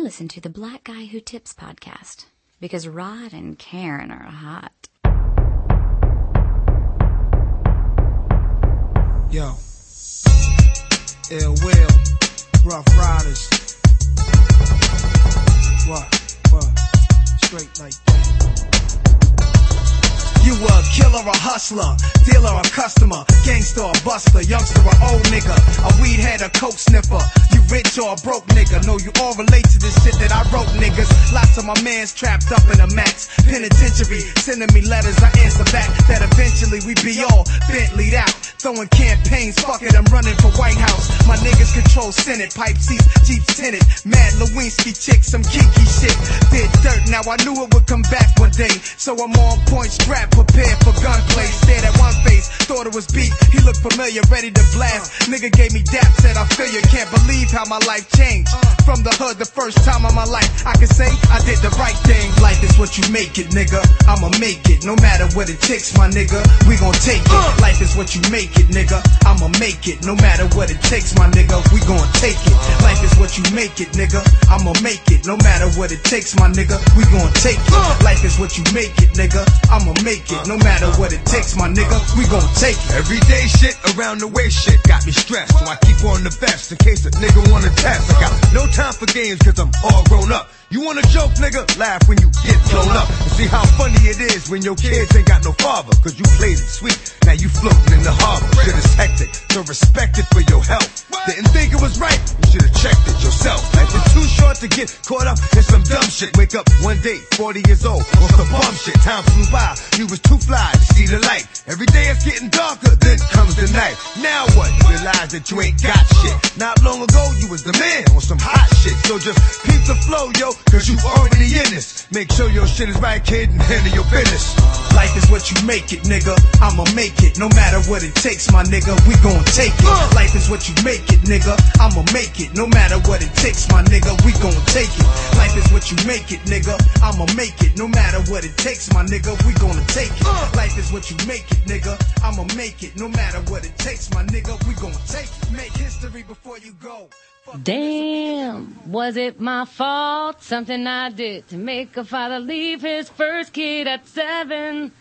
I listen to the Black Guy Who Tips podcast because Rod and Karen are hot. Yo. Ill Will. Rough Riders. What? What? Straight like You a killer, a hustler, dealer, a customer, gangster, a buster, youngster, a old nigga, a weed head, a coke sniffer. You rich or a broke nigga. Know you all relate to this shit that I wrote, niggas. Lots of my mans trapped up in a max penitentiary, sending me letters. I answer back that eventually we be all Bentleyed out, throwing campaigns. Fuck it, I'm running for White House. My niggas control Senate, pipe seats, Jeeps tinted, Mad Lewinsky chick, some kinky shit. Did dirt, now I knew it would come back one day, so I'm on point, strapped, prepared for gunplay. Stared at one face, thought it was beat. He looked familiar, ready to blast. Nigga gave me dap, said I feel you. Can't believe how my life changed. From the hood, the first time of my life, I can say I did the right thing. Life is what you make it, nigga. I'ma make it, no matter what it takes, my nigga. We gon' take it. Life is what you make it, nigga. I'ma make it, no matter what it takes, my nigga. We gon' take it. Life is what you make it, nigga. I'ma make it, no matter what it takes, my nigga. We gon' take it. Life is what you make it, nigga. I'ma make it, no matter what it takes, my nigga. We gon' take it. Everyday shit around the way shit got me stressed. So I keep on the vest in case a nigga wanna test. I got no time for games cause I'm all grown up. You wanna joke, nigga? Laugh when you get blown up. And see how funny it is when your kids ain't got no father. Cause you played it sweet. Now you floating in the harbor. Shit is hectic. So respect it for your health. Didn't think it was right. You should've checked it yourself. Life is too short to get caught up in some dumb shit. Wake up one day, 40 years old, on some bum shit. Time flew by. You was too fly to see the light. Every day it's getting darker, then comes the night. Now what? You realize that you ain't got shit. Not long ago, you was the man on some hot shit. So just peep the flow, yo, cause you already in this. Make sure your shit is right, kid, and handle your business. Uh. Life is what you make it, nigga. I'ma make it, no matter what it takes, my nigga. We gon' take it. Life is what you make it, nigga. I'ma make it, no matter what it takes, my nigga. We gon' take it. Life is what you make it, nigga. I'ma make it, no matter what it takes, my nigga. We gonna take it. Life is what you make it, nigga. I'ma make it, no matter what it takes, my nigga. We gon' take it. Make history before you go. Damn, was it my fault? Something I did to make a father leave his first kid at seven.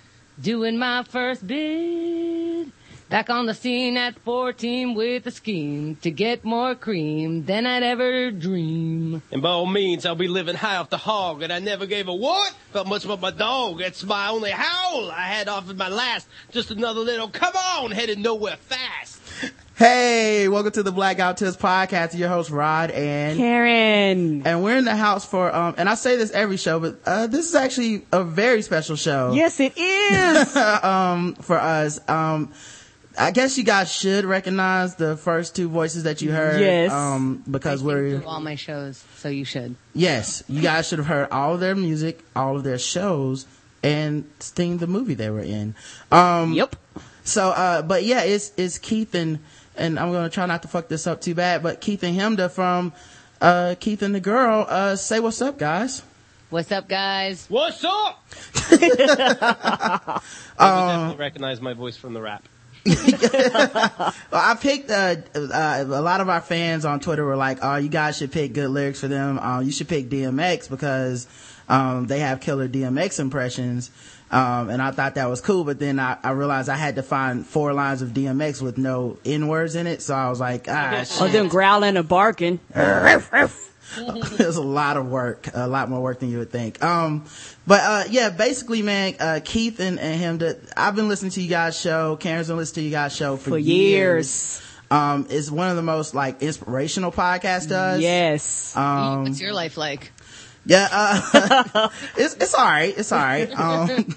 Doing my first bid. Back on the scene at 14 with a scheme to get more cream than I'd ever dream. And by all means, I'll be living high off the hog, and I never gave a what? Felt much about my dog. That's my only howl I had off of my last. Just another little come on, headed nowhere fast. Hey, welcome to the Blackout Tips podcast. Your host Rod and Karen. and we're in the house for um. And I say this every show, but uh, this is actually a very special show. Yes, it is. um, for us. Um, I guess you guys should recognize the first two voices that you heard. Yes. Um, because I we're do all my shows, so you should. yes, you guys should have heard all of their music, all of their shows, and seen the movie they were in. Um, yep. So, uh, but yeah, it's, it's Keith and, and I'm gonna try not to fuck this up too bad, but Keith and Chemda from, uh, Keith and the Girl, uh, say what's up, guys. What's up, guys? What's up? Um, I definitely recognize my voice from the rap. Well, I picked, uh, uh, a lot of our fans on Twitter were like, oh, you guys should pick good lyrics for them. Um, you should pick DMX because, um, they have killer DMX impressions. Um, and I thought that was cool, but then I, I realized I had to find four lines of DMX with no N words in it. So I was like, ah, Or them growling and barking. There's a lot of work, a lot more work than you would think. Um, but, uh, yeah, basically, man, uh, Keith and, and him, that I've been listening to you guys show, Karen's been listening to you guys show for, For years. Um, it's one of the most like inspirational podcasts does. Yes. Um, What's your life like? Yeah, uh, it's, it's alright. It's alright. Um,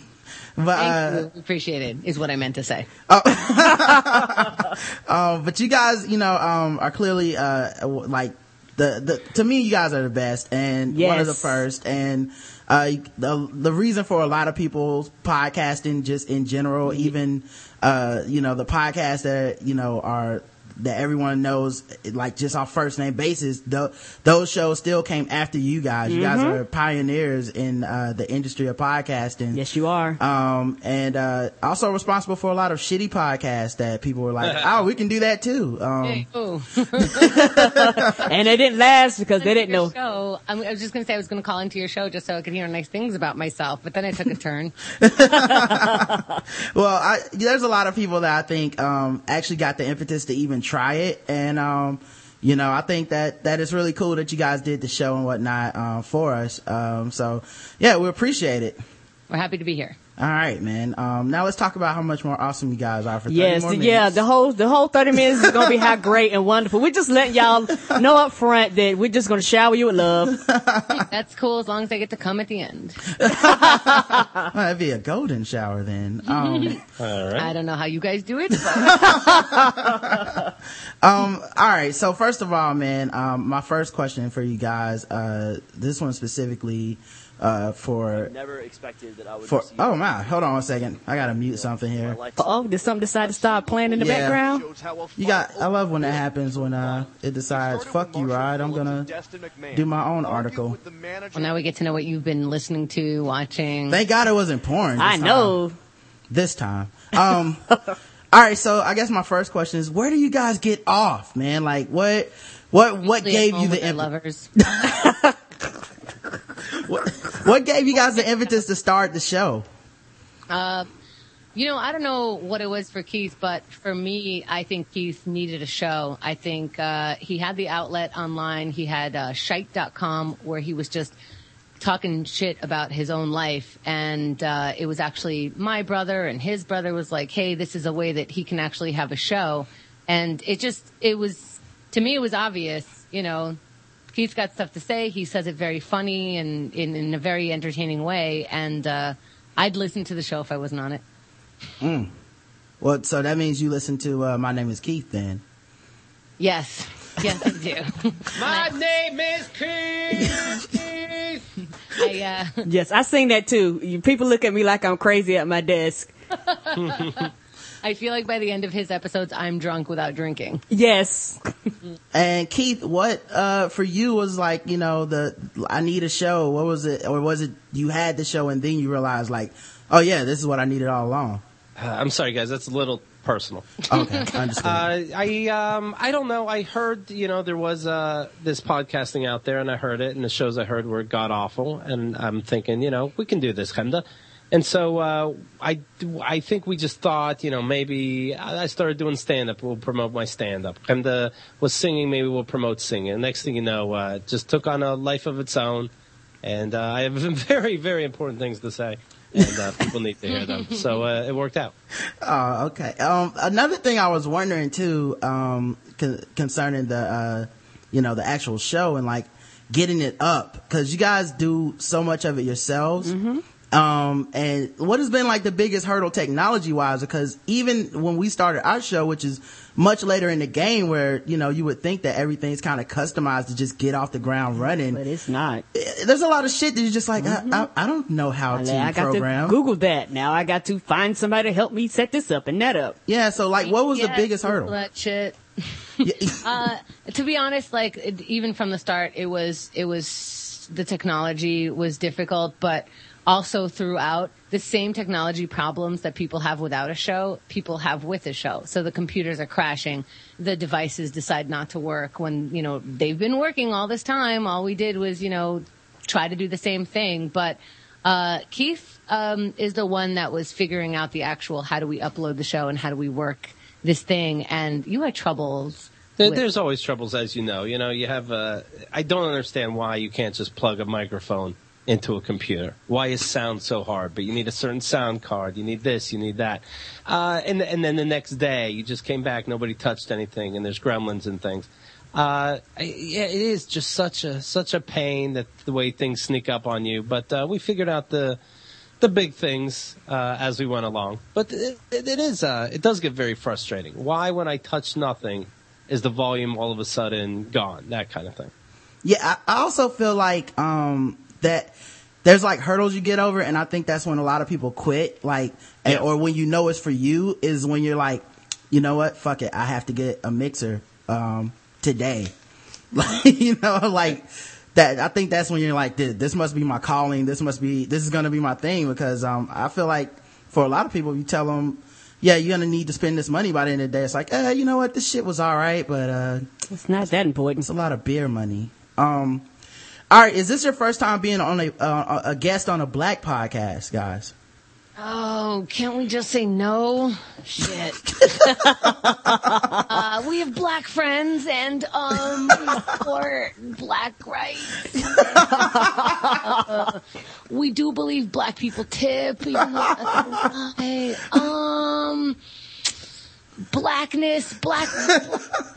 but, uh. Appreciate it, is what I meant to say. um, but you guys, you know, um, are clearly, uh, like, the, the, to me, you guys are the best and one of the first. And, uh, the, the reason for a lot of people's podcasting just in general, even, uh, you know, the podcasts that, you know, are that everyone knows, like just off first name basis, tho- those shows still came after you guys. You guys Mm-hmm. are pioneers in uh, the industry of podcasting. Yes, you are. Um, and uh, also responsible for a lot of shitty podcasts that people were like, "Oh, we can do that too." Um, Hey, oh. and it didn't last because they didn't know. Show, I, I was just going to say I was going to call into your show just so I could hear nice things about myself, but then I took a turn. Well, I, there's a lot of people that I think um, actually got the impetus to even try it, and um, you know, I think that that is really cool that you guys did the show and whatnot uh, for us. Um, so, yeah, we appreciate it. We're happy to be here. All right, man. Um, now let's talk about how much more awesome you guys are for 30 Yes, more yeah, the whole the whole thirty minutes is gonna be how great and wonderful. We're just letting y'all know up front that we're just gonna shower you with love. That's cool as long as I get to come at the end. Well, that'd be a golden shower then. Um, All right. I don't know how you guys do it, but Um, all right. So first of all, man, um, my first question for you guys, uh, this one specifically, uh, for, Never expected that I would for, oh my, hold on a second. I gotta mute something here. Oh, did something decide to start playing in the Yeah. background? You got, I love when that happens when, uh, it decides, fuck you, Rod, I'm gonna do my own article. well, now we get to know what you've been listening to, watching. Thank God it wasn't porn. this I time. know. This time. Um, all right. So I guess my first question is, where do you guys get off, man? Like what, what, what Usually at gave you the their impetus? lovers. What, what gave you guys the impetus to start the show? Uh, you know, I don't know what it was for Keith, but for me, I think Keith needed a show. I think uh, he had the outlet online. He had uh, shite.com where he was just talking shit about his own life. And uh, it was actually my brother and his brother was like, hey, this is a way that he can actually have a show. And it just, it was, to me, it was obvious, you know, Keith's got stuff to say. He says it very funny and in, in a very entertaining way. And uh, I'd listen to the show if I wasn't on it. Well, so that means you listen to, uh, My Name is Keith then. Yes. Yes, I do. My name is Keith. I, uh, Yes, I sing that too. People look at me like I'm crazy at my desk. I feel like by the end of his episodes, I'm drunk without drinking. Yes. And Keith, what, uh, for you was like, you know, the, I need a show. What was it? Or was it you had the show and then you realized like, oh yeah, this is what I needed all along? Uh, I'm sorry, guys. That's a little personal. Okay. Understood. Uh, I um I don't know. I heard you know there was uh this podcasting out there, and I heard it, and the shows I heard were god awful, and I'm thinking you know we can do this kinda. And so uh, I I think we just thought you know maybe I I started doing stand up. We'll promote my stand up. And uh, was singing. Maybe we'll promote singing. Next thing you know, uh, it just took on a life of its own. And uh, I have very very important things to say, and uh, people need to hear them. So uh, it worked out. Oh, okay. Um, another thing I was wondering too, um, con- concerning the, uh, you know, the actual show and like getting it up, cause you guys do so much of it yourselves. Um, and what has been like the biggest hurdle technology wise? Because even when we started our show, which is much later in the game where, you know, you would think that everything's kind of customized to just get off the ground running. But it's not. Eh, There's a lot of shit that you're just like, I, I, I don't know how I to got program. to Google that. Now I got to find somebody to help me set this up and that up. yeah. So like, what was the biggest hurdle? That shit. Uh, to be honest, like it, even from the start, it was it was the technology was difficult, but also throughout the same technology problems that people have without a show, people have with a show. So the computers are crashing, the devices decide not to work when you know they've been working all this time. All we did was you know try to do the same thing, but. Uh, Keith um, is the one that was figuring out the actual how do we upload the show and how do we work this thing. And you had troubles. With- there's always troubles, as you know. You know, you have. Uh, I don't understand why you can't just plug a microphone into a computer. Why is sound so hard? But you need a certain sound card. You need this. You need that. Uh, and and then the next day, you just came back. Nobody touched anything, and there's gremlins and things. Uh, yeah, it is just such a such a pain that the way things sneak up on you. But uh, we figured out the the big things uh, as we went along. But it, it, is uh, it does get very frustrating. Why, when I touch nothing, is the volume all of a sudden gone? That kind of thing. Yeah, I also feel like um that there's like hurdles you get over, and I think that's when a lot of people quit. Like, and- or when you know it's for you is when you're like, you know what? Fuck it. I have to get a mixer, um, today. Like, you know, like that. I think that's when you're like, this, this must be my calling. This must be, this is going to be my thing because, um, I feel like for a lot of people, you tell them, yeah, you're going to need to spend this money by the end of the day. It's like, eh, you know what? This shit was all right, but, uh, It's not that important. it's a lot of beer money. Um, all right. Is this your first time being on a, uh, a guest on a black podcast, guys? Oh, can't we just say no? Shit. uh, we have black friends and um support black rights. Uh, we do believe black people tip. Even though, hey, um, blackness, black,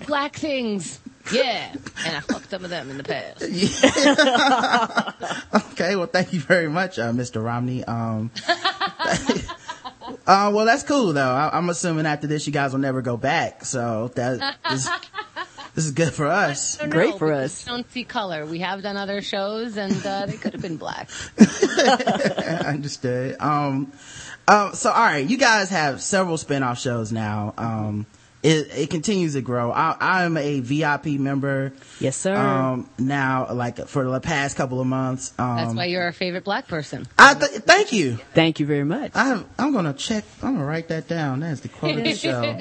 black things. Yeah, and I fucked some of them in the past. Yeah. Okay, well, thank you very much, uh, Mr. Romney. Um, uh, well, that's cool though. I, I'm assuming after this, you guys will never go back. So that this, this is good for us. don't Great for us. we Don't see color. We have done other shows, and uh, they could have been black. I understood. Um, uh, so all right, you guys have several spin-off shows now. Um, it, it continues to grow. I, I'm a VIP member. Yes, sir. Um, now, like for the past couple of months. Um, That's why you're our favorite black person. I th- thank you. Thank you very much. I, I'm gonna check. I'm gonna write that down. That's the quote of the show.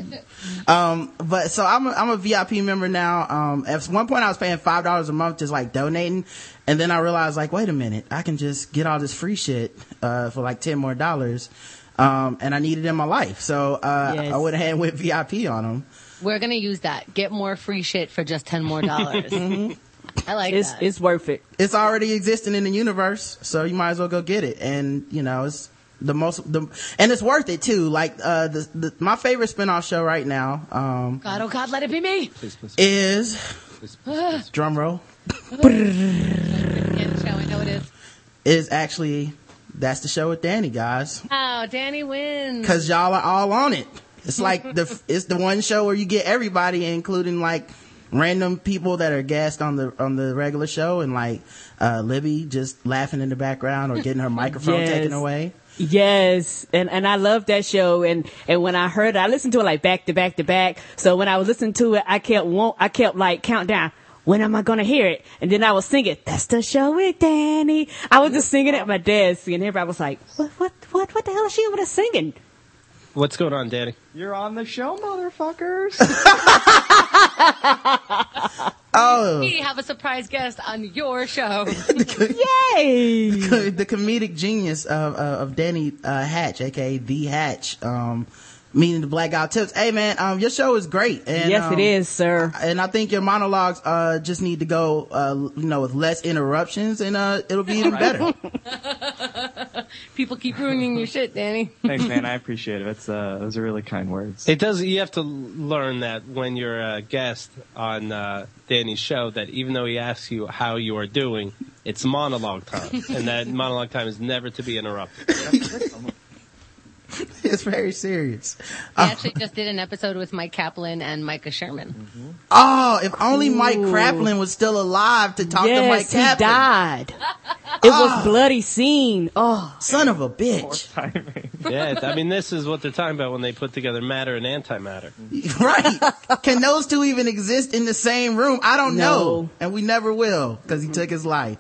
um, but so I'm a, I'm a VIP member now. Um, at one point I was paying five dollars a month, just like donating, and then I realized like, wait a minute, I can just get all this free shit uh, for like ten more dollars. Um, and I need it in my life, so uh, Yes. I went ahead and went VIP on them. We're gonna use that. Get more free shit for just ten more dollars. I like It's that. it's worth it. It's already existing in the universe, so you might as well go get it. And you know, it's the most the and it's worth it too. Like uh, the, the my favorite spinoff show right now. Um, God, oh God, let it be me. is drum roll Yeah, the show. I know it is. is actually that's the show with Danny guys Oh, Danny wins. because y'all are all on it. It's like the it's the one show where you get everybody, including like random people that are guests on the on the regular show, and like uh, Libby just laughing in the background or getting her microphone Yes. taken away. Yes, and and I love that show. And and when I heard it, I listened to it like back to back to back. So when I was listening to it, I kept want I kept like count down. When am I gonna hear it? And then I was singing, "That's the show with Danny." I was just singing at my desk, and everybody was like, "What? What? What? What the hell is she over there singing?" What's going on, Danny? You're on the show, motherfuckers. Oh, We have a surprise guest on your show. Yay! the comedic genius of uh, of Danny uh, Hatch, aka the Hatch, um, meaning the Black Guy Tips. Hey man, um, your show is great. And, yes, um, it is, sir. And I think your monologues uh, just need to go, uh, you know, with less interruptions, and uh, it'll be even better. People keep ruining your shit, Danny. Thanks, man. I appreciate it. It's uh, those are really kind words. It does. You have to learn that when you're a guest on uh, Danny's show, that even though he asks you how you are doing, it's monologue time, and that monologue time is never to be interrupted. it's very serious. We uh, actually just did an episode with Mike Kaplan and Micah Sherman. Mm-hmm. Oh, if only Mike Kraplin was still alive to talk to Mike yes, he died. It was a bloody scene. Oh, Son of a bitch. Timing. Yeah, I mean, this is what they're talking about when they put together matter and antimatter. right. Can those two even exist in the same room? I don't No. know. And we never will because he took his life.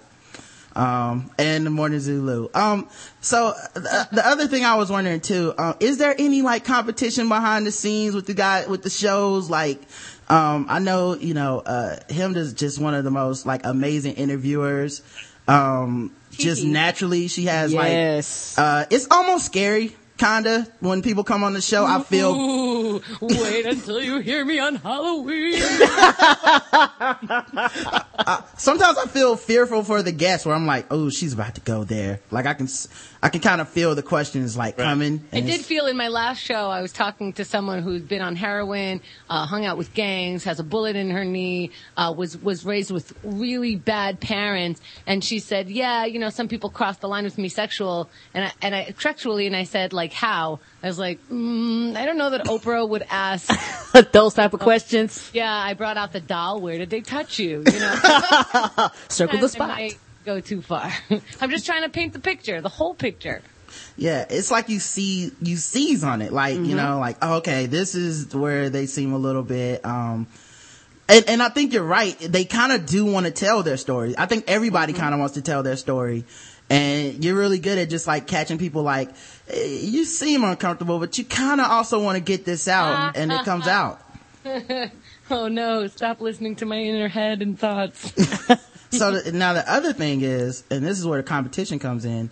Um, and the morning Zulu. Um, so the, the other thing I was wondering too, uh, is there any like competition behind the scenes with the guy, with the shows? Like, um, I know, you know, uh, Chemda is just one of the most like amazing interviewers. Um, just naturally, she has yes. like, uh, it's almost scary. Kinda when people come on the show, I feel Ooh, wait until you hear me on Halloween. sometimes I feel fearful for the guests where I'm like, oh, she's about to go there. Like I can, s- I can kind of feel the questions like coming. I did feel in my last show, I was talking to someone who's been on heroin, uh, hung out with gangs, has a bullet in her knee, uh, was, was raised with really bad parents. And she said, yeah, you know, some people cross the line with me sexual and I, and I, sexually. And I said, like, how? I was like, mm, I don't know that Oprah would ask. Those type of questions. yeah, I brought out the doll. Where did they touch you? You know, Circle the spot. might go too far. I'm just trying to paint the picture, the whole picture. Yeah, it's like you see you seize on it, like you know, like oh, okay, this is where they seem a little bit. um and, and I think you're right. They kind of do want to tell their story. I think everybody kind of wants to tell their story. And you're really good at just like catching people like, eh, you seem uncomfortable, but you kind of also want to get this out and it comes out. Oh no, stop listening to my inner head and thoughts. so the, now the other thing is, and this is where the competition comes in.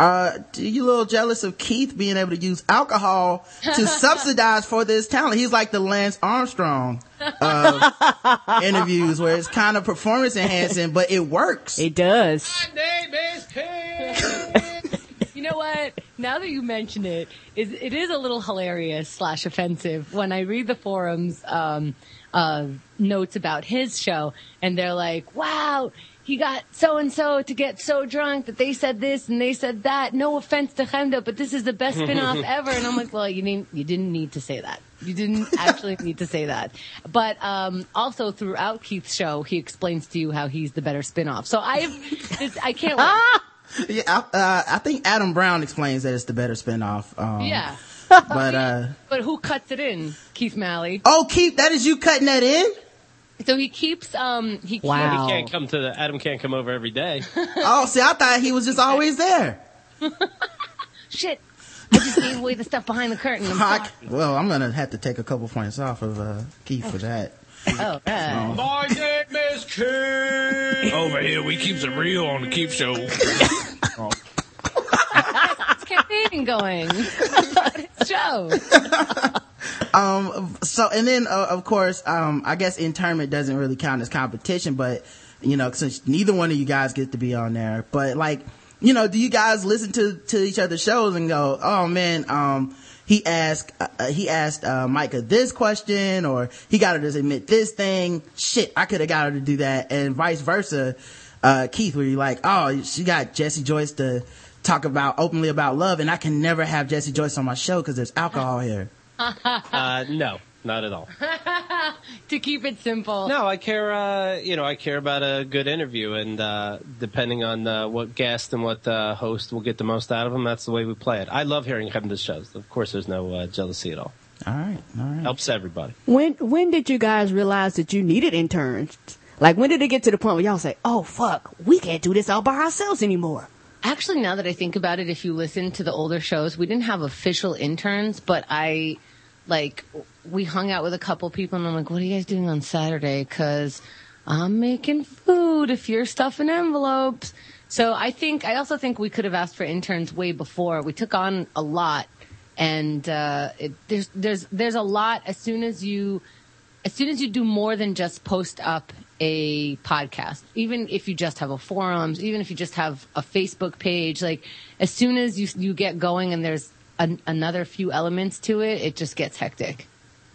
Uh, are you a little jealous of Keith being able to use alcohol to subsidize for this talent? He's like the Lance Armstrong of interviews where it's kind of performance enhancing, but it works. It does. My name is You know what? Now that you mention it, it, it is a little hilarious slash offensive when I read the forums um, uh, notes about his show, and they're like, "Wow, he got so and so to get so drunk that they said this and they said that. No offense to Chemda, but this is the best spinoff ever." And I'm like, "Well, you didn't you didn't need to say that. You didn't actually need to say that." But um, also throughout Keith's show, he explains to you how he's the better spinoff. So I've I can't wait. Yeah, I, uh, I think Adam Brown explains that it's the better spinoff. Um, Yeah. But, uh, But who cuts it in? Keith Malley. oh, Keith, that is you cutting that in? So he keeps um he Wow. He can't come to the, Adam can't come over every day. Oh, see, I thought he was just always there. shit. I just gave away the stuff behind the curtain. I'm sorry. well, I'm gonna have to take a couple points off of, uh, Keith for that. Oh, yeah. My name is Keith. Over here, we keeps it real on the Keep Show. It's campaigning going. it's show. Um, so, and then, uh, of course, um, I guess internment doesn't really count as competition, but, you know, since neither one of you guys get to be on there, but like, you know, do you guys listen to, to each other's shows and go, oh man, um, he asked, uh, uh, he asked, uh, Micah this question or he got her to admit this thing. Shit, I could have got her to do that. And vice versa. Uh, Keith, where you're like, oh, she got Jesse Joyce to talk about openly about love and I can never have Jesse Joyce on my show because there's alcohol here. Uh, no, not at all. to keep it simple. No, I care. Uh, you know, I care about a good interview, and uh, depending on uh, what guest and what uh, host will get the most out of them, that's the way we play it. I love hearing Chemda's shows. Of course, there's no uh, jealousy at all. All right. All right. Helps everybody. When when did you guys realize that you needed interns? Like when did it get to the point where y'all say, "Oh fuck, we can't do this all by ourselves anymore"? Actually, now that I think about it, if you listen to the older shows, we didn't have official interns, but I, like, we hung out with a couple people and I'm like, what are you guys doing on Saturday? Cause I'm making food if you're stuffing envelopes. So I think, I also think we could have asked for interns way before. We took on a lot and, uh, it, there's, there's, there's a lot as soon as you, as soon as you do more than just post up a podcast, even if you just have a forums, even if you just have a Facebook page, like as soon as you you get going and there's an, another few elements to it, it just gets hectic.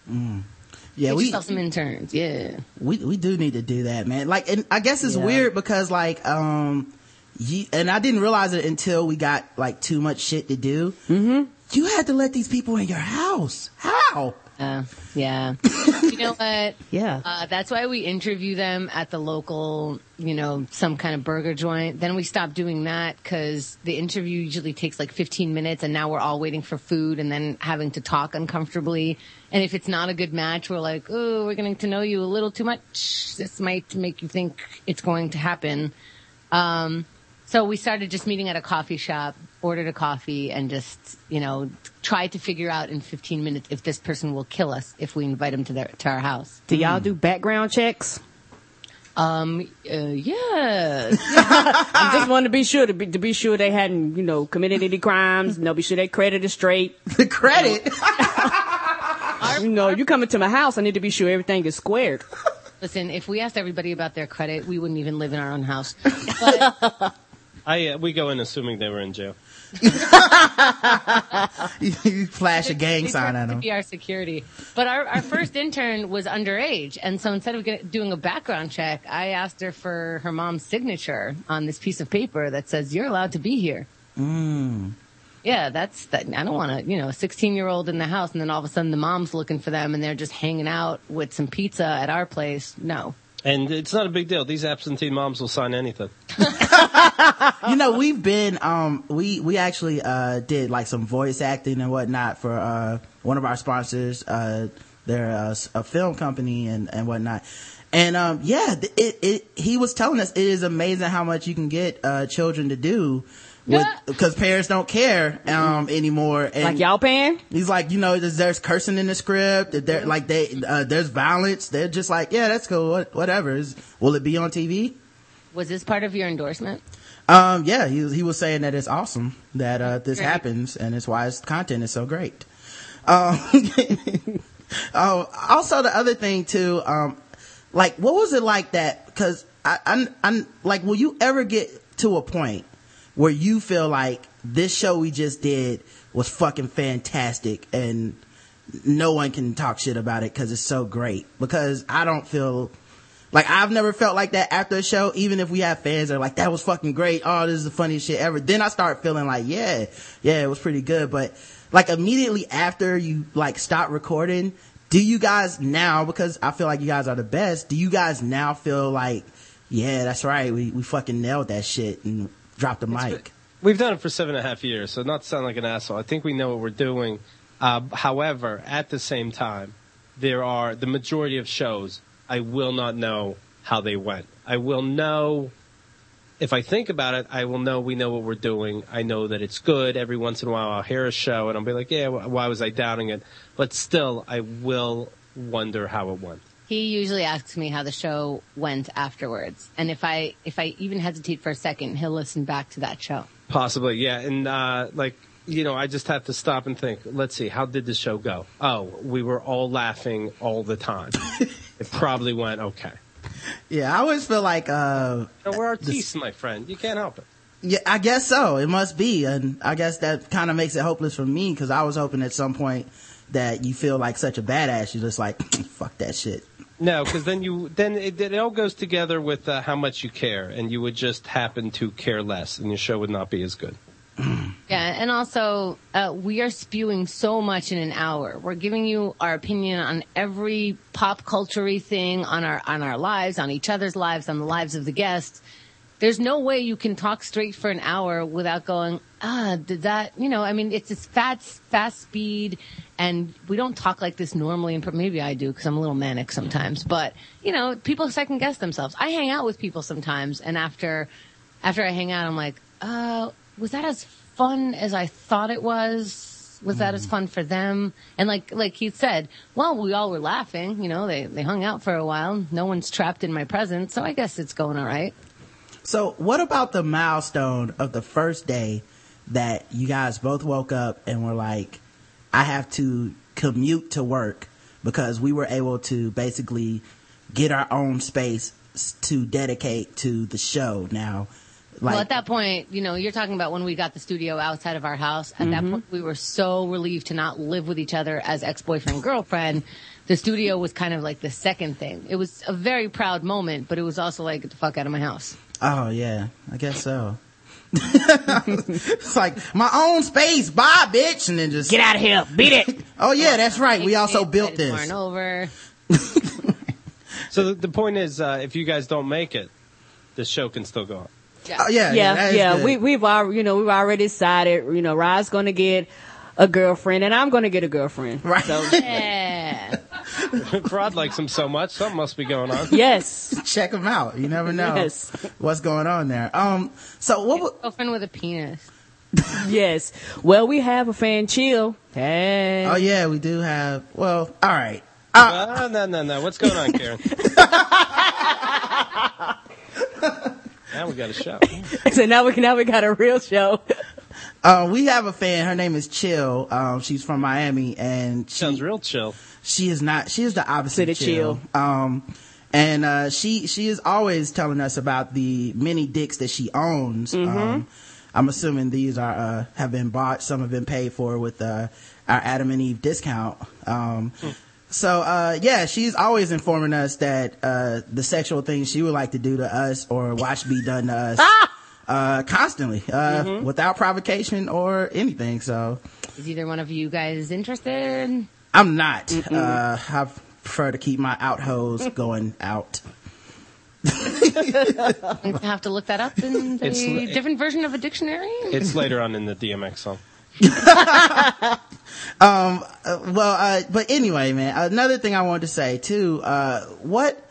Yeah, Get we, yourself some interns, yeah. we we do need to do that, man. Like, and I guess it's Yeah. weird because like, um, you, and I didn't realize it until we got like too much shit to do. Mm-hmm. You had to let these people in your house. How? Uh, yeah. you know what? Yeah. Uh, that's why we interview them at the local, you know, some kind of burger joint. Then we stop doing that because the interview usually takes like 15 minutes and now we're all waiting for food and then having to talk uncomfortably. And if it's not a good match, we're like, oh, we're getting to know you a little too much. This might make you think it's going to happen. Um, so we started just meeting at a coffee shop, ordered a coffee, and just, you know, tried to figure out in 15 minutes if this person will kill us if we invite him to their to our house. Do y'all do background checks? Um, uh, yes. I just wanted to be sure to be to be sure they hadn't, you know, committed any crimes. You know, be sure their credit is straight. The credit. You know, you coming to my house, I need to be sure everything is squared. Listen, if we asked everybody about their credit, we wouldn't even live in our own house. But I uh, we go in assuming they were in jail. you flash a gang sign at them. be our security. But our, our first intern was underage, and so instead of get, doing a background check, I asked her for her mom's signature on this piece of paper that says you're allowed to be here. Mm. Yeah, that's that. I don't want to, you know, a 16 year old in the house, and then all of a sudden the mom's looking for them, and they're just hanging out with some pizza at our place. No. And it's not a big deal. These absentee moms will sign anything. you know, we've been, um, we, we actually, uh, did like some voice acting and whatnot for, uh, one of our sponsors. Uh, they're a, a film company and, and whatnot. And, um, yeah, it, it, he was telling us it is amazing how much you can get, uh, children to do because parents don't care, um, anymore. And Like y'all paying? He's like, you know, there's, there's cursing in the script. that There, like they, uh, there's violence. They're just like, yeah, that's cool. Whatever. Will it be on TV? Was this part of your endorsement? Um, yeah, he was, he was saying that it's awesome that, uh, this Great. happens and it's why his content is so great. Um, oh, also the other thing too, um, like what was it like that? Cause I, I'm, I'm like, will you ever get to a point where you feel like this show we just did was fucking fantastic and no one can talk shit about it because it's so great? Because I don't feel like I've never felt like that after a show, even if we have fans that are like, that was fucking great. Oh, this is the funniest shit ever. Then I start feeling like, yeah, yeah, it was pretty good. But like immediately after you like stop recording, do you guys now, because I feel like you guys are the best, do you guys now feel like, yeah, that's right. We, we fucking nailed that shit and dropped the mic. We've done it for seven and a half years, so not to sound like an asshole. I think we know what we're doing. Uh, however, at the same time, there are the majority of shows I will not know how they went. I will know if I think about it. I will know we know what we're doing. I know that it's good. Every once in a while, I'll hear a show and I'll be like, "Yeah, why was I doubting it?" But still, I will wonder how it went. He usually asks me how the show went afterwards, and if I if I even hesitate for a second, he'll listen back to that show. Possibly, yeah. And uh, like you know, I just have to stop and think. Let's see, how did the show go? Oh, we were all laughing all the time. it probably went okay. Yeah, I always feel like, uh, No, we're artists, my friend. You can't help it. Yeah, I guess so. It must be. And I guess that kind of makes it hopeless for me because I was hoping at some point that you feel like such a badass. You're just like, fuck that shit. No, because then you then it, it all goes together with uh, how much you care, and you would just happen to care less, and your show would not be as good. Yeah, and also uh, we are spewing so much in an hour. We're giving you our opinion on every pop culture thing on our on our lives, on each other's lives, on the lives of the guests. There's no way you can talk straight for an hour without going, ah, did that, you know, I mean, it's this fast, fast speed, and we don't talk like this normally, and maybe I do because I'm a little manic sometimes, but, you know, people second guess themselves. I hang out with people sometimes, and after, after I hang out, I'm like, uh, was that as fun as I thought it was? Was that as fun for them? And like, like Keith said, well, we all were laughing, you know, they, they hung out for a while. No one's trapped in my presence, so I guess it's going all right. So what about the milestone of the first day that you guys both woke up and were like, I have to commute to work because we were able to basically get our own space to dedicate to the show now. Like, well, at that point, you know, you're talking about when we got the studio outside of our house. At that mm-hmm. point, we were so relieved to not live with each other as ex-boyfriend girlfriend. The studio was kind of like the second thing. It was a very proud moment, but it was also like, get the fuck out of my house. Oh yeah, I guess so. it's like my own space, bye bitch, and then just Get out of here. Beat it. Oh yeah, that's right. We also built this. torn over. So the, the point is, uh, if you guys don't make it, the show can still go on. Oh yeah, yeah, that is yeah. We we've already, you know, we've already decided. You know, Rod's going to get a girlfriend, and I'm going to get a girlfriend. Right. So Yeah. if Rod likes him so much, something must be going on. yes, check them out. You never know Yes. what's going on there. Um, so what? wa- Girlfriend with a penis. yes. Well, we have a fan chill. Hey. Oh yeah, we do have. Well, all right. Uh, no, no, no. What's going on, Karen? now we got a show. So now we now we got a real show. Uh, we have a fan. Her name is Chill. Um, she's from Miami, and she, Sounds real chill. she is not. She is the opposite of Opposite chill. Um, and uh, she she is always telling us about the many dicks that she owns. Um, I'm assuming these are uh, have been bought. Some have been paid for with uh, our Adam and Eve discount. Um, So uh, yeah, she's always informing us that uh, the sexual things she would like to do to us or watch be done to us uh, constantly, uh, without provocation or anything. So Is either one of you guys interested? I'm not. Uh, I prefer to keep my out hose going out. You have to look that up in the It's li- different version of a dictionary. It's later on in the DMX song. um uh, well uh but anyway man another thing i wanted to say too uh what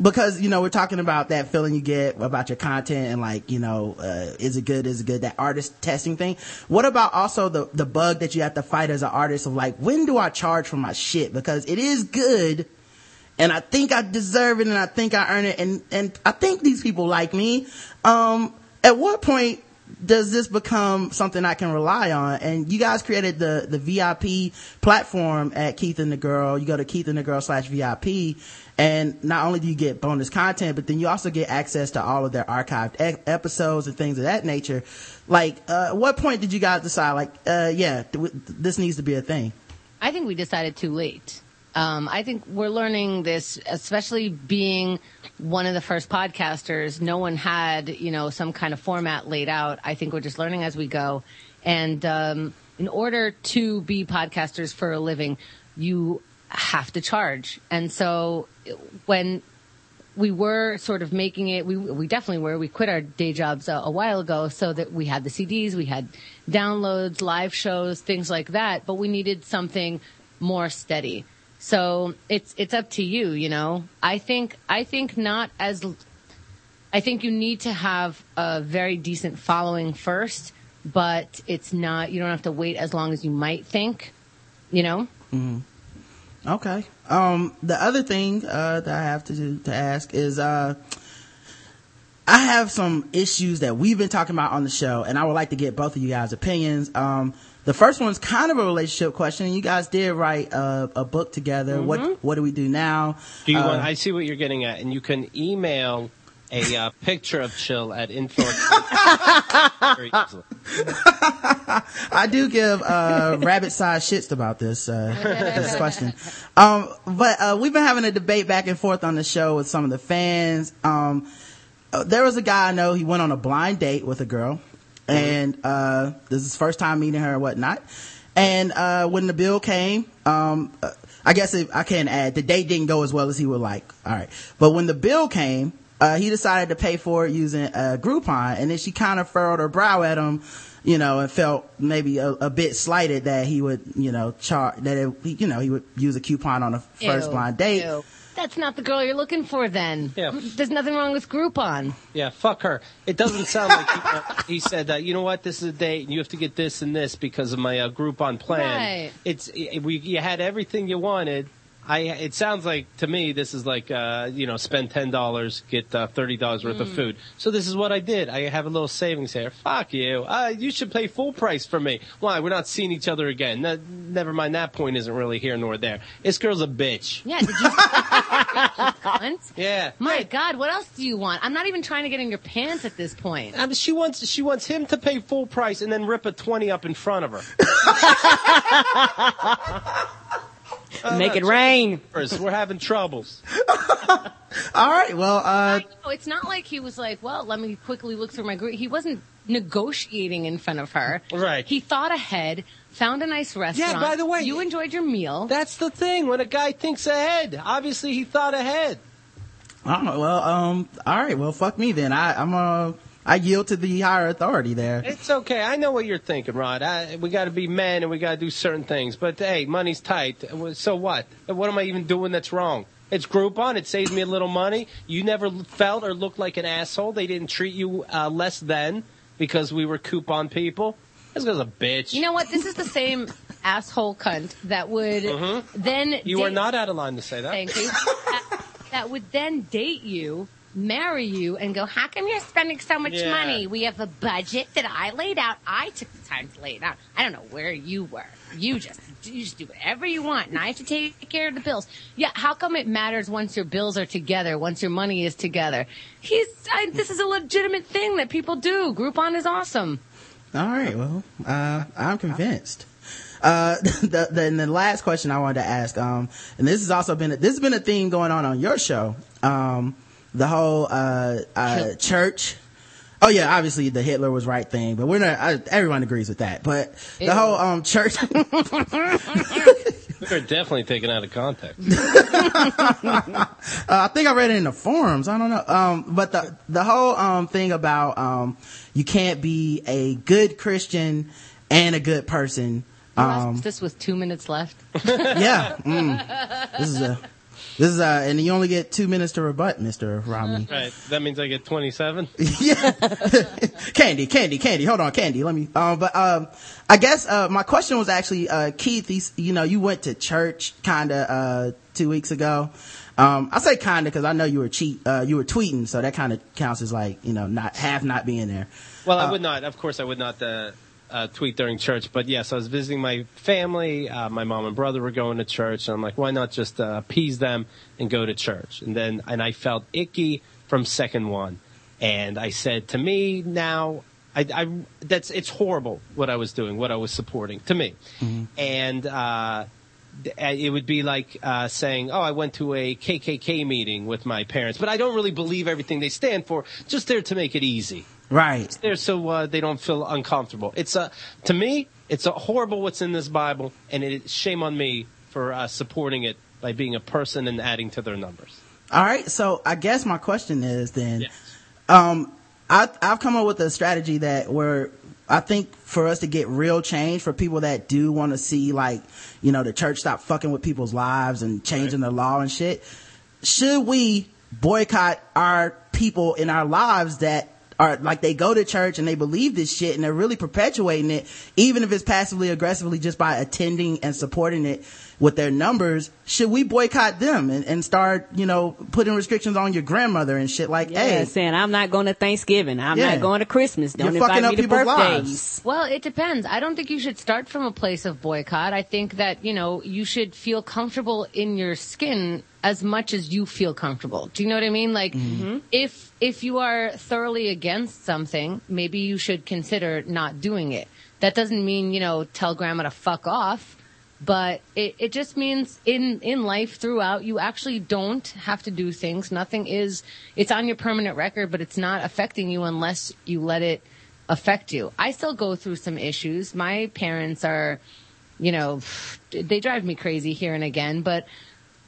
because you know we're talking about that feeling you get about your content and like you know uh, is it good is it good that artist testing thing what about also the the bug that you have to fight as an artist of like when do i charge for my shit because it is good and i think i deserve it and i think i earn it and and i think these people like me um at what point does this become something I can rely on? And you guys created the, the VIP platform at Keith and the Girl. You go to Keith and the Girl slash VIP. And not only do you get bonus content, but then you also get access to all of their archived e- episodes and things of that nature. Like, uh, what point did you guys decide, like, uh, yeah, th- this needs to be a thing? I think we decided too late. Um, I think we're learning this, especially being one of the first podcasters. No one had, you know, some kind of format laid out. I think we're just learning as we go. And um, in order to be podcasters for a living, you have to charge. And so when we were sort of making it. We we definitely were. We quit our day jobs a, a, while ago, so that we had the CDs, we had downloads, live shows, things like that. But we needed something more steady. So it's it's up to you, you know. I think I think not as I think you need to have a very decent following first, but it's not you don't have to wait as long as you might think, you know. Mm-hmm. Okay. Um, the other thing uh, that I have to to ask is uh, I have some issues that we've been talking about on the show, and I would like to get both of you guys' opinions. Um, the first one's kind of a relationship question. You guys did write a, a book together. Mm-hmm. What What do we do now? Do you Uh, want, I see what you're getting at, and you can email a uh, picture of Chill at info. I do give uh, rabbit sized shits about this uh, this question. Um, but uh, we've been having a debate back and forth on the show with some of the fans. Um, uh, there was a guy I know. He went on a blind date with a girl, and uh, this is his first time meeting her and whatnot. And uh, when the bill came, um, uh, I guess it, I can add the date didn't go as well as he would like. All right, but when the bill came, uh, he decided to pay for it using uh, Groupon, and then she kind of furrowed her brow at him, you know, and felt maybe a, a bit slighted that he would, you know, charge that it, you know he would use a coupon on a first Ew, blind date. ew. That's not the girl you're looking for. Then Yeah. there's nothing wrong with Groupon. Yeah, fuck her. It doesn't sound like he, he said that. You know what? This is a date, and you have to get this and this because of my uh, Groupon plan. Right. It's it, we. You had everything you wanted. I. It sounds like to me this is like uh, you know spend ten dollars get uh, thirty dollars worth of Mm. food. So this is what I did. I have a little savings here. Fuck you. Uh, you should pay full price for me. Why? We're not seeing each other again. Ne- never mind. That point isn't really here nor there. This girl's a bitch. Yeah, did you? Cunt. Yeah. My God, what else do you want? I'm not even trying to get in your pants at this point. I mean, she wants she wants him to pay full price and then rip a twenty up in front of her. Make it rain. We're having troubles. All right, well, uh, No, it's not like he was like, well, let me quickly look through my group. He wasn't negotiating in front of her. Right. He thought ahead, found a nice restaurant. Yeah, by the way- you enjoyed your meal. That's the thing. When a guy thinks ahead, obviously he thought ahead. I don't know. Well, um, all right, well, fuck me then. I, I'm uh, I yield to the higher authority there. It's okay. I know what you're thinking, Rod. I, we got to be men and we got to do certain things. But hey, money's tight. So what? What am I even doing that's wrong? It's Groupon. It saves me a little money. You never felt or looked like an asshole. They didn't treat you uh, less than because we were coupon people. This guy's a bitch. you know what? This is the same asshole cunt that would Mhm. then. You are not out of line to say that. Thank you. that, that would then date you, marry you, and go, How come you're spending so much Yeah. money? We have a budget that I laid out. I took the time to lay it out. I don't know where you were. You just you just do whatever you want, and I have to take care of the bills. Yeah, how come it matters once your bills are together, once your money is together? He's I, this is a legitimate thing that people do. Groupon is awesome. All right, well, uh, I'm convinced. Uh, the, the, and the last question I wanted to ask, um, and this has also been, a, this has been a theme going on on your show. Um, the whole, uh, uh, church. Oh yeah, obviously the Hitler was right thing, but we're not, I, everyone agrees with that. But the Ew. whole, um, church, They're definitely taken out of context. Uh, I think I read it in the forums. I don't know. Um, but the, the whole, um, thing about, um, you can't be a good Christian and a good person. Um, this with two minutes left. yeah. Mm. This is a, this is uh and you only get two minutes to rebut, Mr. Romney. Right. That means I get 27. yeah. candy, candy, candy. Hold on, candy. Let me, um, but, um, I guess, uh, my question was actually, uh, Keith, he's, you know, you went to church kinda, uh, two weeks ago. Um, I say kinda cause I know you were cheat, uh, you were tweeting, so that kinda counts as like, you know, not, half not being there. Well, I Uh, would not. Of course, I would not uh, uh, tweet during church. But yes, I was visiting my family. Uh, my mom and brother were going to church, and I'm like, why not just uh, appease them and go to church? And then, and I felt icky from second one, and I said to me now. I, I that's it's horrible what I was doing, what I was supporting to me, and uh, uh, it would be like uh, saying, "Oh, I went to a KKK meeting with my parents, but I don't really believe everything they stand for. Just there to make it easy." Right. there so uh, they don't feel uncomfortable. It's a to me, it's a horrible what's in this Bible, and it, shame on me for uh, supporting it by being a person and adding to their numbers. All right. So I guess my question is then, yes. um, I, I've come up with a strategy that where I think for us to get real change for people that do want to see like, you know, the church stop fucking with people's lives and changing the law and shit. Should we boycott our people in our lives that are like they go to church and they believe this shit and they're really perpetuating it, even if it's passively aggressively just by attending and supporting it with their numbers. Should we boycott them and, and start, you know, putting restrictions on your grandmother and shit like, Yeah, hey, saying I'm not going to Thanksgiving. I'm Yeah. not going to Christmas. Don't You're fucking invite me up to people's birthdays. lives. Well, it depends. I don't think you should start from a place of boycott. I think that, you know, you should feel comfortable in your skin as much as you feel comfortable. Do you know what I mean? Like mm-hmm. if if you are thoroughly against something, maybe you should consider not doing it. That doesn't mean, you know, tell grandma to fuck off, but it, it just means in in life throughout you actually don't have to do things. Nothing is it's on your permanent record, but it's not affecting you unless you let it affect you. I still go through some issues. My parents are, you know, they drive me crazy here and again, but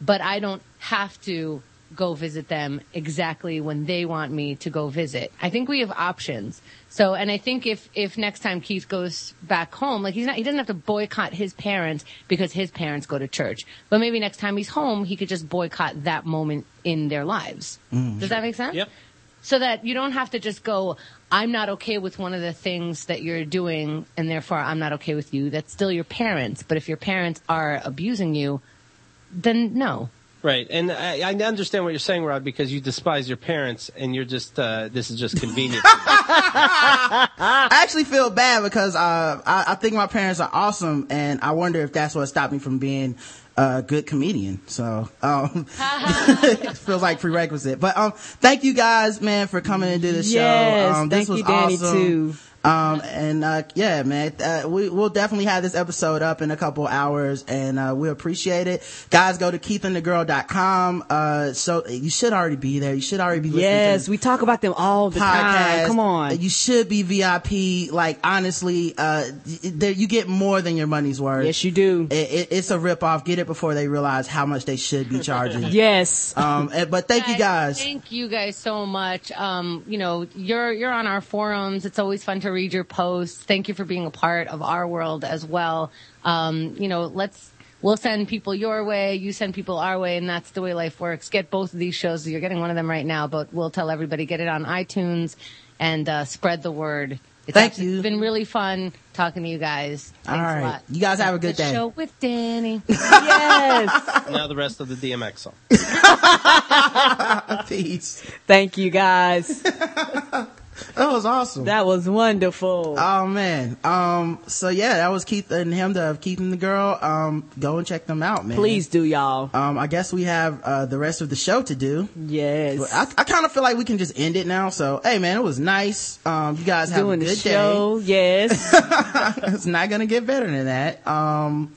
but I don't have to go visit them exactly when they want me to go visit. I think we have options. So, and I think if, if next time Keith goes back home, like he's not, he doesn't have to boycott his parents because his parents go to church. But maybe next time he's home, he could just boycott that moment in their lives. Mm, Does that make sense? Yep. So that you don't have to just go, I'm not okay with one of the things that you're doing and therefore I'm not okay with you. That's still your parents. But if your parents are abusing you, then no. Right, and I, I understand what you're saying, Rod, because you despise your parents, and you're just uh, this is just convenient. I actually feel bad because uh, I, I think my parents are awesome, and I wonder if that's what stopped me from being a good comedian. So um, it feels like prerequisite. But um, thank you guys, man, for coming and do the show. Um, this thank was you, Danny, awesome. too. Um, and, uh, yeah, man, uh, we, we'll definitely have this episode up in a couple hours and, uh, we appreciate it. Guys, go to keithandthegirl.com. Uh, so you should already be there. You should already be listening to Yes, we talk about them all the time. Come on. you should be VIP. Like honestly, uh, y- there you get more than your money's worth. Yes, you do. It, it, it's a rip off. Get it before they realize how much they should be charging. Yes. Um, and- but thank you guys. Thank you guys so much. Um, you know, you're you're on our forums. It's always fun to read your posts. Thank you for being a part of our world as well. Um, you know, let's we'll send people your way, you send people our way, and that's the way life works. Get both of these shows. You're getting one of them right now, but we'll tell everybody get it on iTunes and uh, spread the word. It's Thank actually- you. It's been really fun talking to you guys. Thanks All a lot. You guys have a good day. Show with Danny. yes. now the rest of the DMX song. Peace. Thank you guys. That was awesome. That was wonderful. Oh man. Um, so yeah, that was Keith and Chemda of Keith and the girl. Um, go and check them out, man. Please do, y'all. Um, I guess we have, uh, the rest of the show to do. Yes. I, I kind of feel like we can just end it now. So, hey man, it was nice. Um, you guys have Doing a the good show. Yes. it's not gonna get better than that. Um,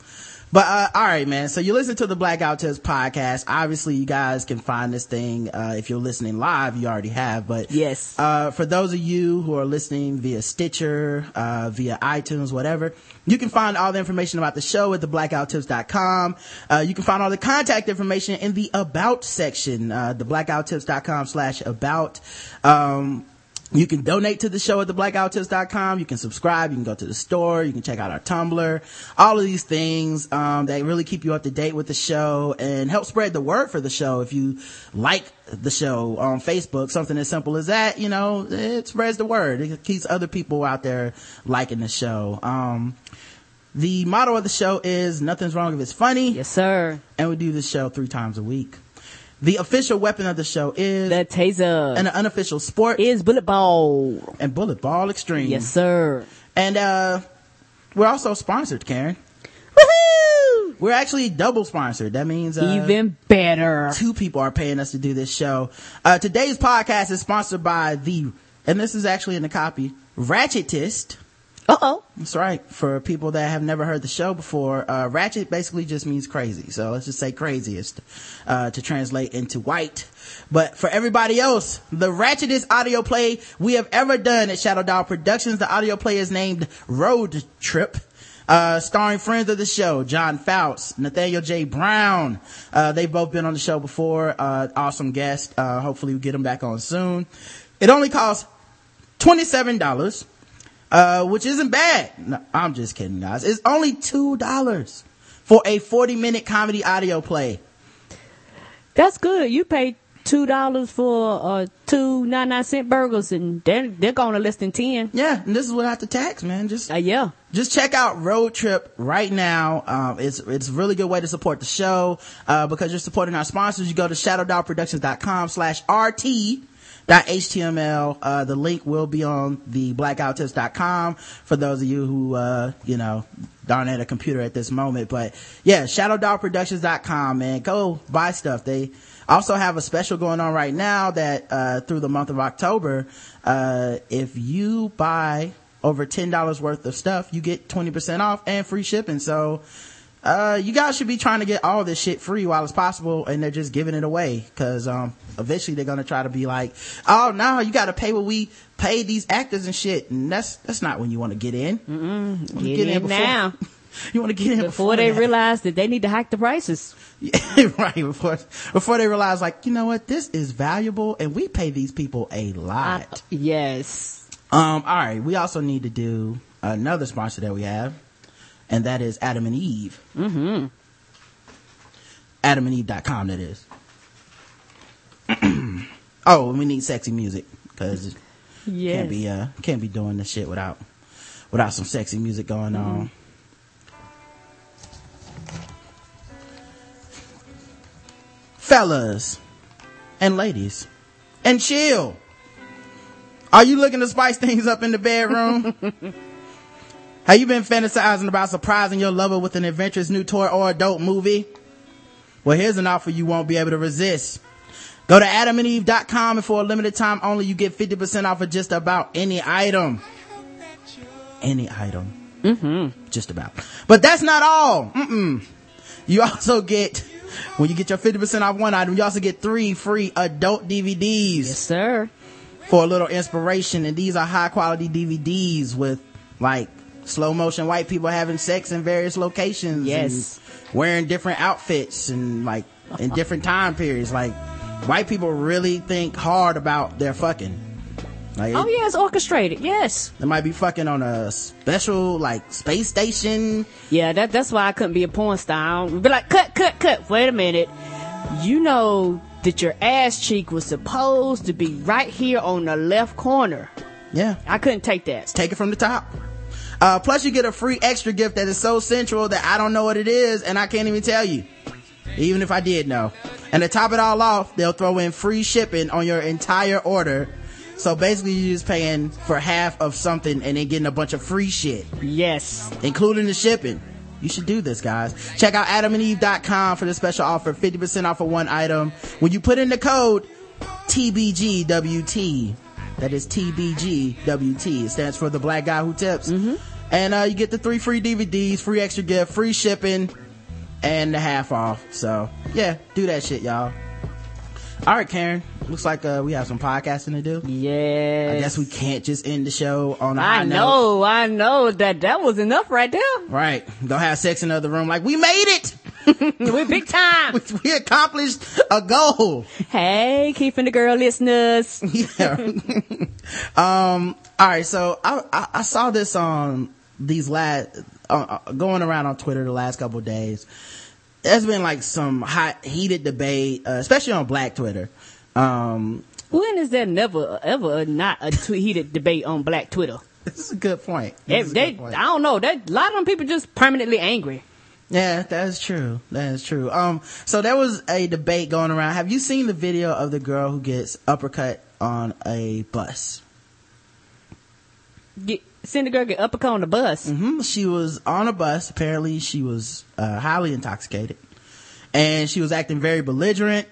But uh, all right, man. So you listen to the Black Guy Who Tips podcast. Obviously, you guys can find this thing uh, if you're listening live. You already have, but yes. Uh, for those of you who are listening via Stitcher, uh, via iTunes, whatever, you can find all the information about the show at theblackguywhotips.com. Uh, you can find all the contact information in the About section, uh, theblackguywhotips.com slash about. Um, you can donate to the show at theblackguywhotips.com. You can subscribe. You can go to the store. You can check out our Tumblr. All of these things, um, they really keep you up to date with the show and help spread the word for the show. If you like the show on Facebook, something as simple as that, you know, it spreads the word. It keeps other people out there liking the show. Um, the motto of the show is nothing's wrong if it's funny. Yes, sir. And we do this show three times a week. The official weapon of the show is the taser. And the unofficial sport is bullet ball. And bullet ball extreme. Yes, sir. And uh we're also sponsored, Karen. Woohoo! We're actually double sponsored. That means uh, even better. Two people are paying us to do this show. Uh today's podcast is sponsored by the and this is actually in the copy, Ratchetist. Uh-oh. That's right. For people that have never heard the show before, uh, ratchet basically just means crazy. So let's just say craziest, uh, to translate into white. But for everybody else, the ratchetest audio play we have ever done at Shadow Dog Productions, the audio play is named Road Trip. Uh, starring friends of the show, John Fouts, Nathaniel J. Brown. Uh, they've both been on the show before. Uh, awesome guest. Uh, hopefully we get them back on soon. It only costs $27 uh, which isn't bad. No, I'm just kidding, guys. It's only two dollars for a 40 minute comedy audio play. That's good. You pay two dollars for uh two nine nine cent burgers, and they're they're going to less than ten. Yeah, and this is without the tax, man. Just uh, yeah. Just check out Road Trip right now. Um, it's it's a really good way to support the show uh, because you're supporting our sponsors. You go to shadowdogproductions.com slash rt HTML. Uh, the link will be on the blackouttips.com for those of you who, uh, you know, aren't at a computer at this moment. But yeah, shadowdogproductions.com, man. Go buy stuff. They also have a special going on right now that, uh, through the month of October, uh, if you buy over $10 worth of stuff, you get 20% off and free shipping. So, uh, you guys should be trying to get all this shit free while it's possible and they're just giving it away because um eventually they're gonna try to be like oh no you gotta pay what we pay these actors and shit and that's that's not when you want to get in. Get, get, in, in before, now you want to get in before, before they that. realize that they need to hike the prices right before before they realize like you know what this is valuable and we pay these people a lot uh, yes um all right we also need to do another sponsor that we have and that is Adam and Eve. Mm-hmm. AdamandEve.com, that is. Oh, we need sexy music because yes. can't be uh can't be doing this shit without without some sexy music going mm-hmm. on. Fellas and ladies, and chill. Are you looking to spice things up in the bedroom? Have you been fantasizing about surprising your lover with an adventurous new toy or adult movie? Well, here's an offer you won't be able to resist. Go to adamandeve.com and for a limited time only, you get 50% off of just about any item. Any item. Mm-hmm. Just about. But that's not all. Mm-mm. You also get, when you get your 50% off one item, you also get three free adult DVDs. Yes, sir. For a little inspiration. And these are high quality DVDs with like slow motion white people having sex in various locations. Yes. wearing different outfits and like in different time periods. Like white people really think hard about their fucking. Like oh yeah, it's orchestrated. Yes. They might be fucking on a special like space station. Yeah, that that's why I couldn't be a porn star. Be like, cut, cut, cut. Wait a minute. You know that your ass cheek was supposed to be right here on the left corner. Yeah. I couldn't take that. Take it from the top. Uh, plus you get a free extra gift that is so central that I don't know what it is and I can't even tell you. Even if I did know. And to top it all off, they'll throw in free shipping on your entire order. So basically you're just paying for half of something and then getting a bunch of free shit. Yes. Including the shipping. You should do this, guys. Check out adamandeve.com for the special offer, 50% off of one item. When you put in the code TBGWT, that is TBGWT. It stands for the black guy who tips. Mm-hmm. And, uh, you get the three free DVDs, free extra gift, free shipping. And the half off. So yeah, do that shit, y'all. All right, Karen. Looks like uh, we have some podcasting to do. Yeah. I guess we can't just end the show on a I high note. know, I know that that was enough right there. Right. Don't have sex in the other room. Like we made it. we big time. we, we accomplished a goal. Hey, Keith and the girl listeners. yeah. um. All right. So I, I I saw this on these last uh, uh, going around on Twitter the last couple of days. There's been like some hot heated debate, uh, especially on Black Twitter. Um, when is there never ever not a heated debate on Black Twitter? This is a good point. If they, I don't know. That a lot of them people just permanently angry. Yeah, that is true. That is true. Um, so there was a debate going around. Have you seen the video of the girl who gets uppercut on a bus? Get, send the girl get uppercut on the bus. hmm She was on a bus. Apparently, she was uh, highly intoxicated, and she was acting very belligerent.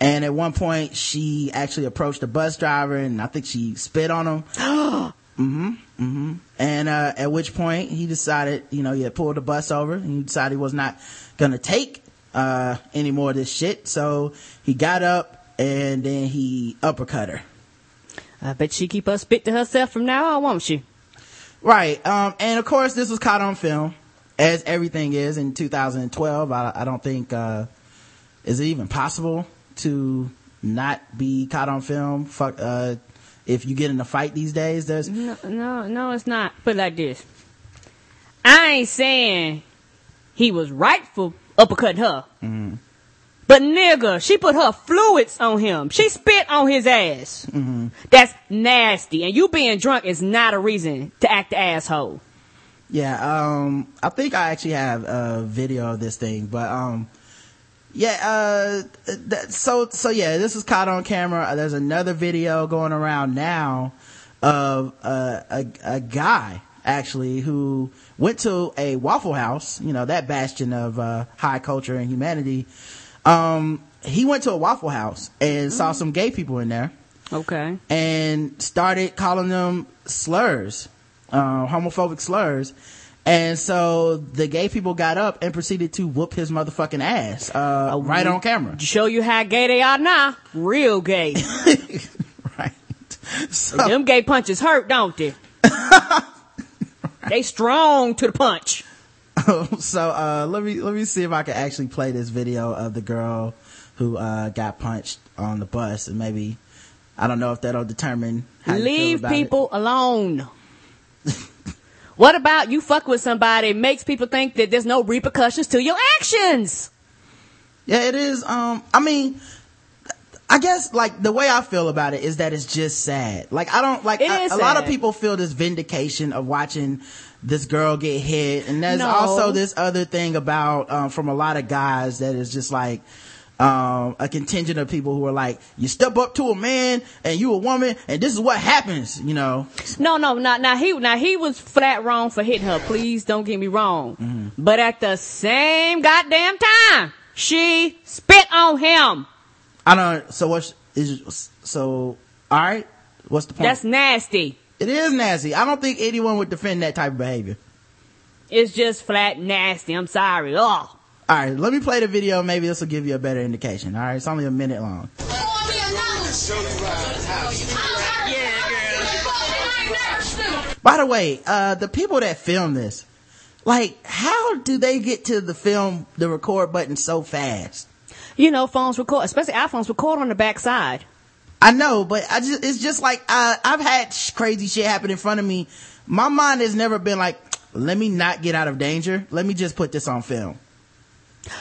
And at one point, she actually approached the bus driver, and I think she spit on him. mm-hmm. Mm-hmm. And uh, at which point, he decided, you know, he had pulled the bus over, and he decided he was not gonna take uh, any more of this shit. So he got up, and then he uppercut her. I bet she keep us spit to herself from now on, won't she? Right. Um, and of course, this was caught on film, as everything is in 2012. I, I don't think, uh, is it even possible to not be caught on film? Fuck, uh, if you get in a fight these days, there's, No, no, no, it's not. Put it like this. I ain't saying he was right for uppercutting her. Mhm. But nigga, she put her fluids on him. She spit on his ass. Mhm. That's nasty. And you being drunk is not a reason to act the asshole. yeah, um, I think I actually have a video of this thing, but, um, yeah, uh, that, so, so yeah, this is caught on camera. There's another video going around now of, uh, a, a guy actually who went to a Waffle House, you know, that bastion of, uh, high culture and humanity. Um, he went to a Waffle House and saw some gay people in there Okay. and started calling them slurs, uh, homophobic slurs. And so the gay people got up and proceeded to whoop his motherfucking ass, uh, right on camera. To show you how gay they are now. Real gay. Right. So, Them gay punches hurt, don't they? they strong to the punch. so, uh, let me, let me see if I can actually play this video of the girl who, uh, got punched on the bus and maybe, I don't know if that'll determine how you feel Leave about it. people alone. what about you fuck with somebody makes people think that there's no repercussions to your actions? Yeah, it is. Um, I mean, I guess like the way I feel about it is that it's just sad. Like I don't like It I- is a lot of people feel this vindication of watching this girl get hit, and there's No. also this other thing about um, from a lot of guys that is just like. Um, a contingent of people who are like, you step up to a man and you a woman and this is what happens, you know. No, no, not now he now he was flat wrong for hitting her. Please don't get me wrong. Mm-hmm. But at the same goddamn time, she spit on him. I don't, so what's, so, alright, what's the point? That's nasty. It is nasty. I don't think anyone would defend that type of behavior. It's just flat nasty. I'm sorry. Ugh. All right, let me play the video. Maybe this will give you a better indication. All right, it's only a minute long. By the way, uh, the people that filmed this, like, how do they get to the film, the record button so fast? You know, phones record, especially iPhones record on the backside. I know, but I just, it's just like, uh, I've had sh- crazy shit happen in front of me. My mind has never been like, let me not get out of danger. Let me just put this on film.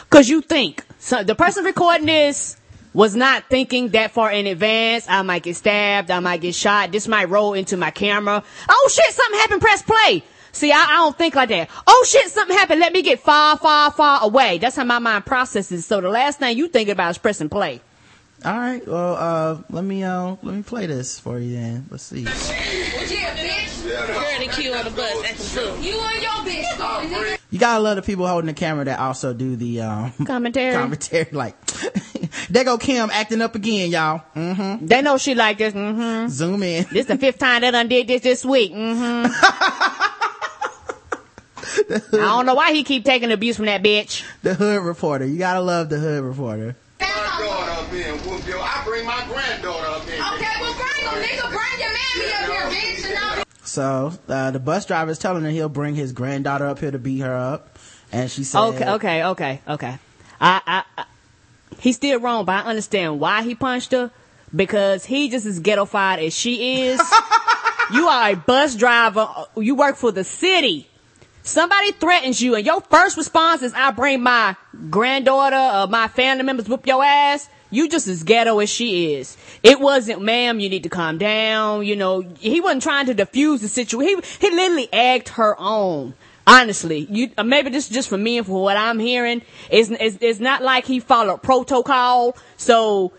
Cause you think so the person recording this was not thinking that far in advance. I might get stabbed. I might get shot. This might roll into my camera. Oh shit, something happened. Press play. See, I, I don't think like that. Oh shit, something happened. Let me get far, far, far away. That's how my mind processes. So the last thing you think about is pressing play. All right, well, uh, let me, uh, let me play this for you then. Let's see. Yeah, bitch. Girl, the queue on the bus acting fool. You and your bitch, nigga. You gotta love the people holding the camera that also do the um Commentary. commentary. Like, there go Kim acting up again, y'all. Mm-hmm. They know she like this. Mm-hmm. Zoom in. This the fifth time they done did this this week. Mm-hmm. I don't know why he keep taking abuse from that bitch. The hood reporter. You gotta love the hood reporter. My daughter up here and whoop your. I bring my granddaughter up here. Okay, well bring him, nigga. Bring your mammy up here, bitch. And all So uh, the bus driver is telling her he'll bring his granddaughter up here to beat her up, and she said, Okay, okay, okay, okay. I, I, I, he's still wrong, but I understand why he punched her because he just as ghettofied as she is. you are a bus driver. You work for the city. Somebody threatens you, and your first response is, "I bring my granddaughter or my family members whoop your ass." You just as ghetto as she is. It wasn't, ma'am. You need to calm down. You know, he wasn't trying to diffuse the situation. He he literally egged her on. Honestly, you uh, maybe this is just for me and for what I'm hearing. It's, it's it's not like he followed protocol, so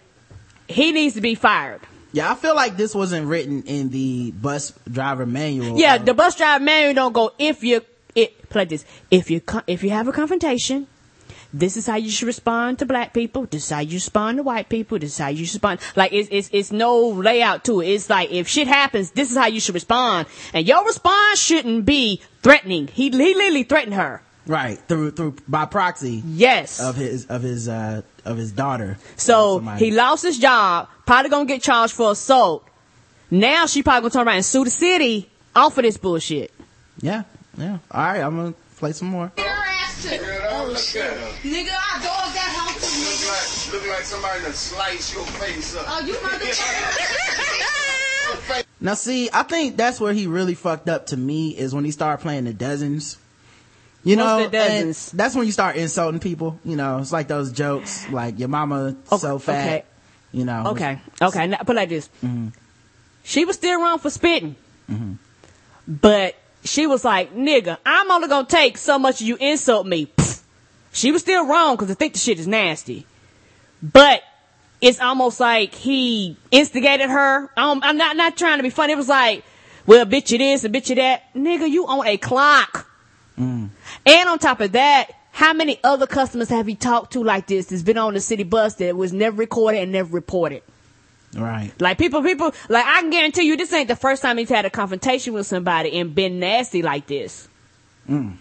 he needs to be fired. "Yeah, I feel like this wasn't written in the bus driver manual." Yeah, the bus driver manual don't go if you play this if you if you have a confrontation. This is how you should respond to black people. This is how you respond to white people. This is how you respond. Like it's it's it's no layout to it. It's like if shit happens, this is how you should respond, and your response shouldn't be threatening. He he literally threatened her. right through through by proxy Yes. of his of his uh of his daughter. So he lost his job, probably gonna get charged for assault. Now she probably gonna turn around and sue the city off of this bullshit. Yeah, yeah. All right, I'm gonna play some more. your ass too. Oh, shit. Nigga, I dog that hoe too, Look nigga. like, look like somebody done slice your face up. Oh, you motherfucker. Now, see, I think that's where he really fucked up to me is when he started playing the dozens. You What's know, and that's when you start insulting people. You know, it's like those jokes, like your mama so fat. okay. You know. Okay, okay. Now, put it like this: Mm-hmm. she was still wrong for spitting, but she was like, "Nigga, I'm only gonna take so much you insult me." Pfft. She was still wrong because I think the shit is nasty, but it's almost like he instigated her. Um, I'm not not trying to be funny. It was like, "Well, bitch, you this and bitch, you that." Nigga, you on a clock. Mm. And on top of that, how many other customers have you talked to like this that's been on the city bus that was never recorded and never reported? Right. Like people, people, like I can guarantee you this ain't the first time he's had a confrontation with somebody and been nasty like this. Mm.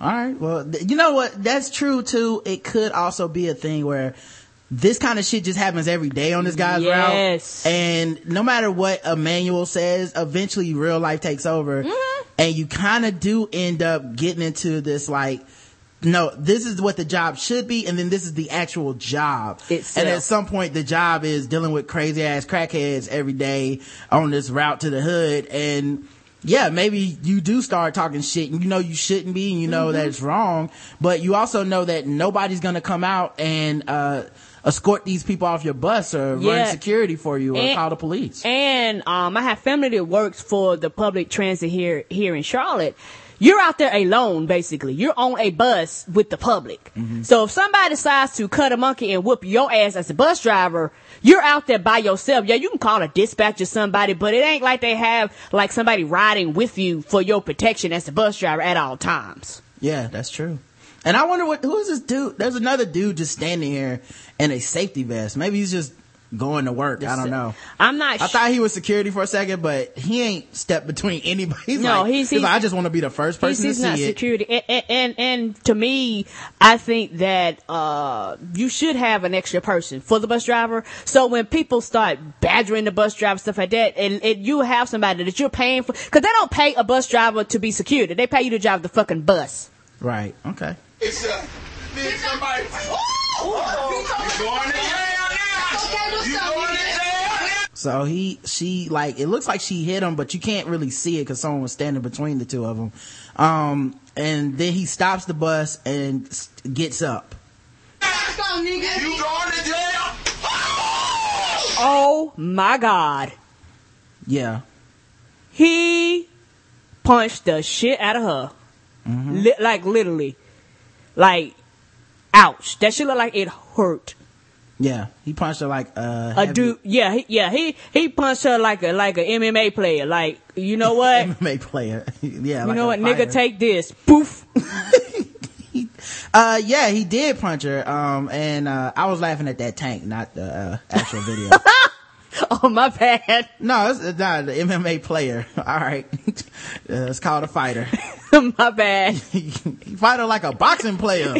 All right. Well, th- you know what? That's true too. It could also be a thing where this kind of shit just happens every day on this guy's Yes. route. And no matter what a manual says, eventually real life takes over. And you kind of do end up getting into this like, no, this is what the job should be, and then this is the actual job. Itself. And at some point, the job is dealing with crazy ass crackheads every day on this route to the hood. And yeah, maybe you do start talking shit and you know you shouldn't be and you know that it's wrong, but you also know that nobody's gonna come out and, uh, escort these people off your bus or Yeah. run security for you or And- call the police. And um, I have family that works for the public transit here here in Charlotte. You're out there alone, basically. You're on a bus with the public. Mm-hmm. So if somebody decides to cut a monkey and whoop your ass as a bus driver, you're out there by yourself. Yeah, you can call a dispatch or somebody, but it ain't like they have like somebody riding with you for your protection as a bus driver at all times. Yeah, that's true. And I wonder what, who is this dude? There's another dude just standing here in a safety vest. Maybe he's just going to work. I don't know. I'm not. I thought he was security for a second, but he ain't stepped between anybody. He's No, like, he's- he's like, I just want to be the first He's, person to he's see not it. security, and, and, and and to me, I think that uh, you should have an extra person for the bus driver. So when people start badgering the bus driver stuff like that, and, and you have somebody that you're paying for, because they don't pay a bus driver to be security, they pay you to drive the fucking bus. Right. Okay. It's a, did somebody, oh, you going to jail now? You going to jail now? So he, she, like, it looks like she hit him, but you can't really see it because someone was standing between the two of them. Um, and then he stops the bus and gets up. Go. You going to jail? Oh my god, Yeah. he punched the shit out of her, Mm-hmm. Li- like literally, like, ouch, that shit looked like it hurt. Yeah. He punched her like, uh, A dude, yeah, he, yeah, he he punched her like a like a MMA player. Like, you know what? MMA player. yeah. you like know what, fighter. nigga, take this. Poof. Uh, yeah, he did punch her. Um, and, uh, I was laughing at that tank, not the, uh, actual video. oh, my bad. No, it's, it's not the MMA player. All right. uh, it's called a fighter. My bad. fighter like a boxing player.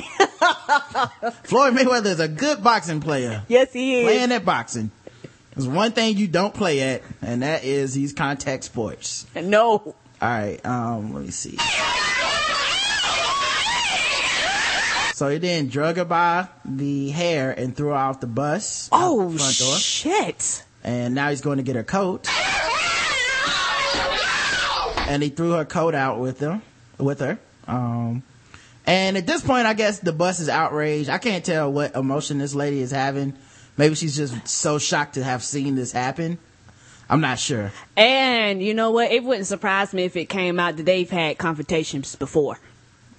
Floyd Mayweather is a good boxing player. Yes, he is. Playing at boxing. There's one thing you don't play at, and that is these contact sports. No. Alright, um, let me see. So he then drug her by the hair and threw her off the bus. Oh, the shit. And now he's going to get her coat. And he threw her coat out with him, with her. Um, and at this point, I guess the bus is outraged. I can't tell what emotion this lady is having. Maybe she's just so shocked to have seen this happen. I'm not sure. And you know what? It wouldn't surprise me if it came out that they've had confrontations before.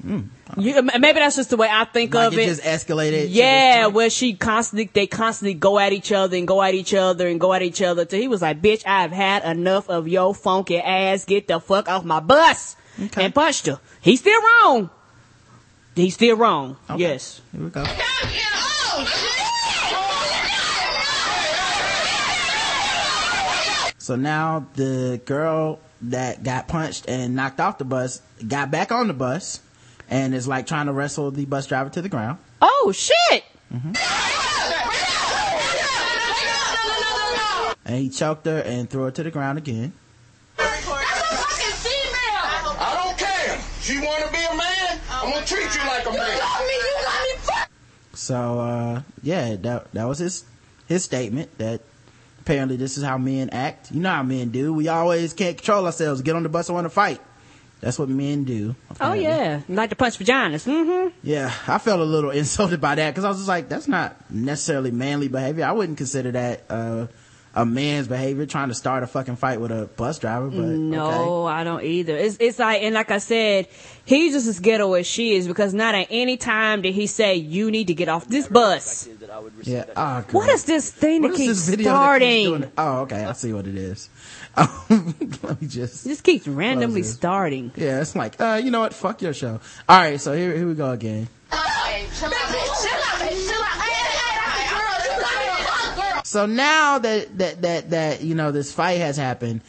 Mm. You, maybe that's just the way I think. Like of it it. just escalated. Yeah, where she constantly, they constantly go at each other and go at each other and go at each other. Till he was like, "Bitch, I've had enough of your funky ass. Get the fuck off my bus!" And punched her. He's still wrong. He's still wrong. Yes. Here we go. So now the girl that got punched and knocked off the bus got back on the bus and is like trying to wrestle the bus driver to the ground. Oh shit! And he choked her and threw her to the ground again. I don't care. She want to be a man? I'm going to treat you like a man. So uh yeah, that that was his his statement that apparently this is how men act. You know how men do. We always can't control ourselves. Get on the bus and want to fight. That's what men do. Oh yeah, like to punch vaginas. Mm-hmm. Yeah, I felt a little insulted by that because I was just like, that's not necessarily manly behavior. I wouldn't consider that uh, a man's behavior trying to start a fucking fight with a bus driver. But No, okay. I don't either. It's it's like and like I said, he's just as ghetto as she is because not at any time did he say you need to get off this bus. yeah. Oh, What is this thing What that is keeps this video that keeps starting? doing- Oh, okay. I see what it is. Let me just. It just keeps randomly starting. Yeah, it's like, uh, you know what? Fuck your show. All right, so here, here we go again. So now that, that, that, that, you know, this fight has happened,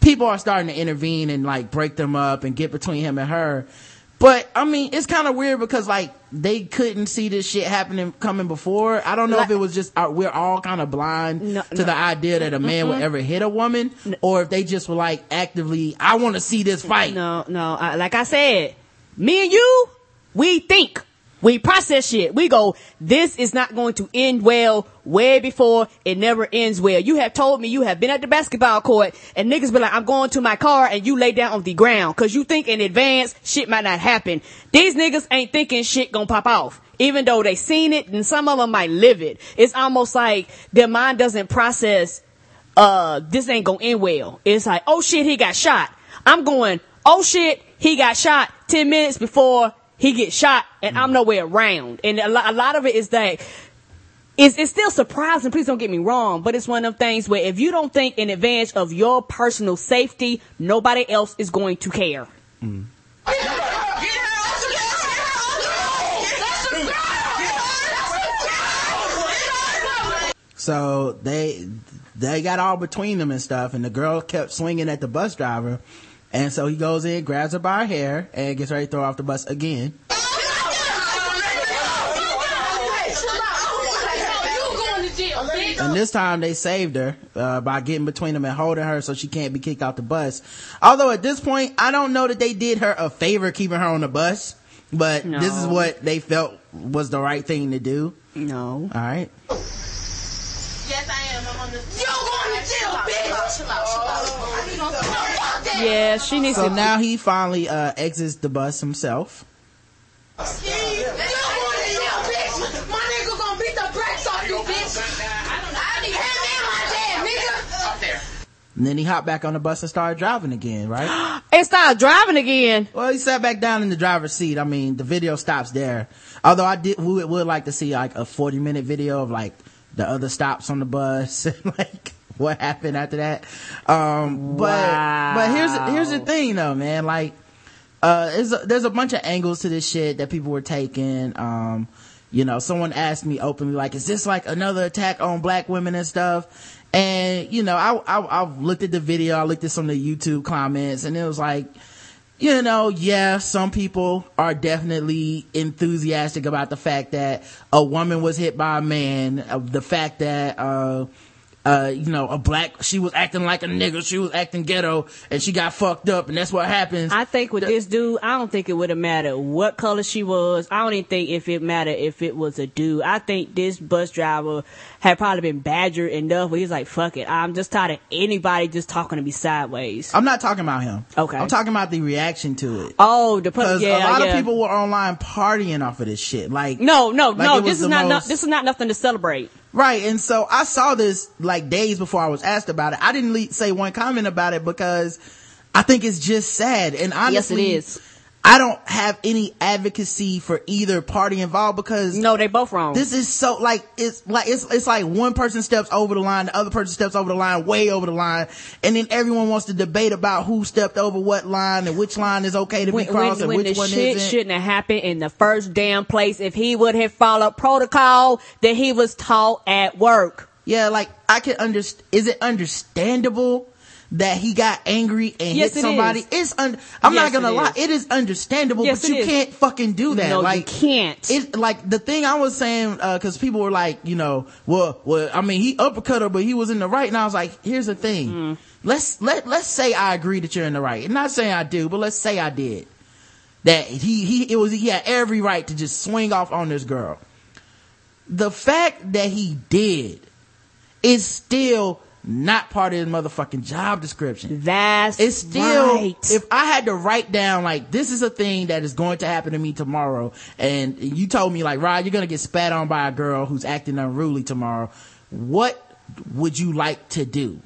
people are starting to intervene and like break them up and get between him and her. But I mean, it's kind of weird because like they couldn't see this shit happening coming before. I don't know if it was just uh, we're all kind of blind to no. the idea that a man would Mm-mm. ever hit a woman, or if they just were like actively, I want to see this fight. No, no. I, like I said, me and you, we think. We process shit. We go, this is not going to end well way before it never ends well. You have told me you have been at the basketball court and niggas be like, I'm going to my car and you lay down on the ground cause you think in advance shit might not happen. These niggas ain't thinking shit gonna pop off. Even though they seen it and some of them might live it. It's almost like their mind doesn't process uh, this ain't gonna end well. It's like, oh shit, he got shot. I'm going, oh shit, he got shot 10 minutes before he gets shot and I'm nowhere around. And a lot, a lot of it is that it's, it's still surprising. Please don't get me wrong, but it's one of them things where if you don't think in advance of your personal safety, nobody else is going to care. So they they got all between them and stuff, and the girl kept swinging at the bus driver, and so he goes in, grabs her by her hair, and gets ready to throw off the bus again. And this time they saved her uh, by getting between them and holding her so she can't be kicked out the bus. Although at this point, I don't know that they did her a favor keeping her on the bus, but this is what they felt was the right thing to do. No. All right. Yes, I am. I'm on the. You going to jail, bitch? Chill out, chill out, chill out. Fuck that. Yeah, she needs So to. now he finally uh, exits the bus himself. You And then he hopped back on the bus and started driving again, right? and started driving again. Well, he sat back down in the driver's seat. I mean, the video stops there. Although I did, would, would like to see like a 40 minute video of like the other stops on the bus and like what happened after that. Um, but, but here's, here's the thing though, man. Like, uh, there's a, there's a bunch of angles to this shit that people were taking. Um, you know, someone asked me openly, like, is this like another attack on black women and stuff? And, you know, I, I, I looked at the video, I looked at some of the YouTube comments and it was like, you know, yeah, some people are definitely enthusiastic about the fact that a woman was hit by a man, uh, the fact that, uh, uh, you know, a black, she was acting like a nigga, she was acting ghetto, and she got fucked up, and that's what happens. I think with this dude, I don't think it would have mattered what color she was. I don't even think if it mattered if it was a dude. I think this bus driver had probably been badgered enough where he's like, fuck it. I'm just tired of anybody just talking to me sideways. I'm not talking about him. Okay. I'm talking about the reaction to it. Oh, the pu- Because yeah, a lot yeah. of people were online partying off of this shit. Like, No, no, like no. This is not, no. This is not nothing to celebrate. Right. And so I saw this like days before I was asked about it. I didn't le- say one comment about it because I think it's just sad. And honestly, Yes, it is. I don't have any advocacy for either party involved because No, they both wrong. this is so like it's like it's it's like one person steps over the line, the other person steps over the line, way over the line, and then everyone wants to debate about who stepped over what line and which line is okay to when, be crossed when, and when which the one shit isn't. shouldn't have happened in the first damn place if he would have followed protocol that he was taught at work. Yeah, like I can understand. Is it understandable that he got angry and Yes, hit somebody? is. It's un- I'm Yes, not gonna it lie. is. It is understandable, Yes, but you is. can't fucking do that. No, you like can't. It like the thing I was saying because people were like, you know, well, well, I mean, he uppercut her, but he was in the right, and I was like, here's the thing. Mm. Let's let let's say I agree that you're in the right. I'm not saying I do, but let's say I did. That he he it was he had every right to just swing off on this girl. The fact that he did is still not part of his motherfucking job description. That's It's still, right. if I had to write down like, this is a thing that is going to happen to me tomorrow, and you told me like, Rod, you're gonna get spat on by a girl who's acting unruly tomorrow, what would you like to do?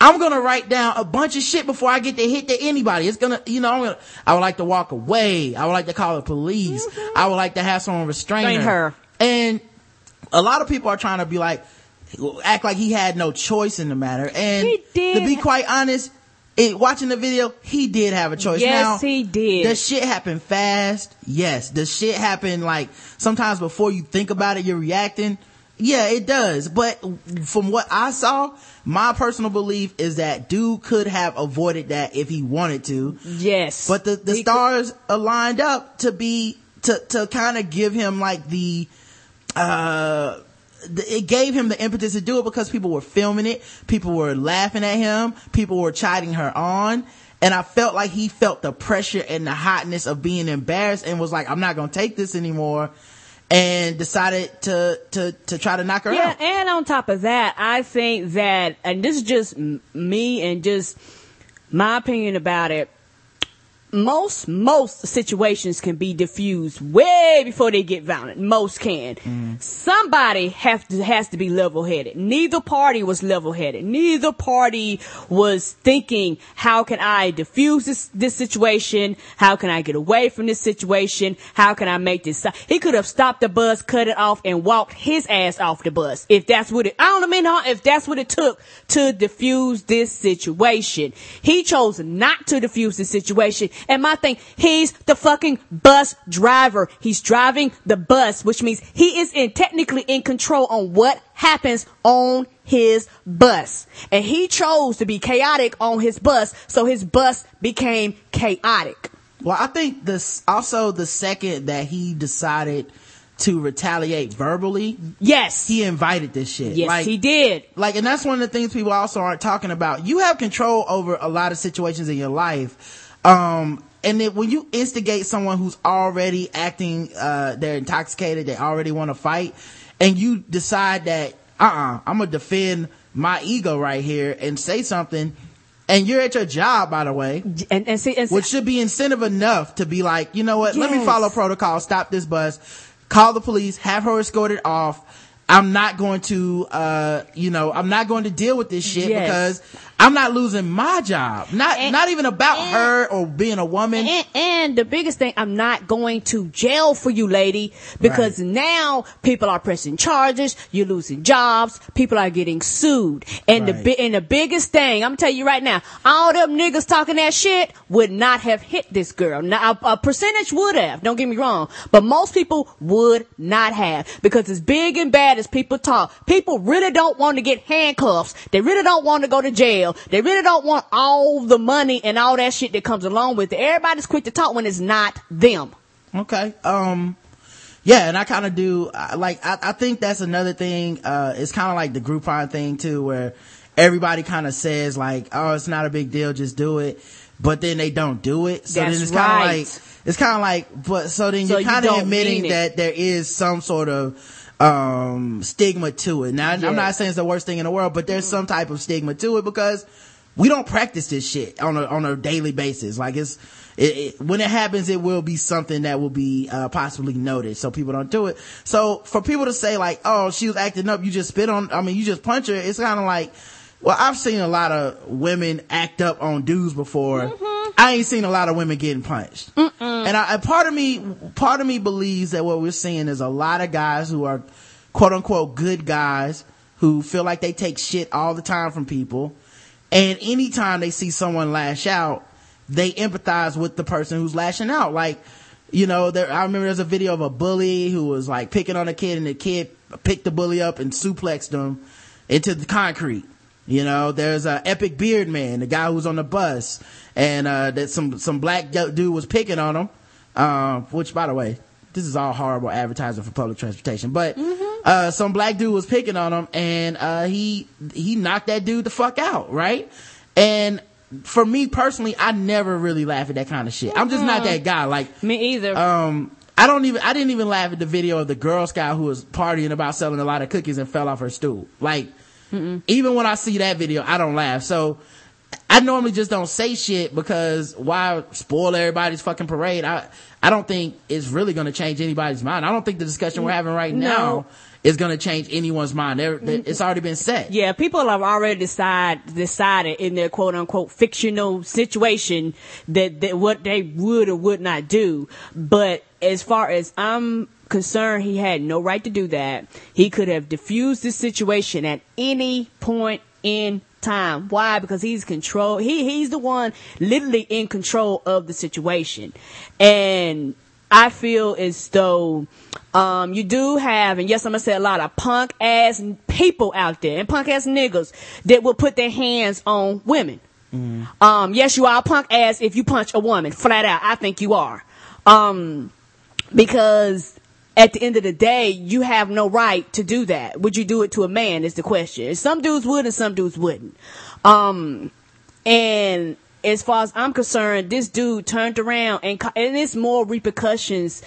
I'm gonna write down a bunch of shit before I get to hit to anybody. It's gonna, you know, I'm gonna, I would like to walk away. I would like to call the police. Mm-hmm. I would like to have someone restrain Restrain her. her. And a lot of people are trying to be like, act like he had no choice in the matter. And to be quite honest, it, watching the video, he did have a choice. Yes, now, he did. Does shit happen fast? Yes. Does shit happen like sometimes before you think about it, you're reacting? Yeah, it does. But from what I saw, my personal belief is that dude could have avoided that if he wanted to. Yes. But the, the He stars aligned up to be, to, to kind of give him like the, uh, it gave him the impetus to do it because people were filming it. People were laughing at him. People were chiding her on. And I felt like he felt the pressure and the hotness of being embarrassed and was like, I'm not going to take this anymore. And decided to, to, to try to knock her Yeah, out. and on top of that, I think that, and this is just me and just my opinion about it. Most most situations can be diffused way before they get violent. Most can. Mm-hmm. Somebody have to has to be level headed. Neither party was level headed. Neither party was thinking, how can I diffuse this this situation? How can I get away from this situation? How can I make this? He could have stopped the bus, cut it off, and walked his ass off the bus. If that's what it, I don't mean if that's what it took to diffuse this situation. He chose not to diffuse the situation. And my thing, he's the fucking bus driver. He's driving the bus, which means he is in technically in control on what happens on his bus. And he chose to be chaotic on his bus, so his bus became chaotic. Well, I think this also the second that he decided to retaliate verbally. Yes. He invited this shit. Yes, like, he did. Like, and that's one of the things people also aren't talking about. You have control over a lot of situations in your life. Um, and then when you instigate someone who's already acting, uh, they're intoxicated, they already want to fight, and you decide that, uh-uh, I'm gonna defend my ego right here and say something, and you're at your job, by the way. And, and see, and which should be incentive enough to be like, you know what, let me follow protocol, stop this bus, call the police, have her escorted off. I'm not going to, uh, you know, I'm not going to deal with this shit Yes. because I'm not losing my job. Not, not even about her or being a woman. And, and the biggest thing, I'm not going to jail for you, lady, because now people are pressing charges, you're losing jobs, people are getting sued. And the Right. bi- and the biggest thing, I'm telling you right now, all them niggas talking that shit would not have hit this girl. Now, a, a percentage would have, don't get me wrong, but most people would not have because as big and bad as people talk, people really don't want to get handcuffs. They really don't want to go to jail. Jail. They really don't want all the money and all that shit that comes along with it. Everybody's quick to talk when it's not them. Okay. Um, yeah, and I kind of do, I- like, I, I think that's another thing, uh, it's kind of like the Groupon thing too, where everybody kind of says like, oh, it's not a big deal, just do it. But then they don't do it. So That's then it's kind of right. like, it's kind of like, but so then So you're kind of admitting that there is some sort of, um, stigma to it. Now, I'm not saying it's the worst thing in the world, but there's some type of stigma to it because we don't practice this shit on a, on a daily basis. Like it's, it, it, when it happens, it will be something that will be, uh, possibly noticed. So people don't do it. So for people to say like, oh, she was acting up, you just spit on, I mean, you just punch her. It's kind of like, well, I've seen a lot of women act up on dudes before. Mm-hmm. I ain't seen a lot of women getting punched. And I, part of me, part of me believes that what we're seeing is a lot of guys who are quote unquote good guys who feel like they take shit all the time from people. And anytime they see someone lash out, they empathize with the person who's lashing out. Like, you know, there, I remember there's a video of a bully who was like picking on a kid and the kid picked the bully up and suplexed him into the concrete. You know, there's a epic beard man, the guy who's on the bus and, uh, that some, some black dude was picking on him. Um, which by the way, this is all horrible advertising for public transportation, but, uh, some black dude was picking on him and, uh, he, he knocked that dude the fuck out, right? And for me personally, I never really laugh at that kind of shit. I'm just not that guy. Like, Me either. um, I don't even, I didn't even laugh at the video of the Girl Scout who was partying about selling a lot of cookies and fell off her stool. Like, even when I see that video, I don't laugh. So, I normally just don't say shit because why spoil everybody's fucking parade? I, I don't think it's really going to change anybody's mind. I don't think the discussion we're having right No. now is going to change anyone's mind. There, it's already been set. Yeah, people have already decide, decided in their quote unquote fictional situation that, that what they would or would not do. But as far as I'm concerned, he had no right to do that. He could have diffused this situation at any point in time. Why? Because he's control. He he's the one literally in control of the situation, and I feel as though um, you do have, and yes, I'm gonna say a lot of punk ass people out there and punk ass niggas that will put their hands on women. Um, yes, you are a punk ass if you punch a woman, flat out. I think you are. Um, because at the end of the day, you have no right to do that. Would you do it to a man is the question. Some dudes would and some dudes wouldn't. Um, and as far as I'm concerned, this dude turned around and, and it's more repercussions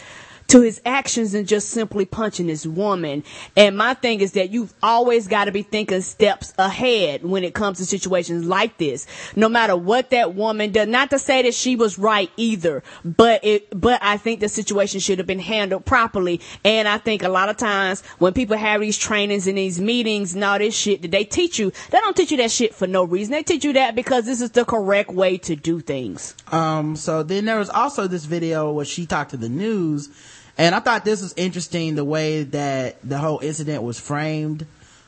to his actions than just simply punching this woman. And my thing is that you've always got to be thinking steps ahead when it comes to situations like this. No matter what that woman does, not to say that she was right either, but it, but I think the situation should have been handled properly. And I think a lot of times when people have these trainings and these meetings and all this shit that they teach you, they don't teach you that shit for no reason. They teach you that because this is the correct way to do things. Um, so then there was also this video where she talked to the news, and I thought this was interesting the way that the whole incident was framed,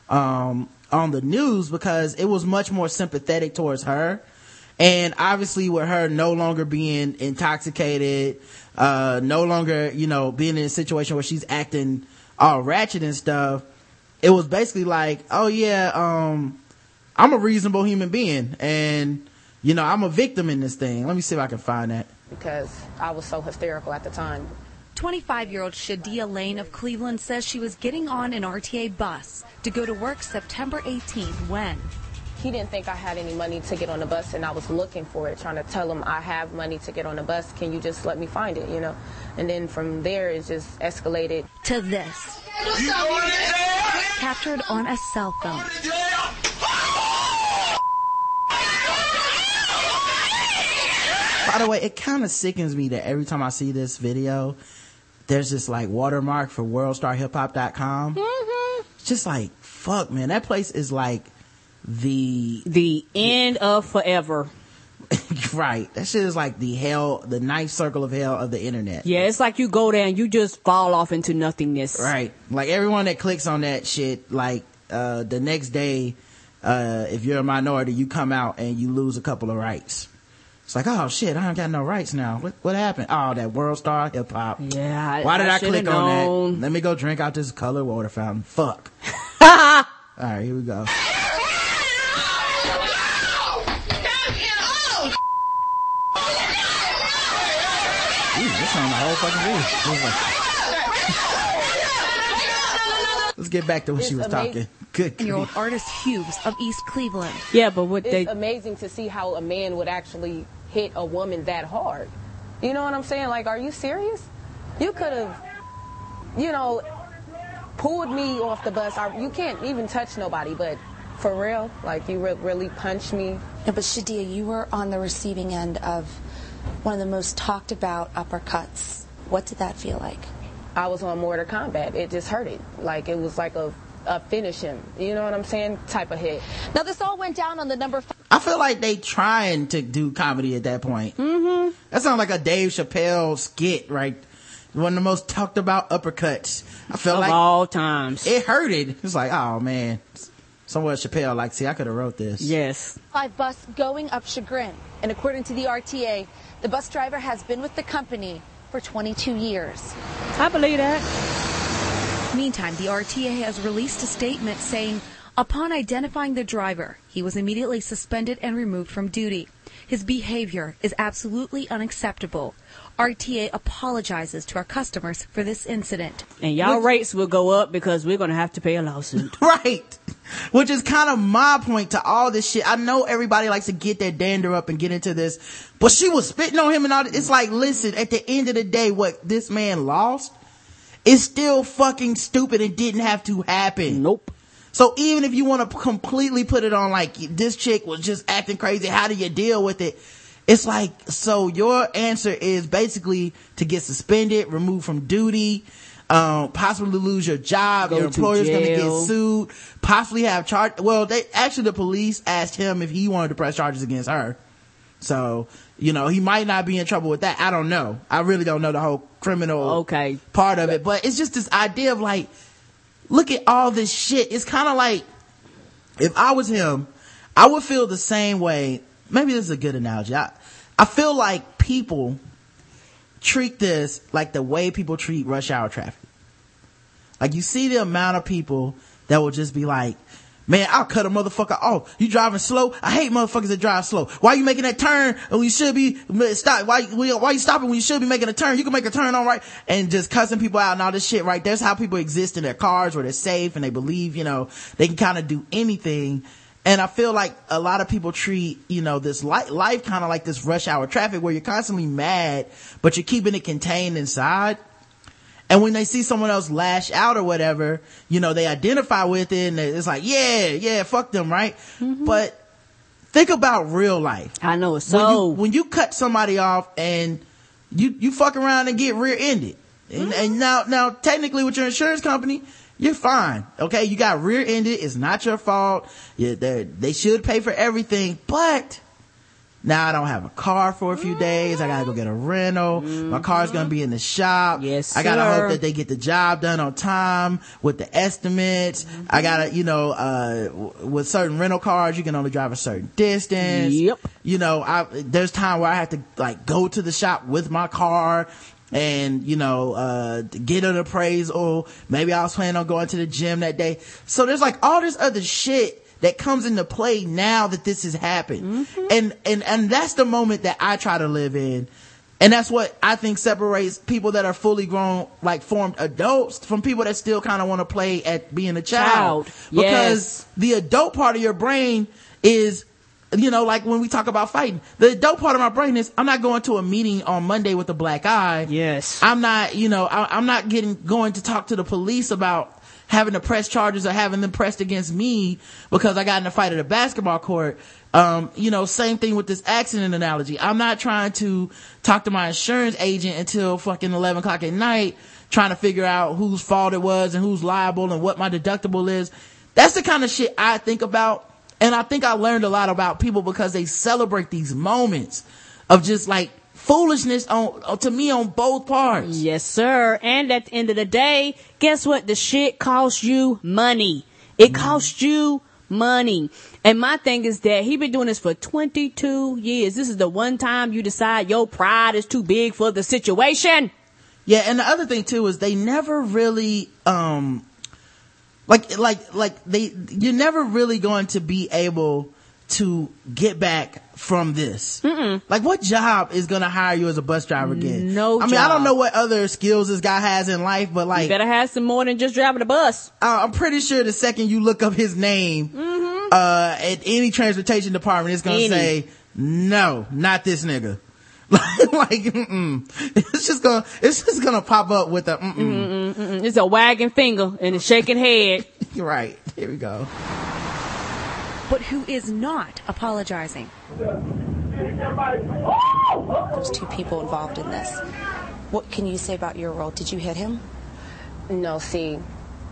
um, on the news because it was much more sympathetic towards her. And obviously with her no longer being intoxicated, uh, no longer, you know, being in a situation where she's acting all ratchet and stuff, it was basically like, oh yeah, um, I'm a reasonable human being and, you know, I'm a victim in this thing. Let me see if I can find that. because I was so hysterical at the time. 25 year old Shidea Lane of Cleveland says she was getting on an RTA bus to go to work September 18th when He didn't think I had any money to get on the bus, and I was looking for it, trying to tell him I have money to get on the bus. Can you just let me find it, you know? And then from there, it just escalated. to this. Captured on a cell phone. By the way, it kind of sickens me that every time I see this video, there's this like watermark for worldstarhiphop.com. It's just like, fuck, man, that place is like the the end of forever. right. That shit is like the hell, the ninth circle of hell of the internet. Yeah, it's like you go there and you just fall off into nothingness. Right. Like everyone that clicks on that shit, like, uh, the next day, uh, if you're a minority, you come out and you lose a couple of rights. It's like, oh shit, I don't got no rights now. What what happened? Oh, that world star hip hop. Yeah. Why did I, I click on that? Let me go drink out this color water fountain. Fuck. All right, here we go. On the whole fucking. Let's get back to what it's she was amazing. talking. Good. Your old Artis Hughes of East Cleveland. Yeah, but what it's they. It's amazing to see how a man would actually hit a woman that hard. You know what I'm saying? Like, are you serious? You could have, you know, pulled me off the bus. I, you can't even touch nobody, but for real, like you re- really punched me. No, but Shidea, you were on the receiving end of one of the most talked about uppercuts. What did that feel like? I was on Mortal Kombat. It just hurted. Like it was like a, a finish him. You know what I'm saying? Type of hit. Now, this all went down on the number five. I feel like they trying to do comedy at that point. Mm-hmm. That sounds like a Dave Chappelle skit, right? One of the most talked about uppercuts. I feel Of like all times. it hurted. It was like, oh man. Somewhere Chappelle like, see, I could have wrote this. Yes. Five bus going up Chagrin. And according to the RTA, the bus driver has been with the company for 22 years. I believe that. Meantime, the RTA has released a statement saying, upon identifying the driver, he was immediately suspended and removed from duty. His behavior is absolutely unacceptable. RTA apologizes to our customers for this incident. And y'all rates will go up because we're gonna have to pay a lawsuit. right. Which is kind of my point to all this shit. I know everybody likes to get their dander up and get into this, but she was spitting on him and all this. It's like, listen, at the end of the day, what this man lost is still fucking stupid and didn't have to happen. Nope. So even if you want to completely put it on like this chick was just acting crazy, how do you deal with it? It's like, so your answer is basically to get suspended, removed from duty, um, possibly lose your job, Go your to employer's gonna get sued, possibly have charge. Well, they actually the police asked him if he wanted to press charges against her. So, you know, he might not be in trouble with that. I don't know. I really don't know the whole criminal Okay. part of it, but it's just this idea of like, look at all this shit. It's kind of like, if I was him, I would feel the same way. Maybe this is a good analogy. I, I feel like people treat this like the way people treat rush hour traffic. Like you see the amount of people that will just be like, man, I'll cut a motherfucker off. You driving slow? I hate motherfuckers that drive slow. Why you making that turn when you should be, stop, why, why you stopping when you should be making a turn? You can make a turn all right. And just cussing people out and all this shit, right? That's how people exist in their cars where they're safe and they believe, you know, they can kind of do anything. And I feel like a lot of people treat, you know, this life kind of like this rush hour traffic where you're constantly mad, but you're keeping it contained inside. And when they see someone else lash out or whatever, you know, they identify with it and it's like, yeah, yeah, fuck them, right? Mm-hmm. But think about real life. I know it's When you, so. when you cut somebody off and you, you fuck around and get rear ended. And, mm-hmm. and now, now technically with your insurance company, you're fine. Okay. You got rear ended. It's not your fault. You, they should pay for everything, but now I don't have a car for a few days. I gotta go get a rental. My car's gonna be in the shop. Yes, I gotta sir. hope that they get the job done on time with the estimates. I gotta, you know, uh, w- with certain rental cars, you can only drive a certain distance. Yep. You know, I, there's time where I have to like go to the shop with my car and, you know, uh, get an appraisal. Maybe I was planning on going to the gym that day. So there's like all this other shit that comes into play now that this has happened. Mm-hmm. And, and, and that's the moment that I try to live in. And that's what I think separates people that are fully grown, like formed adults from people that still kind of want to play at being a child. Child. Because Yes. the adult part of your brain is, you know, like when we talk about fighting, the adult part of my brain is, I'm not going to a meeting on Monday with a black eye. Yes. I'm not, you know, I, I'm not getting, going to talk to the police about having to press charges or having them pressed against me because I got in a fight at a basketball court. Um, you know, same thing with this accident analogy. I'm not trying to talk to my insurance agent until fucking 11 o'clock at night, trying to figure out whose fault it was and who's liable and what my deductible is. That's the kind of shit I think about. And I think I learned a lot about people because they celebrate these moments of just like foolishness on, to me on both parts. Yes, sir. And at the end of the day, guess what? The shit costs you money. It costs you money. And my thing is that he been doing this for 22 years. This is the one time you decide your pride is too big for the situation. Yeah, and the other thing too is they never really um like like like they you're never really going to be able to get back from this? Like, what job is gonna hire you as a bus driver again? No I mean, I don't know what other skills this guy has in life, but like, you better have some more than just driving a bus. uh, I'm pretty sure the second you look up his name, uh, at any transportation department, it's gonna Any. say, no, not this nigga. like, mm-mm. It's just gonna, it's just gonna pop up with a, mm-mm. Mm-mm. It's a wagging finger and a shaking head. right. Here we go. But who is not apologizing? There's two people involved in this. What can you say about your role? Did you hit him? No, see,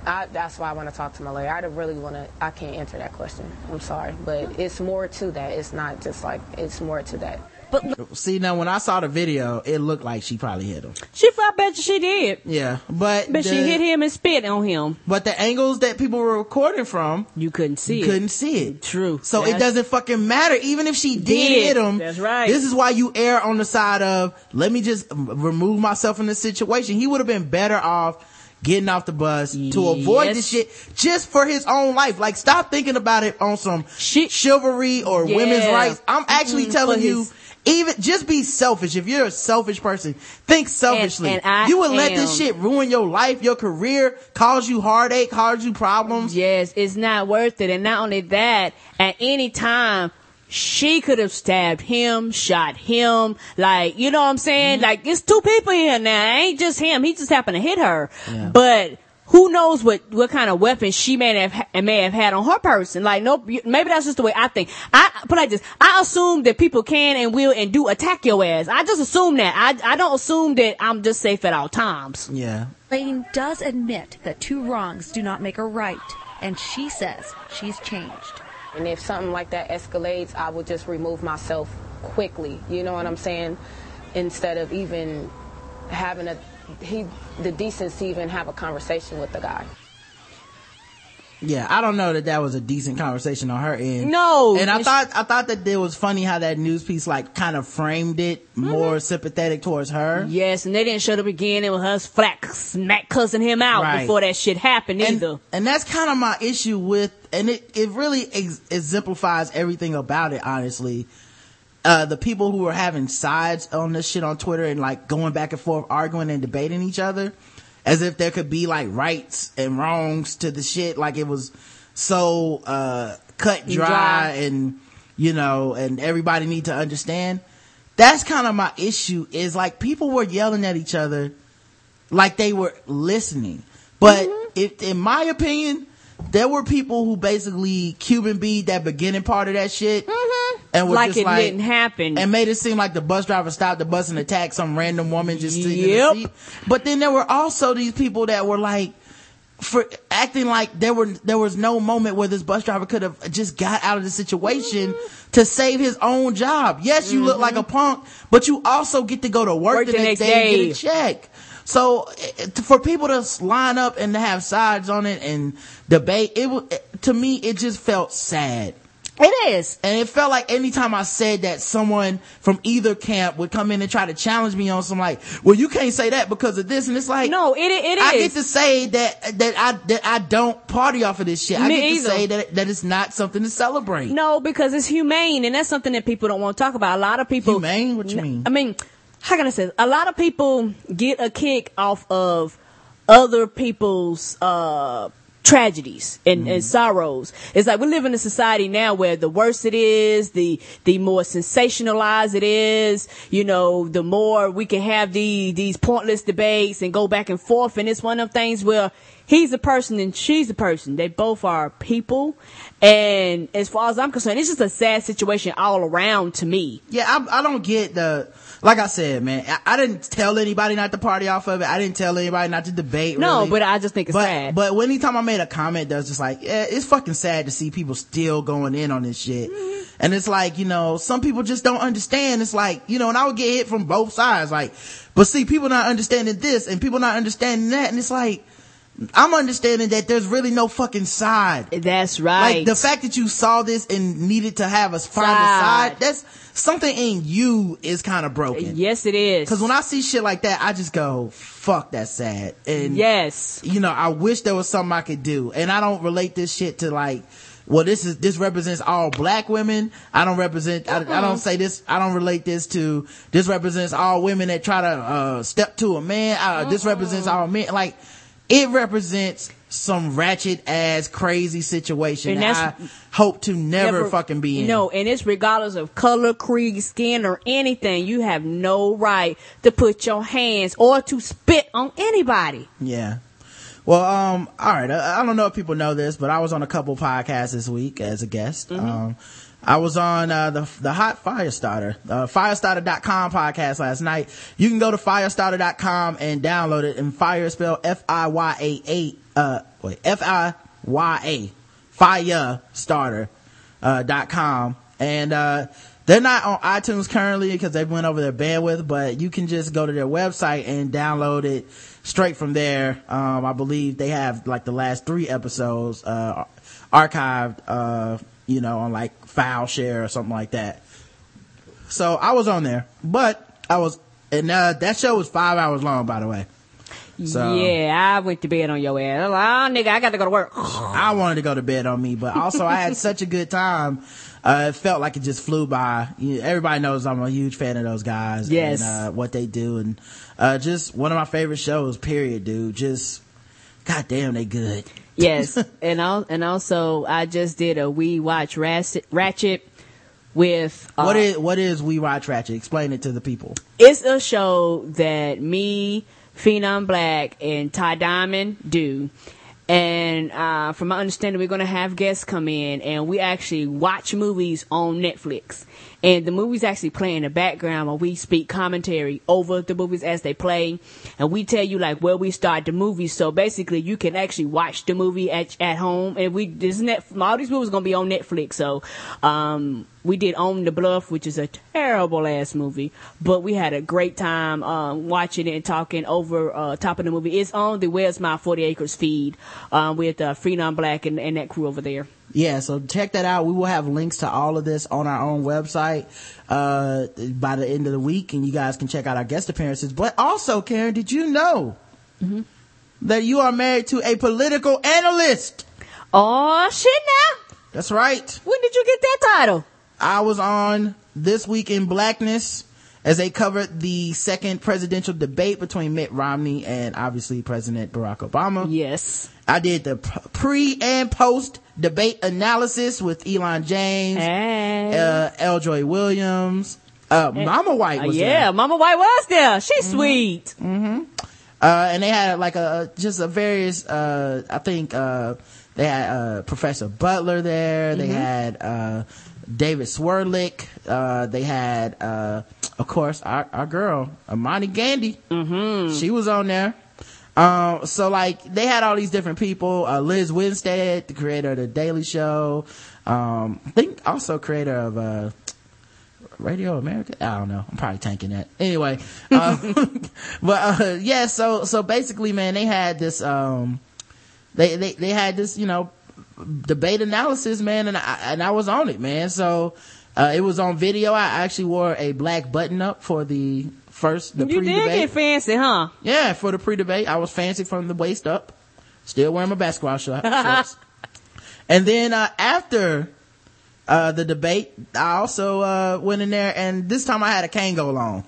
I, that's why I want to talk to my lawyer. I don't really want to. I can't answer that question. I'm sorry, but it's more to that. It's not just like it's more to that. See, now when I saw the video, it looked like she probably hit him. She, I bet you she did. Yeah, but But she hit him and spit on him. But the angles that people were recording from, you couldn't see you it. couldn't see it. True. So it doesn't fucking matter. Even if she did, Did. hit him, That's right. This is why you err on the side of let me just remove myself from this situation. He would have been better off getting off the bus to avoid this shit just for his own life. Like stop thinking about it on some chivalry or women's rights. I'm actually Mm, telling you. his- even just be selfish. If you're a selfish person, think selfishly. and I you would let this shit ruin your life, your career, cause you heartache, cause you problems. Yes, it's not worth it. And not only that, at any time, she could have stabbed him, shot him. Like, you know what I'm saying? Mm-hmm. Like, it's two people here now. It ain't just him. He just happened to hit her. But who knows what, what kind of weapon she may have, may have had on her person. Like, nope, maybe that's just the way I think. I, put it like this. I assume that people can and will and do attack your ass. I just assume that. I, I don't assume that I'm just safe at all times. Yeah. Lane does admit that two wrongs do not make a right, and she says she's changed. And if something like that escalates, I would just remove myself quickly. You know what I'm saying? Instead of even having a he the decency even have a conversation with the guy. Yeah, I don't know that that was a decent conversation on her end. No. and I And thought I thought that it was funny how that news piece like kind of framed it more mm-hmm. sympathetic towards her. Yes, and they didn't show the beginning with her flat smack cussing him out Right. before that shit happened and, either. and that's kind of my issue with, and it it really ex- exemplifies everything about it. Honestly, uh, the people who were having sides on this shit on Twitter and like going back and forth, arguing and debating each other, as if there could be like rights and wrongs to the shit. Like it was so uh, cut dry, Dry. and you know, and everybody need to understand. That's kind of my issue. Is like people were yelling at each other like they were listening. But if, in my opinion, there were people who basically Cuban beat that beginning part of that shit. And were Like it like, didn't happen. And made it seem like the bus driver stopped the bus and attacked some random woman just sitting Yep. in the seat. But then there were also these people that were like, for acting like there were there was no moment where this bus driver could have just got out of the situation mm-hmm. to save his own job. Yes, you look like a mm-hmm. punk, but you also get to go to work, the, next, day, and get a check. So eh, for people to line up and to have sides on it and debate, it was eh, to me it just felt sad. It is. And it felt like anytime I said that someone from either camp would come in and try to challenge me on some like, well, you can't say that because of this. And it's like, No, it it I get to say that, that I, that I don't party off of this shit. I get either. to say that, that it's not something to celebrate. No, because it's humane, and that's something that people don't want to talk about. A lot of people. Humane? What you mean? I mean, how can I say? this? A lot of people get a kick off of other people's uh tragedies and, and mm-hmm. sorrows. It's like we live in a society now where the worse it is, the the more sensationalized it is. You know, the more we can have the these pointless debates and go back and forth. And it's one of them things where he's a person and she's a person. They both are people. And as far as I'm concerned, it's just a sad situation all around to me. Yeah, I, I don't get the, like I said, man, I, I didn't tell anybody not to party off of it. I didn't tell anybody not to debate. No, really. but I just think it's but, sad. But anytime I made a comment that was just like, yeah, it's fucking sad to see people still going in on this shit. Mm-hmm. And it's like, you know, some people just don't understand. It's like, you know, and I would get hit from both sides. Like, but see, people not understanding this and people not understanding that. And it's like, I'm understanding that there's really no fucking side. That's right. Like the fact that you saw this and needed to have us find a Side. side, that's something in you is kind of broken. Yes, it is. Cause when I see shit like that, I just go, fuck, that's sad. And yes, you know, I wish there was something I could do. And I don't relate this shit to like well, this is, this represents all black women. I don't represent, I, I don't say this, I don't relate this to, this represents all women that try to, uh, step to a man. Uh, this represents all men. Like, it represents some ratchet ass crazy situation And that I hope to never, fucking be in. No, and it's regardless of color, creed, skin, or anything. You have no right to put your hands or to spit on anybody. Yeah. Well, um, all right. I, I don't know if people know this, but I was on a couple podcasts this week as a guest. Mm-hmm. Um, I was on, uh, the, the hot Fiyastarter, uh, fiyastarter.com podcast last night. You can go to fiyastarter.com and download it and fire is spelled F-I-Y-A-A, uh, wait, F-I-Y-A, fiyastarter, uh, dot com. And, uh, they're not on iTunes currently because they went over their bandwidth, but you can just go to their website and download it straight from there. Um, I believe they have like the last three episodes, uh, archived, uh, you know, on like file share or something like that. So I was on there, but I was, and, uh, that show was five hours long, by the way. So yeah, I went to bed on your ass. I'm like, oh, nigga, I got to go to work. I wanted to go to bed on me, but also I had such a good time. Uh, it felt like it just flew by. You everybody knows I'm a huge fan of those guys. Yes. And, uh, what they do and, uh, just one of my favorite shows, period, dude. Just, goddamn, they good. Yes, and al- and also I just did a we watch Ratchet, Ratchet with uh, what is, what is We Watch Ratchet? Explain it to the people. It's a show that me, Phenom Black, and Ty Diamond do. And uh, from my understanding, we're going to have guests come in and we actually watch movies on Netflix. And the movies actually play in the background while we speak commentary over the movies as they play. And we tell you like where we start the movie. So basically, you can actually watch the movie at at home. And we this net all these movies to be on Netflix. So um, we did Own the Bluff, which is a terrible ass movie, but we had a great time um, watching it and talking over uh, top of the movie. It's on the Where's My 40 Acres feed um, with uh, Phenom Black and, and that crew over there. Yeah, so check that out. We will have links to all of this on our own website, uh, by the end of the week and you guys can check out our guest appearances. But also, Karen, did you know that you are married to a political analyst? Oh, shit now. That's right. When did you get that title? I was on This Week in Blackness as they covered the second presidential debate between Mitt Romney and obviously President Barack Obama. Yes. I did the pre and post debate analysis with Elon James, uh, L. Joy Williams, uh, Mama White Uh, yeah, there. Mama White was there. She's sweet. Mm-hmm. Uh, and they had like a, just a various, uh, I think, uh, they had, uh, Professor Butler there. They Mhm. had, uh, David Swerdlick. Uh, they had, uh, of course, our, our girl, Imani Gandy. Mm-hmm. She was on there. Um, so like they had all these different people, uh, Lizz Winstead, the creator of the Daily Show, um, I think also creator of, uh, Radio America. I don't know. I'm probably tanking that. Anyway, um, but uh, yeah. So so basically, man, they had this. Um, they they they had this, you know, debate analysis, man, and I and I was on it, man. So uh, it was on video. I actually wore a black button up for the first the You did pre-debate. get fancy, huh? Yeah, for the pre-debate, I was fancy from the waist up. Still wearing my basketball short- shorts. and then uh, after uh, the debate, I also uh, went in there, and this time I had a Kangol on,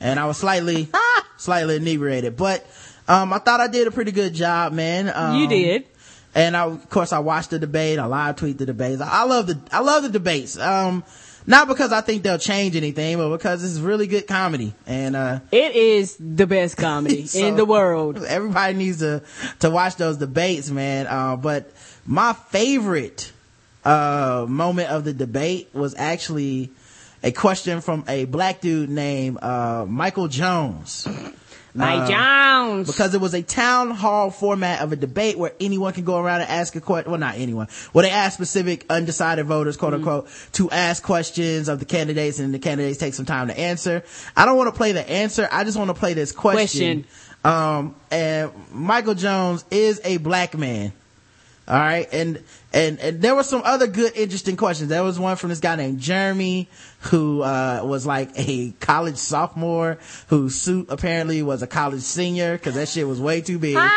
and I was slightly, slightly inebriated. But um, I thought I did a pretty good job, man. Um, You did. And I, of course, I watched the debate. I live tweet the debates. I love the, I love the debates. Um, not because I think they'll change anything, but because it's really good comedy. And, uh, It is the best comedy so, in the world. Everybody needs to, to watch those debates, man. Uh, but my favorite, uh, moment of the debate was actually a question from a black dude named, uh, Michael Jones. Mike Uh, Jones. Because it was a town hall format of a debate where anyone can go around and ask a question. Well, not anyone. Where they ask specific undecided voters, quote unquote, to ask questions of the candidates and the candidates take some time to answer. I don't want to play the answer. I just want to play this question. Um, and Michael Jones is a black man. All right. And, and, and there were some other good, interesting questions. There was one from this guy named Jeremy who, uh, was like a college sophomore whose suit apparently was a college senior because that shit was way too big.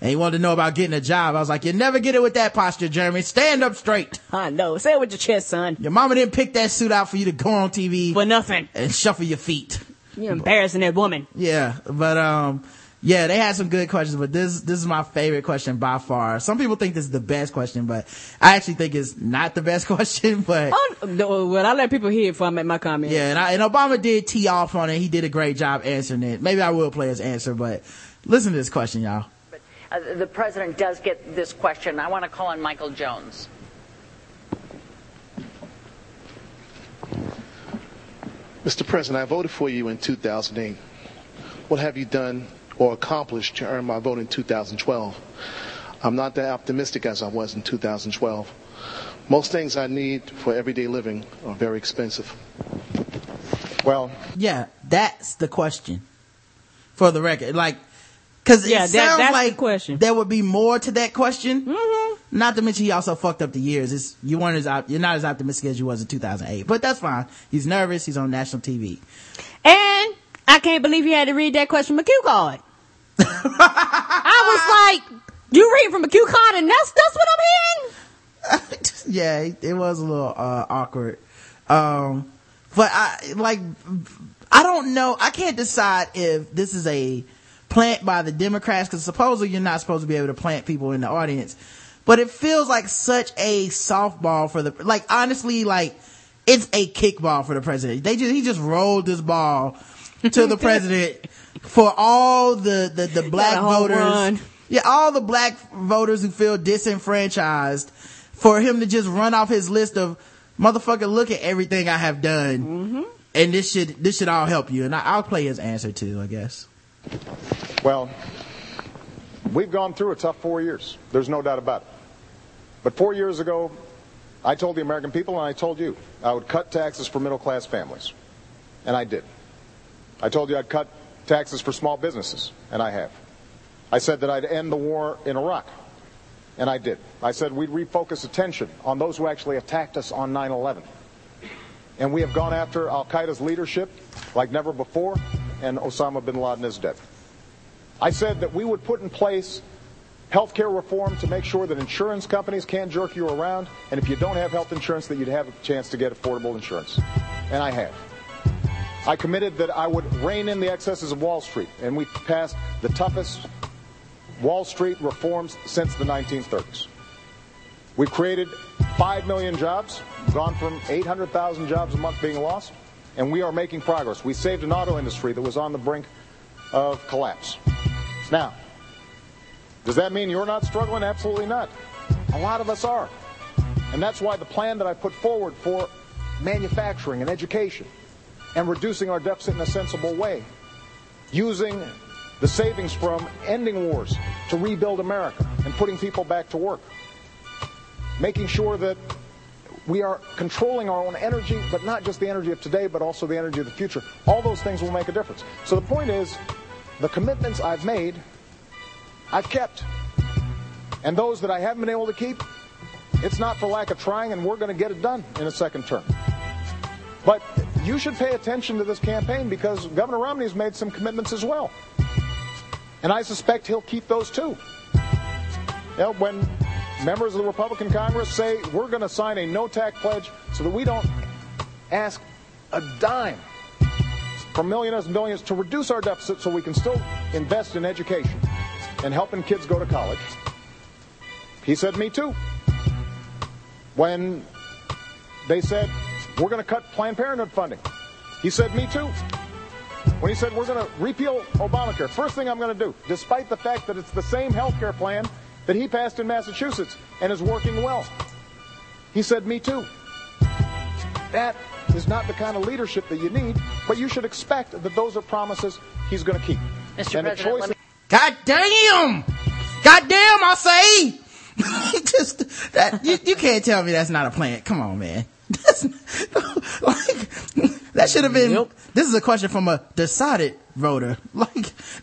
And he wanted to know about getting a job. I was like, you never get it with that posture, Jeremy. Stand up straight. I know. Say it with your chest, son. Your mama didn't pick that suit out for you to go on TV. For nothing. And shuffle your feet. You're embarrassing that woman. Yeah, but um, yeah, they had some good questions, but this this is my favorite question by far. Some people think this is the best question, but I actually think it's not the best question. But Oh, no, well, I let people hear it before I make my comment. yeah, and, I, and Obama did tee off on it. He did a great job answering it. Maybe I will play his answer, but listen to this question, y'all. Uh, the president does get this question. I want to call on Michael Jones. Mr. President, I voted for you in 2008. What have you done or accomplished to earn my vote in 2012? I'm not that optimistic as I was in 2012. Most things I need for everyday living are very expensive. Well, Yeah, that's the question. For the record, like, cause Yeah, it that- sounds that's the question. there would be more to that question. Mm-hmm. Not to mention he also fucked up the years. It's, you weren't as, op- you're not as optimistic as you was in 2008, but that's fine. He's nervous. He's on national TV. And I can't believe he had to read that question from a cue card. I was like, you read from a cue card and that's, that's what I'm hearing? yeah, it, it was a little, uh, awkward. Um, but I, like, I don't know. I can't decide if this is a plant by the Democrats, cause supposedly you're not supposed to be able to plant people in the audience. But it feels like such a softball for the, like, honestly, like, it's a kickball for the president. They just, he just rolled this ball to the president for all the, the, the black Got a home voters. run. Yeah, all the black voters who feel disenfranchised for him to just run off his list of motherfucker, look at everything I have done. Mm-hmm. And this should, this should all help you. And I, I'll play his answer too, I guess. Well, we've gone through a tough four years. There's no doubt about it. But four years ago, I told the American people and I told you I would cut taxes for middle class families. And I did. I told you I'd cut taxes for small businesses. And I have. I said that I'd end the war in Iraq. And I did. I said we'd refocus attention on those who actually attacked us on 9 11. And we have gone after Al Qaeda's leadership like never before, and Osama bin Laden is dead. I said that we would put in place healthcare reform to make sure that insurance companies can't jerk you around, and if you don't have health insurance, that you'd have a chance to get affordable insurance. And I have. I committed that I would rein in the excesses of Wall Street, and we passed the toughest Wall Street reforms since the 1930s. We've created 5 million jobs, gone from 800,000 jobs a month being lost, and we are making progress. We saved an auto industry that was on the brink of collapse. Now, does that mean you're not struggling? Absolutely not. A lot of us are. And that's why the plan that I put forward for manufacturing and education and reducing our deficit in a sensible way, using the savings from ending wars to rebuild America and putting people back to work, making sure that we are controlling our own energy, but not just the energy of today, but also the energy of the future. All those things will make a difference. So the point is, the commitments I've made, I've kept. And those that I haven't been able to keep, it's not for lack of trying, and we're going to get it done in a second term. But you should pay attention to this campaign because Governor Romney's made some commitments as well. And I suspect he'll keep those too. You know, when members of the Republican Congress say we're going to sign a no tax pledge so that we don't ask a dime from millionaires and billionaires to reduce our deficit so we can still invest in education and helping kids go to college. He said, Me too. When they said, We're going to cut Planned Parenthood funding, he said, Me too. When he said, We're going to repeal Obamacare, first thing I'm going to do, despite the fact that it's the same health care plan that he passed in Massachusetts and is working well, he said, Me too. That is not the kind of leadership that you need, but you should expect that those are promises he's going to keep. Mr. And a President, choice me- God damn! God damn, I say! Just, that, you, you can't tell me that's not a plant. Come on, man. That's, like, that should have been, this is a question from a decided voter. Like,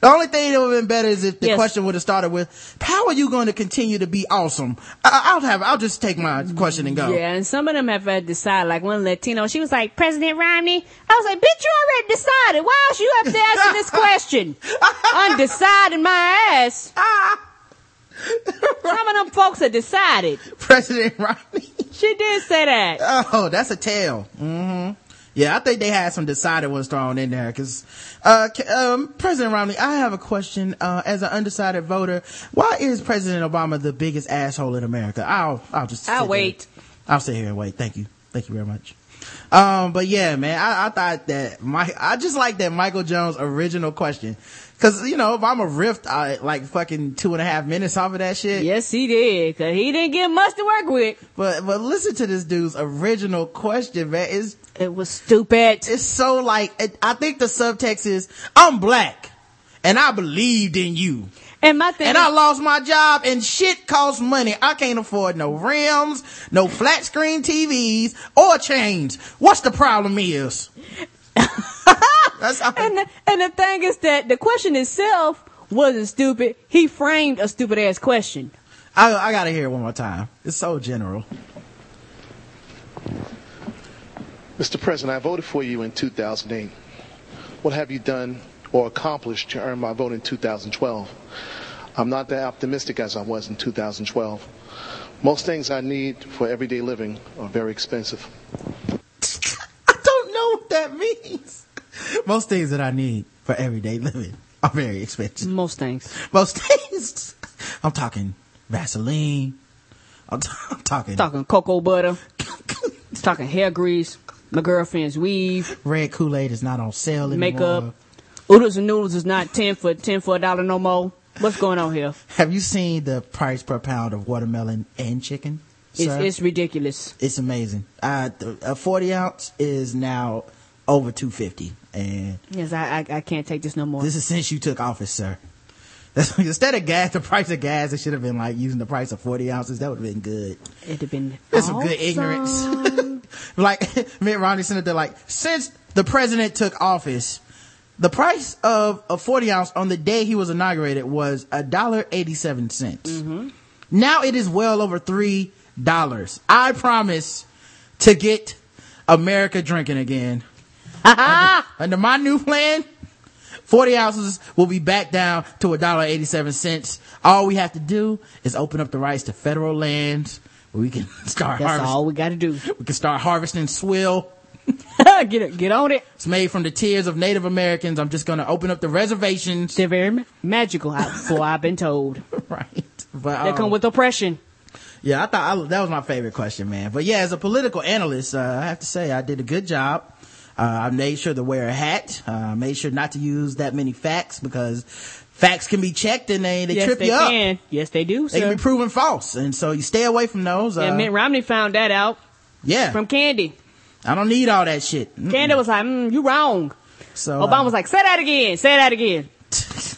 the only thing that would have been better is if the Yes. question would have started with, how are you going to continue to be awesome? I, I'll have, I'll just take my question and go. Yeah, and some of them have had to decide. Like one Latino, she was like, President Romney. I was like, bitch, you already decided. Why else you up there asking this question? Undecided my ass. Some of them folks have decided. President Romney. She did say that. Oh, that's a tale. Mm-hmm. Yeah, I think they had some decided ones thrown in there because, uh, um, President Romney, I have a question. Uh, as an undecided voter, why is President Obama the biggest asshole in America? I'll, I'll just. I'll sit there. wait. I'll sit here and wait. Thank you. Thank you very much. Um, but yeah, man, I, I thought that my, I just like that Michael Jones original question. Cause, you know, Obama riffed, uh, like fucking two and a half minutes off of that shit. Yes, he did. Cause he didn't get much to work with. But, but listen to this dude's original question, man. It's, it was stupid. It's so like, it, I think the subtext is, I'm black and I believed in you. And my thing And I lost my job and shit costs money. I can't afford no rims, no flat screen TVs or chains. What's the problem is? That's how- and the, and the thing is that the question itself wasn't stupid. He framed a stupid ass question. I, I gotta hear it one more time. It's so general. Mr. President, I voted for you in 2008. What have you done or accomplished to earn my vote in 2012? I'm not that optimistic as I was in 2012. Most things I need for everyday living are very expensive. I don't know what that means. Most things that I need for everyday living are very expensive. Most things. Most things. I'm talking Vaseline. I'm, t- I'm talking Talking cocoa butter. talking hair grease. My girlfriend's weave. red Kool-Aid is not on sale anymore. Makeup. Oodles and noodles is not 10 for 10 for a dollar no more. What's going on here? Have you seen the price per pound of watermelon and chicken? It's, it's ridiculous. It's amazing. Uh, a 40 ounce is now over 250 and Yes, I, I, I can't take this no more. this is since you took office, sir. That's, instead of gas, the price of gas, it should have been like using the price of 40 ounces. That would have been good. It'd have been That's some good awesome. ignorance. like Mitt Romney sitting there like, since the president took office, the price of a 40 ounce on the day he was inaugurated was a dollar 87 cents. Mm-hmm. Now it is well over three dollars. I promise to get America drinking again. Under, under my new plan, 40 ounces will be back down to a dollar 87 cents. All we have to do is open up the rights to federal lands where we can start That's harvesting. all we got to do. We can start harvesting swill. get it, get on it. It's made from the tears of Native Americans. I'm just going to open up the reservations. They're very ma- magical, I- so I've been told. right. But, They um, come with oppression. Yeah, I thought I, that was my favorite question, man. But yeah, as a political analyst, uh, I have to say I did a good job. Uh, I made sure to wear a hat. Uh, I made sure not to use that many facts because facts can be checked and they, they yes, trip they you up. can. Yes, they do, They sir. can be proven false. And so you stay away from those. Uh, yeah, Mitt Romney found that out yeah. from Candy. I don't need all that shit. Mm-mm. Candy was like, mm, you wrong. So, Obama uh, was like, say that again, say that again.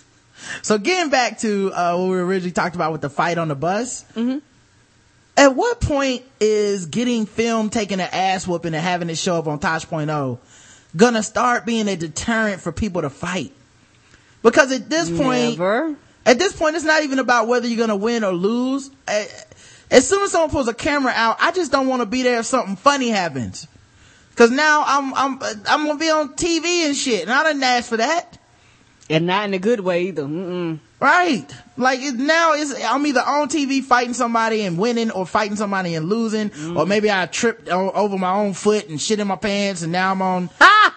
So getting back to uh, what we originally talked about with the fight on the bus. At what point is getting film taking an ass whooping and having it show up on Tosh.0 gonna start being a deterrent for people to fight? Because at this point, Never. at this point, it's not even about whether you're gonna win or lose. As soon as someone pulls a camera out, I just don't want to be there if something funny happens. Cause now I'm, I'm, I'm gonna be on TV and shit, and I didn't ask for that. And not in a good way either. Mm-mm. Right. Like it, now it's, I'm either on TV fighting somebody and winning or fighting somebody and losing. Or mm. maybe I tripped o- over my own foot and shit in my pants and now I'm on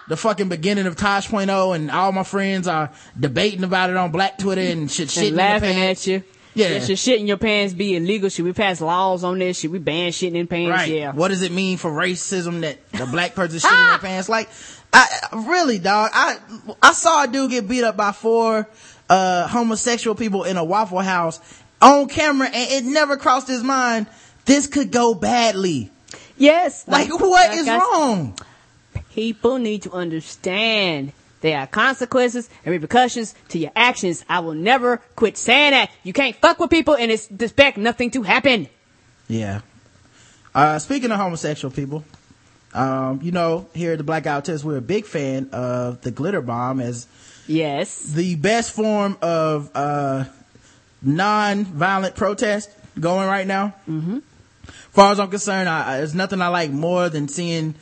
the fucking beginning of Tosh.0 and all my friends are debating about it on black Twitter and shit shit laughing at you. Yeah. Should shit in your pants be illegal? Should we pass laws on this? Should we ban shitting in pants? Right. Yeah. What does it mean for racism that the black person shit in their pants? Like, I, really, dog, I, I saw a dude get beat up by four, uh, homosexual people in a Waffle House on camera and it never crossed his mind this could go badly. Yes. Like, like- what like is I wrong? People need to understand there are consequences and repercussions to your actions. I will never quit saying that. You can't fuck with people and it's expect nothing to happen. Yeah. Uh, speaking of homosexual people, um, you know, here at the Blackout Test, we're a big fan of the glitter bomb as yes the best form of uh, non-violent protest going right now. Mm-hmm. Far as I'm concerned, I, there's nothing I like more than seeing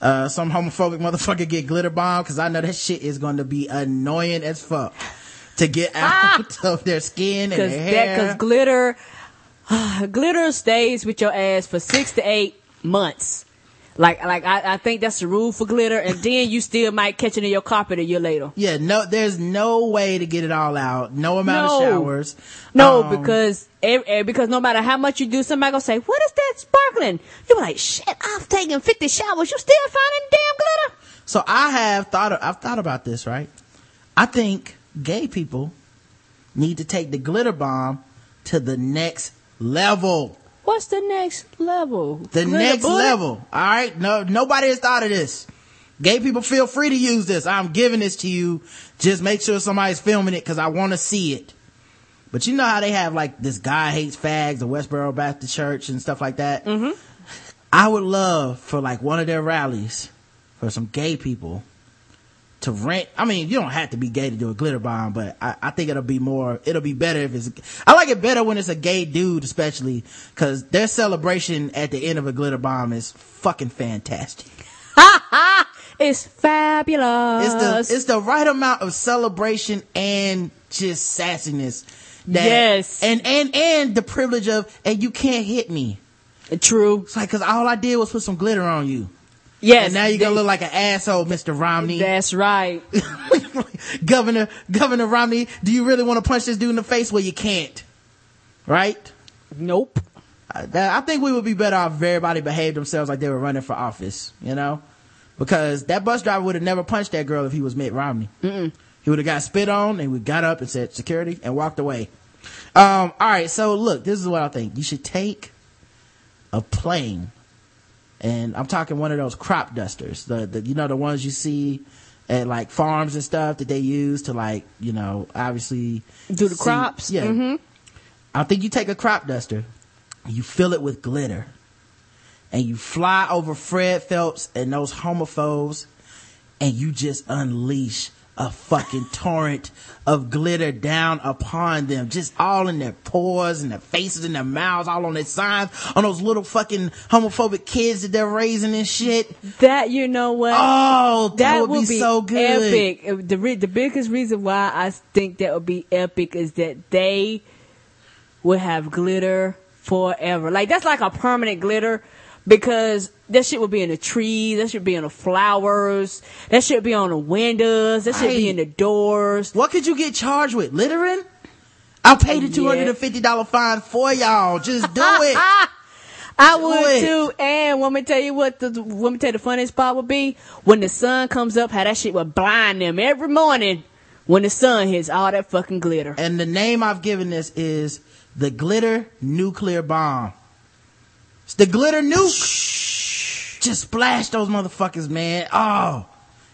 uh, some homophobic motherfucker get glitter bomb because I know that shit is going to be annoying as fuck. to get out of their skin and Cause their hair. cause glitter, glitter stays with your ass for six to eight months. Like, like I, I think that's the rule for glitter, and then you still might catch it in your carpet a year later. yeah, no, there's no way to get it all out. No amount No. of showers. No, Um, because ev- because no matter how much you do, somebody gonna say, "What is that sparkling?" You be like, "Shit, I've taken fifty showers. You still finding damn glitter?" So I have thought, Of, I've thought about this, right? I think gay people need to take the glitter bomb to the next level. What's the next level? The next level. All right. No, nobody has thought of this. Gay people feel free to use this. I'm giving this to you. Just make sure somebody's filming it because I want to see it. But you know how they have like this guy hates fags, the Westboro Baptist Church and stuff like that. Mm-hmm. I would love for like one of their rallies for some gay people to rent. I mean, you don't have to be gay to do a glitter bomb, but I, I think it'll be more, it'll be better if it's, I like it better when it's a gay dude, especially cause their celebration at the end of a glitter bomb is fucking fantastic. It's fabulous. It's the, it's the right amount of celebration and just sassiness. That, Yes. And, and, and the privilege of, and you can't hit me. True. It's like, cause all I did was put some glitter on you. Yes. And now you're gonna look like an asshole, Mr. Romney. That's right. Governor, Governor Romney, do you really want to punch this dude in the face? Well, you can't. Right? Nope. I, I think we would be better off if everybody behaved themselves like they were running for office, you know? Because that bus driver would have never punched that girl if he was Mitt Romney. Mm-mm. He would have got spit on and we got up and said security and walked away. Um, all right. So look, this is what I think. You should take a plane and I'm talking one of those crop dusters, the, the, you know, the ones you see at like farms and stuff that they use to like, you know, obviously Do the see- crops. Yeah. hmm I think you take a crop duster, you fill it with glitter, and you fly over Fred Phelps and those homophobes, and you just unleash a fucking torrent of glitter down upon them, just all in their pores and their faces and their mouths, all on their signs, on those little fucking homophobic kids that they're raising and shit. That you know what? Oh, that would be so good. Epic. Uh, The re- the biggest reason why I think that would be epic is that they would have glitter forever. Like that's like a permanent glitter because that shit would be in the trees, that should be in the flowers, that should be on the windows, that should be in the doors. What could you get charged with? Littering? I'll pay the two hundred and fifty dollar fine for y'all. Just do it. I Do would it. too. And let me tell you what the let me tell you the funniest part would be when the sun comes up, how that shit would blind them every morning when the sun hits all that fucking glitter. And the name I've given this is the glitter nuclear bomb. The glitter nuke. Just splash those motherfuckers, man. Oh,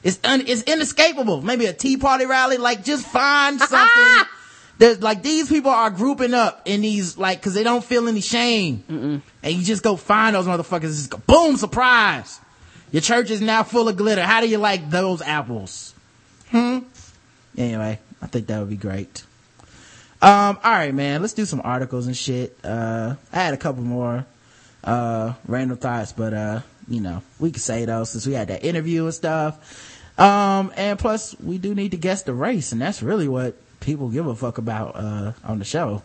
it's un- it's inescapable. Maybe a tea party rally. Like just find something. There's like these people are grouping up in these like because they don't feel any shame, and you just go find those motherfuckers. Just go, boom, surprise! Your church is now full of glitter. How do you like those apples? Hmm. Anyway, I think that would be great. Um, all right, man. Let's do some articles and shit. Uh, I had a couple more uh random thoughts, but uh, you know, we could say those since we had that interview and stuff. Um, and plus we do need to guess the race, and that's really what people give a fuck about uh on the show.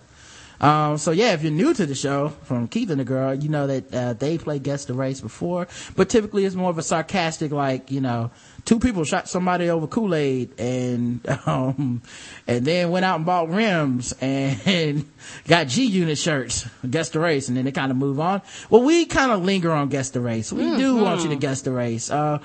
Um, so yeah, if you're new to the show from Keith and the Girl, you know that uh, they play Guess the Race before, but typically it's more of a sarcastic, like you know, two people shot somebody over Kool Aid and um, and then went out and bought rims and got G Unit shirts. Guess the race, and then they kind of move on. Well, we kind of linger on Guess the Race. We do want you to guess the race. Uh,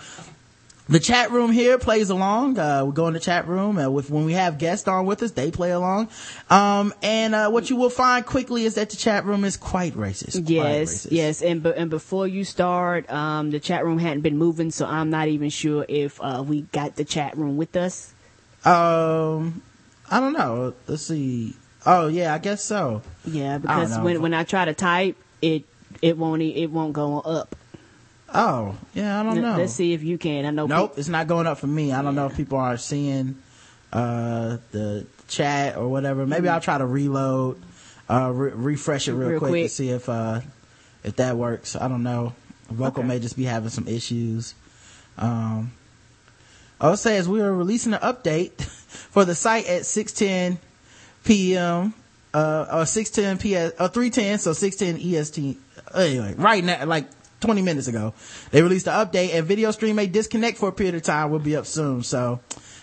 the chat room here plays along. Uh, we go in the chat room uh, with when we have guests on with us, they play along. Um, and uh, what you will find quickly is that the chat room is quite racist. Quite Yes, racist. yes, and be- and before you start, um, the chat room hadn't been moving, so I'm not even sure if uh, we got the chat room with us. Um, I don't know. Let's see. Oh yeah, I guess so. Yeah, because when when I try to type, it it won't it won't go up. Oh yeah, I don't know. Let's see if you can. I know. Nope, it's not going up for me. I don't know if people are seeing uh the chat or whatever. Maybe I'll try to reload, uh re- refresh it real, Real quick, to see if uh if that works. I don't know. Vokle may just be having some issues. Um Oh, say says we are releasing an update for the site at 6:10 p.m. uh or 6:10 p.m. or 3:10 so 6:10 EST anyway right now like 20 minutes ago they released an update and video stream may disconnect for a period of time We'll be up soon so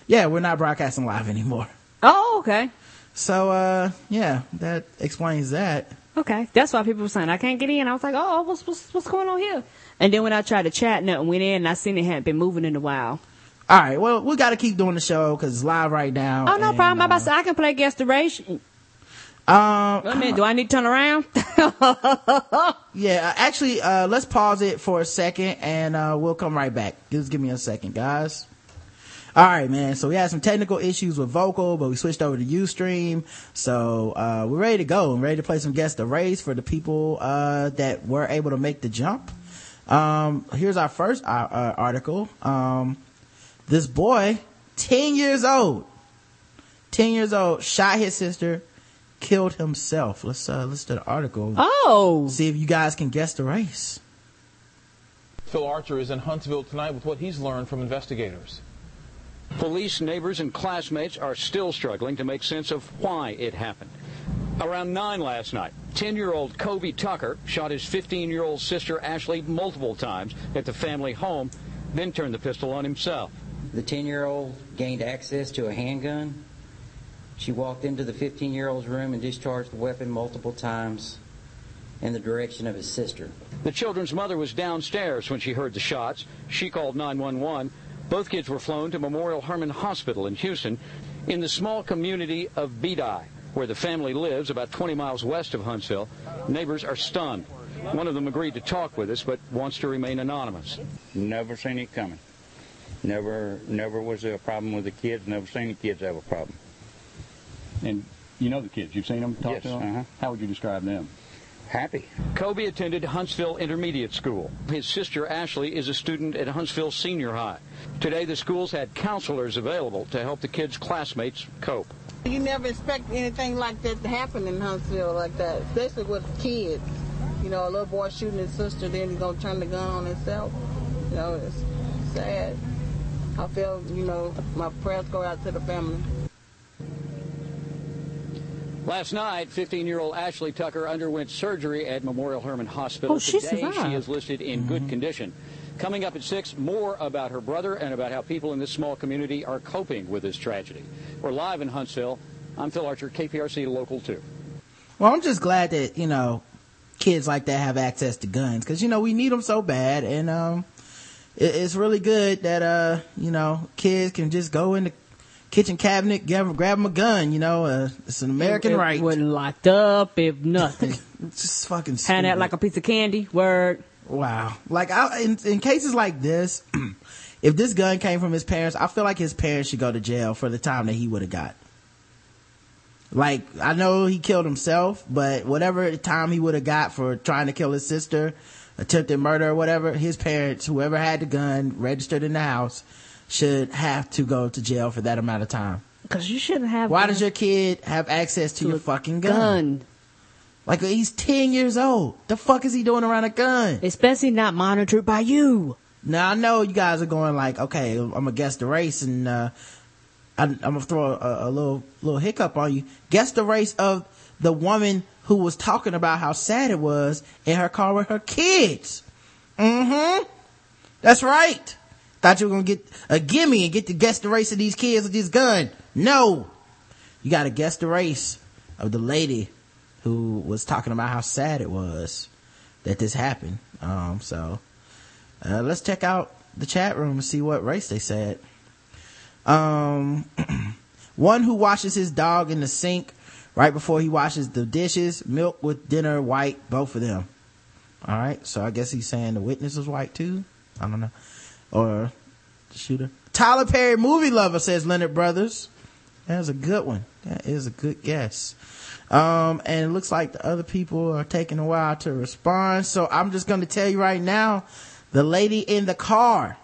yeah we're not broadcasting live anymore Oh, okay. so uh yeah that explains that Okay. That's why people were saying I can't get in. I was like, oh, what's what's what's going on here? And then when I tried to chat, nothing went in, and I seen it hadn't been moving in a while. all right well we got to keep doing the show because it's live right now Oh, no and, problem. I uh, about to say I can play guest duration. Um Wait a minute, do I need to turn around? Yeah, uh, actually, uh, let's pause it for a second and, uh, we'll come right back. Just give me a second, guys. Alright, man. So we had some technical issues with Vokle, but we switched over to Ustream. So, uh, we're ready to go and ready to play some guest arrays for the people, uh, that were able to make the jump. Um, here's our first, uh, uh, article. Um, this boy, 10 years old, 10 years old, shot his sister, killed himself. Let's, uh, listen to the article. Oh. See if you guys can guess the race. Phil Archer is in Huntsville tonight with what he's learned from investigators. Police, neighbors, and classmates are still struggling to make sense of why it happened. Around 9 last night, 10 year old Kobe Tucker shot his 15 year old sister Ashley multiple times at the family home, then turned the pistol on himself. The 10 year old gained access to a handgun. She walked into the 15 year old's room and discharged the weapon multiple times in the direction of his sister. The children's mother was downstairs when she heard the shots. She called 911. Both kids were flown to Memorial Hermann Hospital in Houston in the small community of Bedias, where the family lives about 20 miles west of Huntsville. Neighbors are stunned. One of them agreed to talk with us, but wants to remain anonymous. Never seen it coming. Never, never was there a problem with the kids. Never seen the kids have a problem. And you know the kids. You've seen them, talked Yes, to them? uh-huh. How would you describe them? Happy. Kobe attended Huntsville Intermediate School. His sister Ashley is a student at Huntsville Senior High. Today, the schools had counselors available to help the kids' classmates cope. You never expect anything like that to happen in Huntsville like that, especially with kids. You know, a little boy shooting his sister, then he's gonna turn the gun on himself. You know, it's sad. I feel, you know, my prayers go out to the family. Last night, 15-year-old Ashley Tucker underwent surgery at Memorial Hermann Hospital. Oh, she Today, survived. she is listed in good condition. Coming up at 6, more about her brother and about how people in this small community are coping with this tragedy. We're live in Huntsville. I'm Phil Archer, KPRC Local 2. Well, I'm just glad that, you know, kids like that have access to guns because, you know, we need them so bad. And, um, it, it's really good that, uh, you know, kids can just go in the kitchen cabinet, grab, grab them a gun, you know, uh, it's an American right. Wasn't locked up, if nothing. just fucking Hand out like a piece of candy. Word. Wow. Like, I, in, in cases like this, if this gun came from his parents, I feel like his parents should go to jail for the time that he would have got. Like, I know he killed himself, but whatever time he would have got for trying to kill his sister, attempted murder or whatever, his parents, whoever had the gun registered in the house, should have to go to jail for that amount of time. Because you shouldn't have. Why does your kid have access to, To your fucking gun? gun? Like, he's 10 years old. The fuck is he doing around a gun? Especially not monitored by you. Now I know you guys are going like, okay, I'm gonna guess the race, and uh, I, I'm gonna throw a, a little little hiccup on you. Guess the race of the woman who was talking about how sad it was in her car with her kids. Mm-hmm. That's right. Thought you were gonna get a gimme and get to guess the race of these kids with this gun. No, you gotta guess the race of the lady who was talking about how sad it was that this happened. Um, so uh, let's check out the chat room and see what race they said. Um, one who washes his dog in the sink right before he washes the dishes, milk with dinner white, both of them. All right, so I guess he's saying the witness was white too. I don't know, or the shooter. Tyler Perry movie lover says Leonard Brothers. That's a good one. That is a good guess. Um, and it looks like the other people are taking a while to respond. So I'm just going to tell you right now, the lady in the car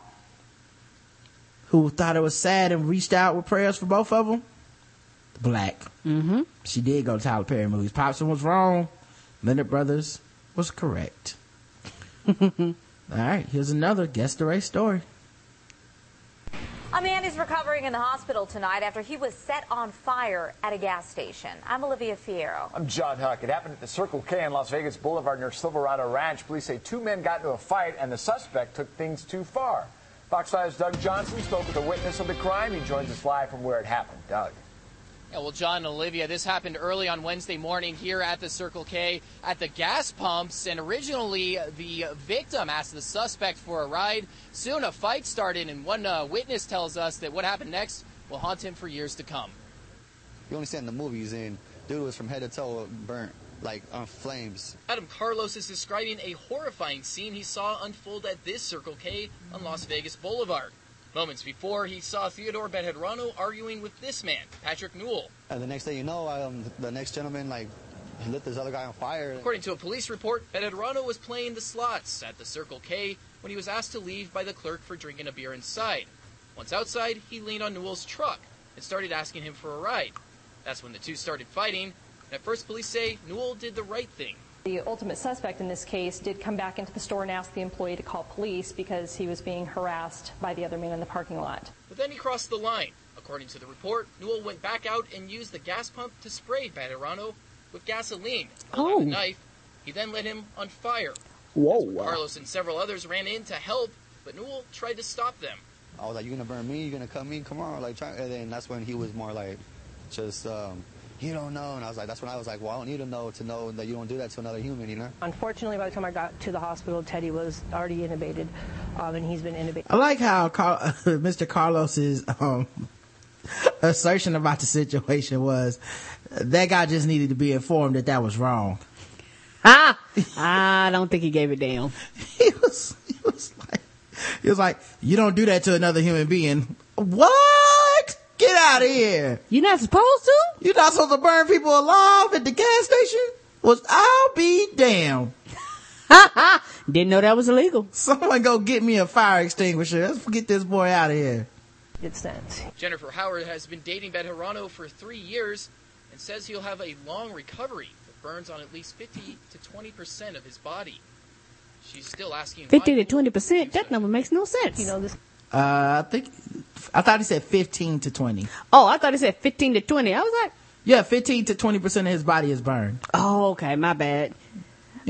who thought it was sad and reached out with prayers for both of them, black. Mm-hmm. She did go to Tyler Perry movies. Popson was wrong. Leonard Brothers was correct. All right, here's another guess the race story. A man is recovering in the hospital tonight after he was set on fire at a gas station. I'm Olivia Fierro. I'm John Huck. It happened at the Circle K on Las Vegas Boulevard near Silverado Ranch. Police say two men got into a fight and the suspect took things too far. Fox 5's Doug Johnson spoke with a witness of the crime. He joins us live from where it happened. Doug. Yeah, well, John and Olivia, this happened early on Wednesday morning here at the Circle K at the gas pumps. And originally, the victim asked the suspect for a ride. Soon, a fight started, and one uh, witness tells us that what happened next will haunt him for years to come. You only see it in the movies, and dude was from head to toe burnt, like on flames. Adam Carlos is describing a horrifying scene he saw unfold at this Circle K on Las Vegas Boulevard. Moments before, he saw Theodore Bejarano arguing with this man, Patrick Newell. And the next thing you know, um, the next gentleman like lit this other guy on fire. According to a police report, Bejarano was playing the slots at the Circle K when he was asked to leave by the clerk for drinking a beer inside. Once outside, he leaned on Newell's truck and started asking him for a ride. That's when the two started fighting. And at first, police say Newell did the right thing. The ultimate suspect in this case did come back into the store and ask the employee to call police because he was being harassed by the other man in the parking lot. But then he crossed the line. According to the report, Newell went back out and used the gas pump to spray Bejarano with gasoline. Oh. A knife. He then lit him on fire. Whoa. Carlos and several others ran in to help, but Newell tried to stop them. I was like, you're gonna burn me? You're gonna cut me? Come on!" Like, try. And then that's when he was more like, just, um, you don't know. And I was like, that's when I was like, well, I don't need to know to know that you don't do that to another human, you know. Unfortunately, by the time I got to the hospital, Teddy was already intubated, um, and he's been intubated. I like how Car- Mr. Carlos's um, assertion about the situation was that guy just needed to be informed that that was wrong. Ah, I don't think he gave a damn. he was, he was like, he was like, you don't do that to another human being. What? Get out of here. You're not supposed to? You're not supposed to burn people alive at the gas station? Was I'll be damned. Didn't know that was illegal. Someone go get me a fire extinguisher. Let's get this boy out of here. Good sense. Jennifer Howard has been dating Bejarano for three years and says he'll have a long recovery with burns on at least 50 to 20 percent of his body. She's still asking 50 to 20 percent. That number makes no sense. You know this. Uh, I think, I thought he said 15 to 20. Oh, I thought he said 15 to 20. I was like, Yeah, 15 to 20% of his body is burned. oh, okay, my bad.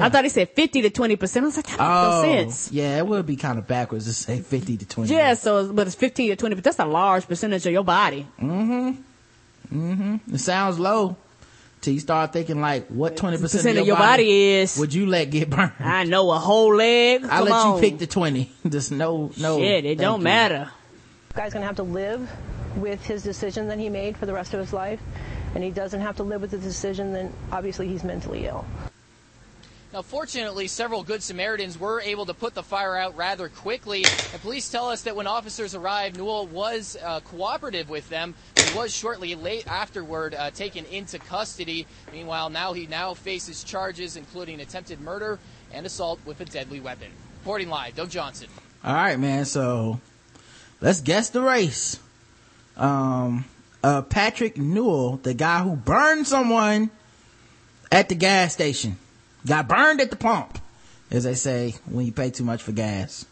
I thought he said 50 to 20 percent. I was like, that makes no sense. Oh, yeah, it would be kind of backwards to say 50 to 20. Yeah, so, but it's 15 to 20, but that's a large percentage of your body. Mm-hmm. Mm-hmm. It sounds low till you start thinking like, what 20% of your, of your body is. would you let get burned? I know a whole leg. I'll let on. you pick the 20. Just no, no. Shit, it don't you. matter. Guy's gonna have to live with his decision that he made for the rest of his life, and he doesn't have to live with the decision. Then obviously he's mentally ill. Now, fortunately, several Good Samaritans were able to put the fire out rather quickly. And police tell us that when officers arrived, Newell was uh, cooperative with them. He was shortly late afterward uh, taken into custody. Meanwhile, now he now faces charges including attempted murder and assault with a deadly weapon. Reporting live, Doug Johnson. All right, man. So let's guess the race. Um, uh, Patrick Newell, the guy who burned someone at the gas station, got burned at the pump, as they say when you pay too much for gas.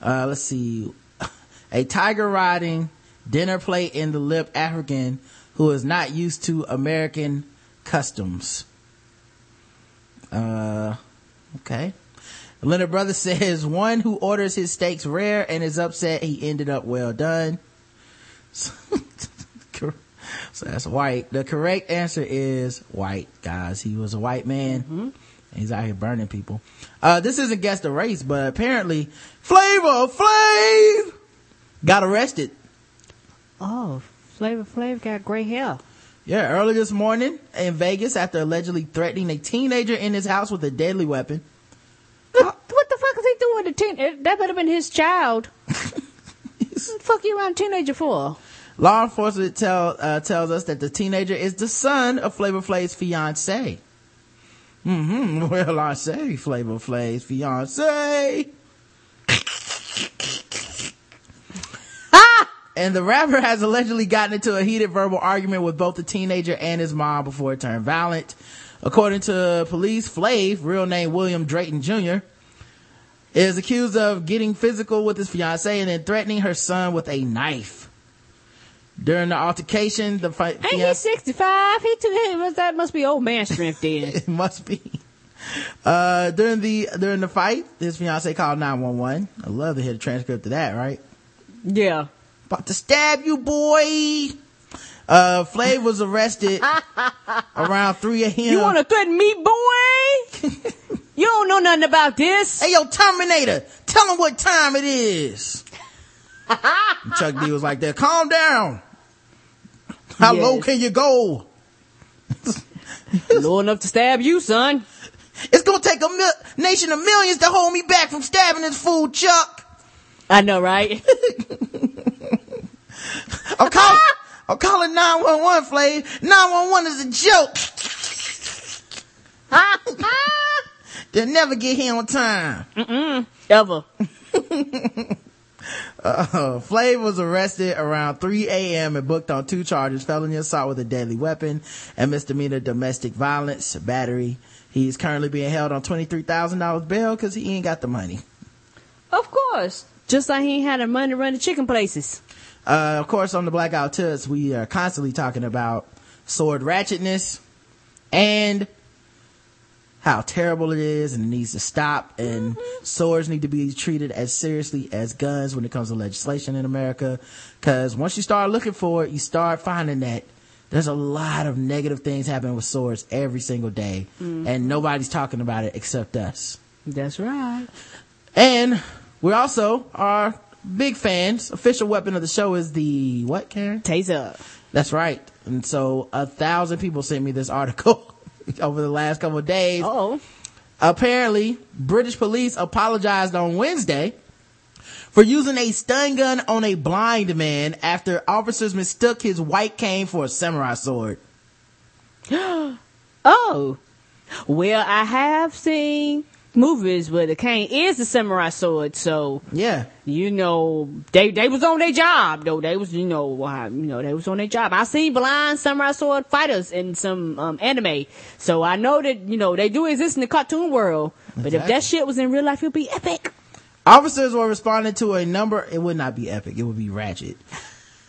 Uh, let's see. A tiger riding, dinner plate in the lip African who is not used to American customs. Uh, okay. Leonard Brothers says one who orders his steaks rare and is upset he ended up well done. So that's white. The correct answer is white, guys. He was a white man. He's out here burning people. Uh, this isn't guess the race, but apparently Flavor Flav got arrested. Oh, Flavor Flav got gray hair. Yeah, early this morning in Vegas after allegedly threatening a teenager in his house with a deadly weapon. What, what the fuck is he doing with a teen? eh, That better have been his child. what the fuck you around a teenager for? Law enforcement tell, uh, tells us that the teenager is the son of Flavor Flav's fiance. Mm-hmm. Well, I say Flavor Flav's fiance. And the rapper has allegedly gotten into a heated verbal argument with both the teenager and his mom before it turned violent. According to police, Flav, real name William Drayton Jr., is accused of getting physical with his fiance and then threatening her son with a knife. During the altercation, the fight. Ain't he 65? He took him. That must be old man strength then. it must be. Uh, during the during the fight, his fiance called nine one one. I love to hear the transcript of that. Right? Yeah. About to stab you, boy. Uh, Flav was arrested around three a.m. You want to threaten me, boy? you don't know nothing about this. Hey, yo, Terminator, tell him what time it is. Chuck D was like that. Calm down. How low can you go? Low enough to stab you, son. It's gonna take a mil- nation of millions to hold me back from stabbing this fool, Chuck. I know, right? I'm calling, I'm calling 911, Flav. 911 is a joke. They'll never get here on time. Mm-mm. Ever. Uh, Flav was arrested around 3 a.m. and booked on two charges, felony assault with a deadly weapon and misdemeanor domestic violence, battery. He's currently being held on $23,000 bail because he ain't got the money. Of course. Just like he ain't had the money to run the chicken places. Uh, of course, on the Black Guy Who Tips, we are constantly talking about sword ratchetness and how terrible it is and it needs to stop and swords need to be treated as seriously as guns when it comes to legislation in America. Cause once you start looking for it, you start finding that there's a lot of negative things happening with swords every single day Mhm. and nobody's talking about it except us. That's right. And we also are big fans. Official weapon of the show is the what, Karen? Taser. That's right. And so a thousand people sent me this article over the last couple of days. Oh. Apparently, British police apologized on Wednesday for using a stun gun on a blind man after officers mistook his white cane for a samurai sword. oh. Well, I have seen movies where the cane is the samurai sword, so yeah, you know they they was on their job though. They was you know uh, you know they was on their job. I seen blind samurai sword fighters in some um, anime, so I know that you know they do exist in the cartoon world. But if that shit was in real life, it'd be epic. Officers were responding to a number. It would not be epic. It would be ratchet.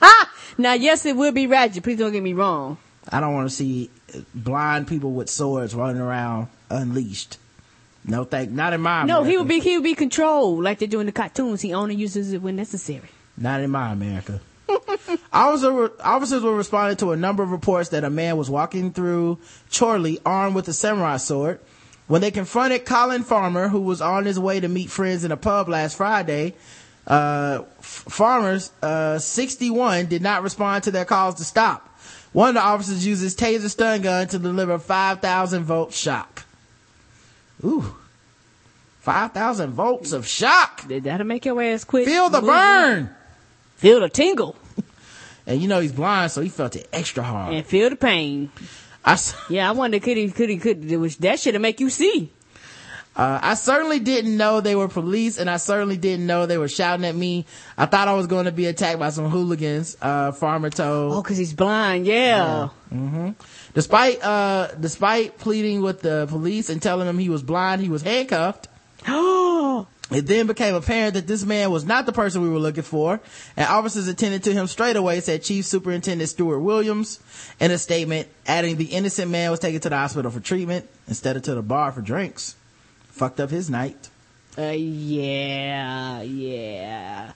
Ah, now yes, it would be ratchet. Please don't get me wrong. I don't want to see blind people with swords running around unleashed. No, thank. Not in my. no, he would be he would be controlled like they do in the cartoons. He only uses it when necessary. Not in my America. Officer, officers were responding to a number of reports that a man was walking through Chorley armed with a samurai sword. When they confronted Colin Farmer, who was on his way to meet friends in a pub last Friday, uh, F- Farmer's, uh, 61 did not respond to their calls to stop. One of the officers used his taser stun gun to deliver 5,000 volt shock. Ooh. 5,000 volts of shock. Did that'll make your ass quit. Feel the moving. burn. Feel the tingle. And you know he's blind, so he felt it extra hard. and feel the pain. I, s- yeah, I wonder could he could he could that should make you see. Uh, I certainly didn't know they were police and I certainly didn't know they were shouting at me. I thought I was going to be attacked by some hooligans, uh, Farmer told. Oh, cause he's blind. Yeah. hmm Despite, uh, despite pleading with the police and telling them he was blind, he was handcuffed. It then became apparent that this man was not the person we were looking for, and officers attended to him straight away, said Chief Superintendent Stuart Williams in a statement, adding the innocent man was taken to the hospital for treatment instead of to the bar for drinks. Fucked up his night. Uh, yeah, yeah.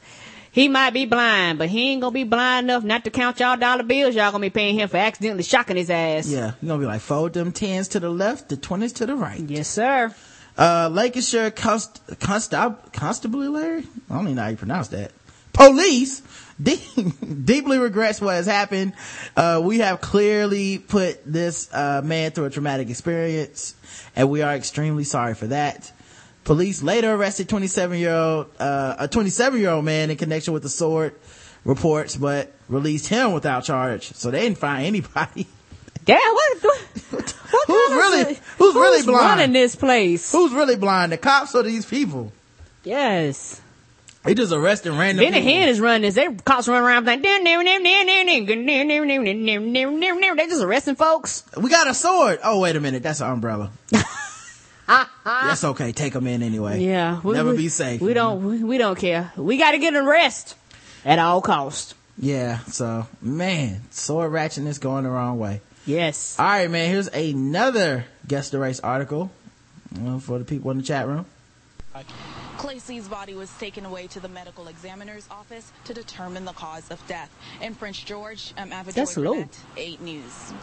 He might be blind, but he ain't gonna be blind enough not to count y'all dollar bills y'all gonna be paying him for accidentally shocking his ass. Yeah, you're gonna be like, fold them tens to the left, the twenties to the right. Yes, sir. Uh, Lancashire Const- Constab- Constabulary? I don't even know how you pronounce that. Police de- deeply regrets what has happened. Uh, we have clearly put this, uh, man through a traumatic experience and we are extremely sorry for that. Police later arrested 27 year old, uh, a 27 year old man in connection with the sword reports, but released him without charge. So they didn't find anybody. Damn! what? what, what who's really? Who's, who's really blind? in this place? Who's really blind? The cops or these people? Yes. They just arresting random. Benny Hinn is running this. They cops run around like they just arresting folks. We got a sword. Oh wait a minute, that's an umbrella. That's okay. Take them in anyway. Yeah, we- Never we- be safe. We don't. We, we don't care. We got to get a rest at all cost. Yeah. So, man, sword ratchetness going the wrong way. Yes. All right, man. Here's another guest the race article for the people in the chat room. Clayce's body was taken away to the medical examiner's office to determine the cause of death. In Prince George, um, I'm Ava That's Joy low. 8 News.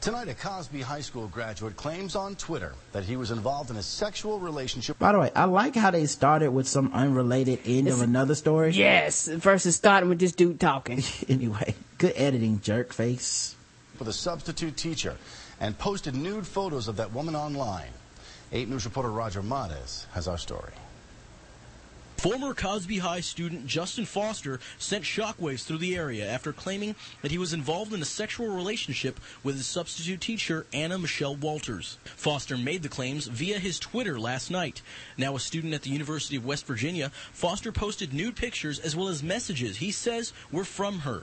Tonight, a Cosby High School graduate claims on Twitter that he was involved in a sexual relationship. By the way, I like how they started with some unrelated end of another story. Yes. Versus starting with this dude talking. anyway, good editing, jerk face. with a substitute teacher and posted nude photos of that woman online. 8 News reporter Roger Mades has our story. Former Cosby High student Justin Foster sent shockwaves through the area after claiming that he was involved in a sexual relationship with his substitute teacher, Anna Michelle Walters. Foster made the claims via his Twitter last night. Now a student at the University of West Virginia, Foster posted nude pictures as well as messages he says were from her.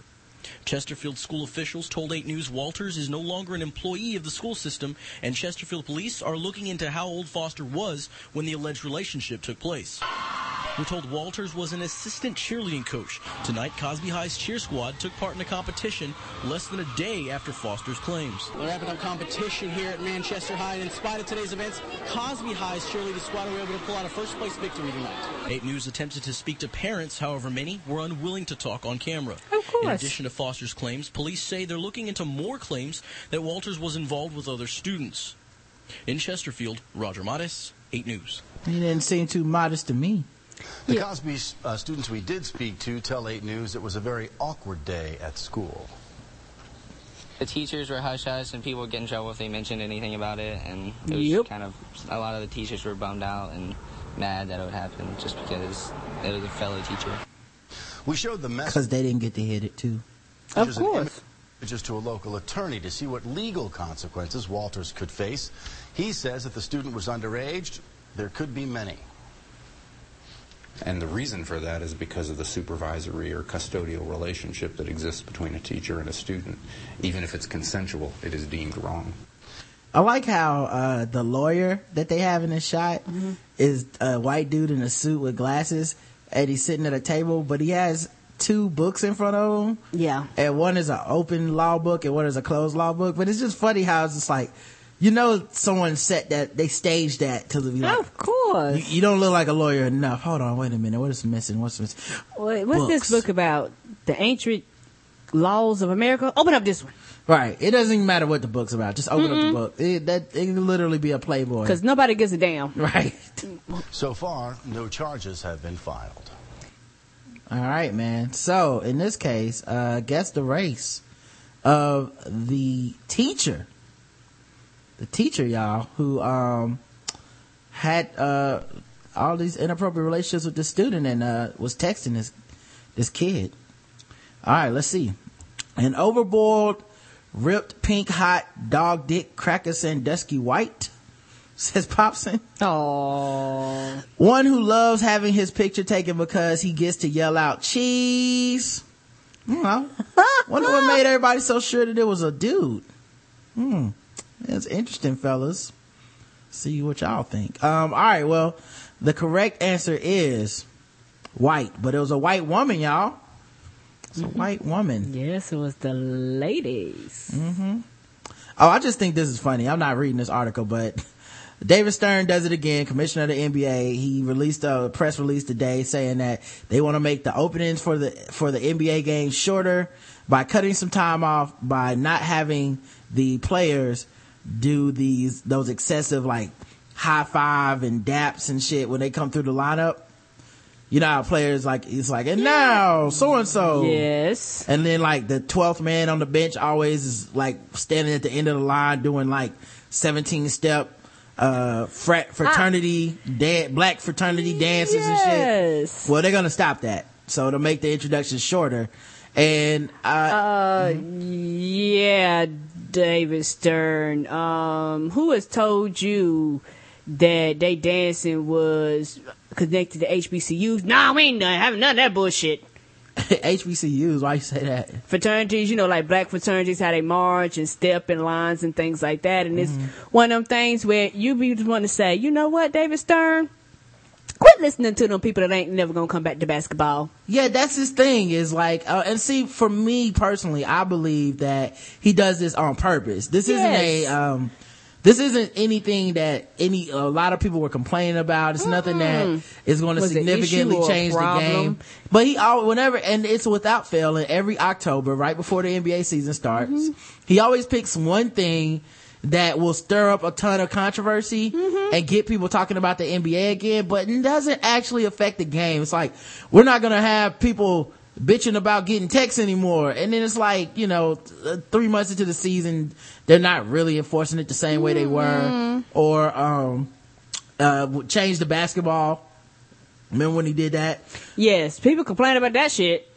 Chesterfield school officials told 8 News Walters is no longer an employee of the school system, and Chesterfield police are looking into how old Foster was when the alleged relationship took place. We're told Walters was an assistant cheerleading coach. Tonight, Cosby High's cheer squad took part in a competition less than a day after Foster's claims. We're wrapping up competition here at Manchester High, and in spite of today's events, Cosby High's cheerleading squad were able to pull out a first place victory tonight. 8 News attempted to speak to parents, however, many were unwilling to talk on camera. Of course. In addition to Foster's claims, police say they're looking into more claims that Walters was involved with other students. In Chesterfield, Roger Mattis, 8 News. He didn't seem too modest to me. The Cosby uh, students we did speak to tell 8 News it was a very awkward day at school. the teachers were hush hush and people would get in trouble if they mentioned anything about it and it was Yep. kind of a lot of the teachers were bummed out and mad that it would happen just because it was a fellow teacher. We showed the message. Because they didn't get to hit it too. Of course. Images to a local attorney to see what legal consequences Walters could face. He says if the student was underage, there could be many. And the reason for that is because of the supervisory or custodial relationship that exists between a teacher and a student. Even if it's consensual, it is deemed wrong. I like how uh, the lawyer that they have in the shot is a white dude in a suit with glasses, and he's sitting at a table, but he has two books in front of him. Yeah. And one is an open law book, and one is a closed law book. But it's just funny how it's just like, you know, someone set that they staged that to be like, of course, you, you don't look like a lawyer enough. Hold on, wait a minute, what is missing? What's missing? Wait, what's Books. this book about? The ancient laws of America. Open up this one. Right. It doesn't even matter what the book's about. Just open up Mm-mm. the book. It, that it can literally be a Playboy. Because nobody gives a damn. Right. So far, no charges have been filed. All right, man. So in this case, uh, guess the race of the teacher. The teacher, y'all, who um had uh all these inappropriate relationships with the student and uh was texting this this kid. All right, let's see. An overboard, ripped pink hot dog dick cracker Sandusky white says Popson. Aww. One who loves having his picture taken because he gets to yell out cheese. You know, wonder what made everybody so sure that it was a dude. Hmm. That's interesting, fellas. See what y'all think. Um, all right. Well, the correct answer is white, but it was a white woman, y'all. It's a white woman. Yes, it was the ladies. Mm-hmm. Oh, I just think this is funny. I'm not reading this article, but David Stern does it again, commissioner of the NBA. He released a press release today saying that they want to make the openings for the, for the NBA games shorter by cutting some time off, by not having the players do these, those excessive like high five and daps and shit when they come through the lineup. You know how players like, it's like, and now so and so. Yes. And then like the 12th man on the bench always is like standing at the end of the line doing like 17 step, uh, frat, fraternity, dan- black fraternity dances and shit. Well, they're gonna stop that. So to make the introduction shorter. And, uh, Uh, yeah, David Stern. Um, who has told you that they dancing was connected to HBCUs? Nah, we ain't done, having none of that bullshit. HBCUs, why you say that? fraternities, you know, like black fraternities, how they march and step in lines and things like that. And it's Mm-hmm. one of them things where you be just want to say, you know what, David Stern? Quit listening to them people that ain't never gonna come back to basketball. Yeah, that's his thing is like, uh, and see, for me personally, I believe that he does this on purpose. This isn't a, um, this isn't anything that any, a lot of people were complaining about. It's nothing that is going to Was significantly change the game. But he always, whenever, and it's without fail, and every October, right before the NBA season starts, Mm-hmm. he always picks one thing that will stir up a ton of controversy Mm-hmm. and get people talking about the NBA again, but it doesn't actually affect the game. It's like, we're not gonna have people bitching about getting texts anymore. And then it's like, you know, th- three months into the season, they're not really enforcing it the same way they were. Mm-hmm. Or, um, uh, change the basketball. Remember when he did that? Yes, people complain about that shit.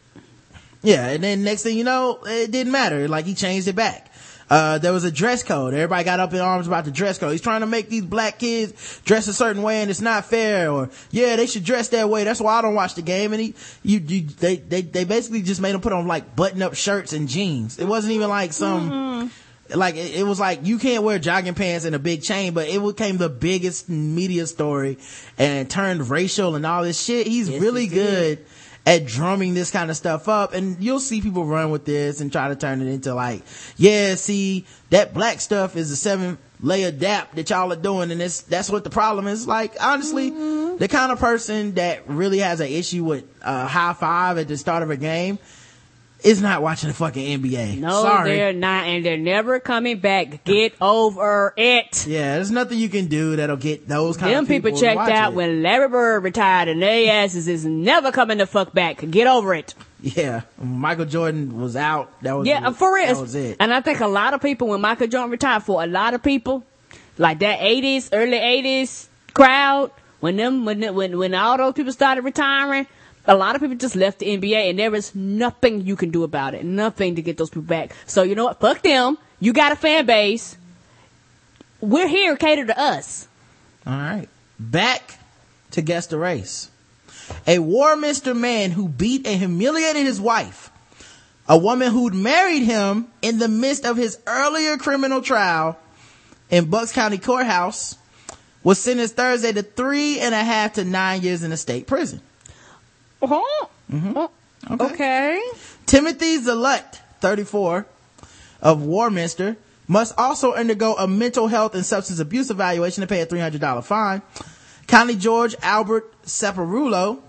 Yeah, and then next thing you know, it didn't matter. Like he changed it back. Uh, there was a dress code. Everybody got up in arms about the dress code. He's trying to make these black kids dress a certain way and it's not fair. Or, yeah, they should dress that way. That's why I don't watch the game. And he, you, you, they, they, they basically just made him put on like button up shirts and jeans. It wasn't even like some, like it, it was like you can't wear jogging pants and a big chain, but it became the biggest media story and turned racial and all this shit. He's really good at drumming this kind of stuff up and you'll see people run with this and try to turn it into like, yeah, see, that black stuff is a seven layer dap that y'all are doing and it's, that's what the problem is. Like, honestly, the kind of person that really has an issue with uh high five at the start of a game is not watching the fucking NBA. No, Sorry. they're not, and they're never coming back. Get over it. Yeah, there's nothing you can do that'll get those kind Them of people, people checked out it. when Larry Bird retired, and their asses is never coming the fuck back. Get over it. Yeah, Michael Jordan was out. That was Yeah, for real. That was it. And I think a lot of people, when Michael Jordan retired, for a lot of people, like that '80s, early '80s crowd, when them, when when when all those people started retiring, a lot of people just left the NBA, and there is nothing you can do about it. Nothing to get those people back. So you know what? Fuck them. You got a fan base. We're here, cater to us. All right, back to guess the race. A Warminster man who beat and humiliated his wife, a woman who'd married him in the midst of his earlier criminal trial in Bucks County Courthouse, was sentenced Thursday to three and a half to nine years in a state prison. Mm-hmm. Oh, okay. Timothy Zalut, 34, of Warminster, must also undergo a mental health and substance abuse evaluation to pay a $300 fine. County George Albert Cepparulo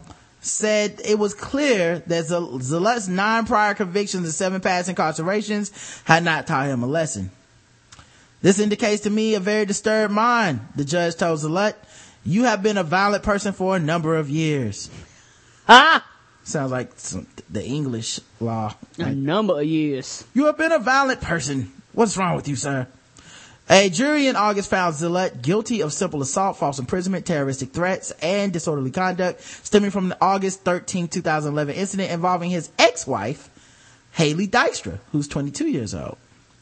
said it was clear that Zalut's nine prior convictions and seven past incarcerations had not taught him a lesson. This indicates to me a very disturbed mind, the judge told Zalut. You have been a violent person for a number of years. Ah! Sounds like some, the English law. A number of years. You have been a violent person. What's wrong with you, sir? A jury in August found Zillette guilty of simple assault, false imprisonment, terroristic threats, and disorderly conduct stemming from the August 13, 2011 incident involving his ex-wife, Haley Dykstra, who's 22 years old.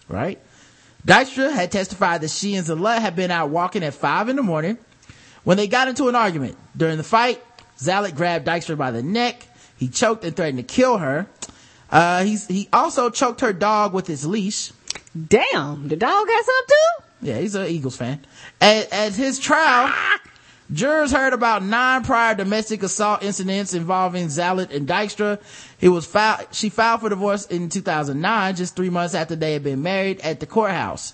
Right? Dykstra had testified that she and Zillette had been out walking at 5 in the morning when they got into an argument. During the fight, Zalek grabbed Dykstra by the neck. He choked and threatened to kill her. Uh, he's, he also choked her dog with his leash. Damn, the dog got something too? Yeah, he's an Eagles fan. At, at his trial, jurors heard about nine prior domestic assault incidents involving Zalit and Dykstra. He was filed, she filed for divorce in 2009, just three months after they had been married at the courthouse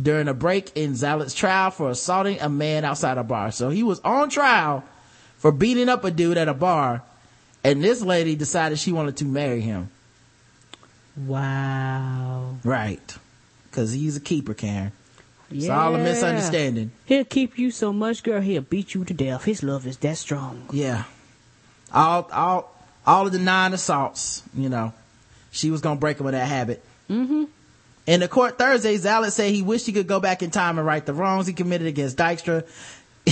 during a break in Zalit's trial for assaulting a man outside a bar. So he was on trial for beating up a dude at a bar, and this lady decided she wanted to marry him. Wow. Right. Cause he's a keeper, Karen. It's all a misunderstanding. He'll keep you so much, girl, he'll beat you to death. His love is that strong. Yeah. All, all, all of the nine assaults, you know, she was gonna break him of that habit. Mm-hmm. In the court Thursday, Zalet said he wished he could go back in time and right the wrongs he committed against Dykstra.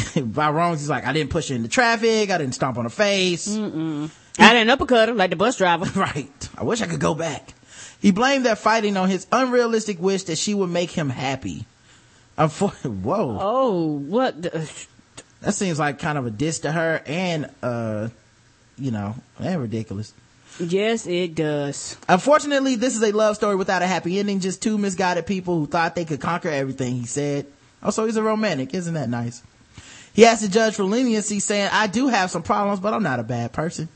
By wrongs, he's like, I didn't push her into traffic, I didn't stomp on her face. Mm-mm. I didn't uppercut her like the bus driver. right. I wish I could go back. He blamed that fighting on his unrealistic wish that she would make him happy. Unfor- Whoa. Oh, what? The- That seems like kind of a diss to her and, uh, you know, and ridiculous. Yes, it does. Unfortunately, this is a love story without a happy ending. Just two misguided people who thought they could conquer everything, he said. Also, he's a romantic. Isn't that nice? He asked the judge for leniency, saying, I do have some problems, but I'm not a bad person.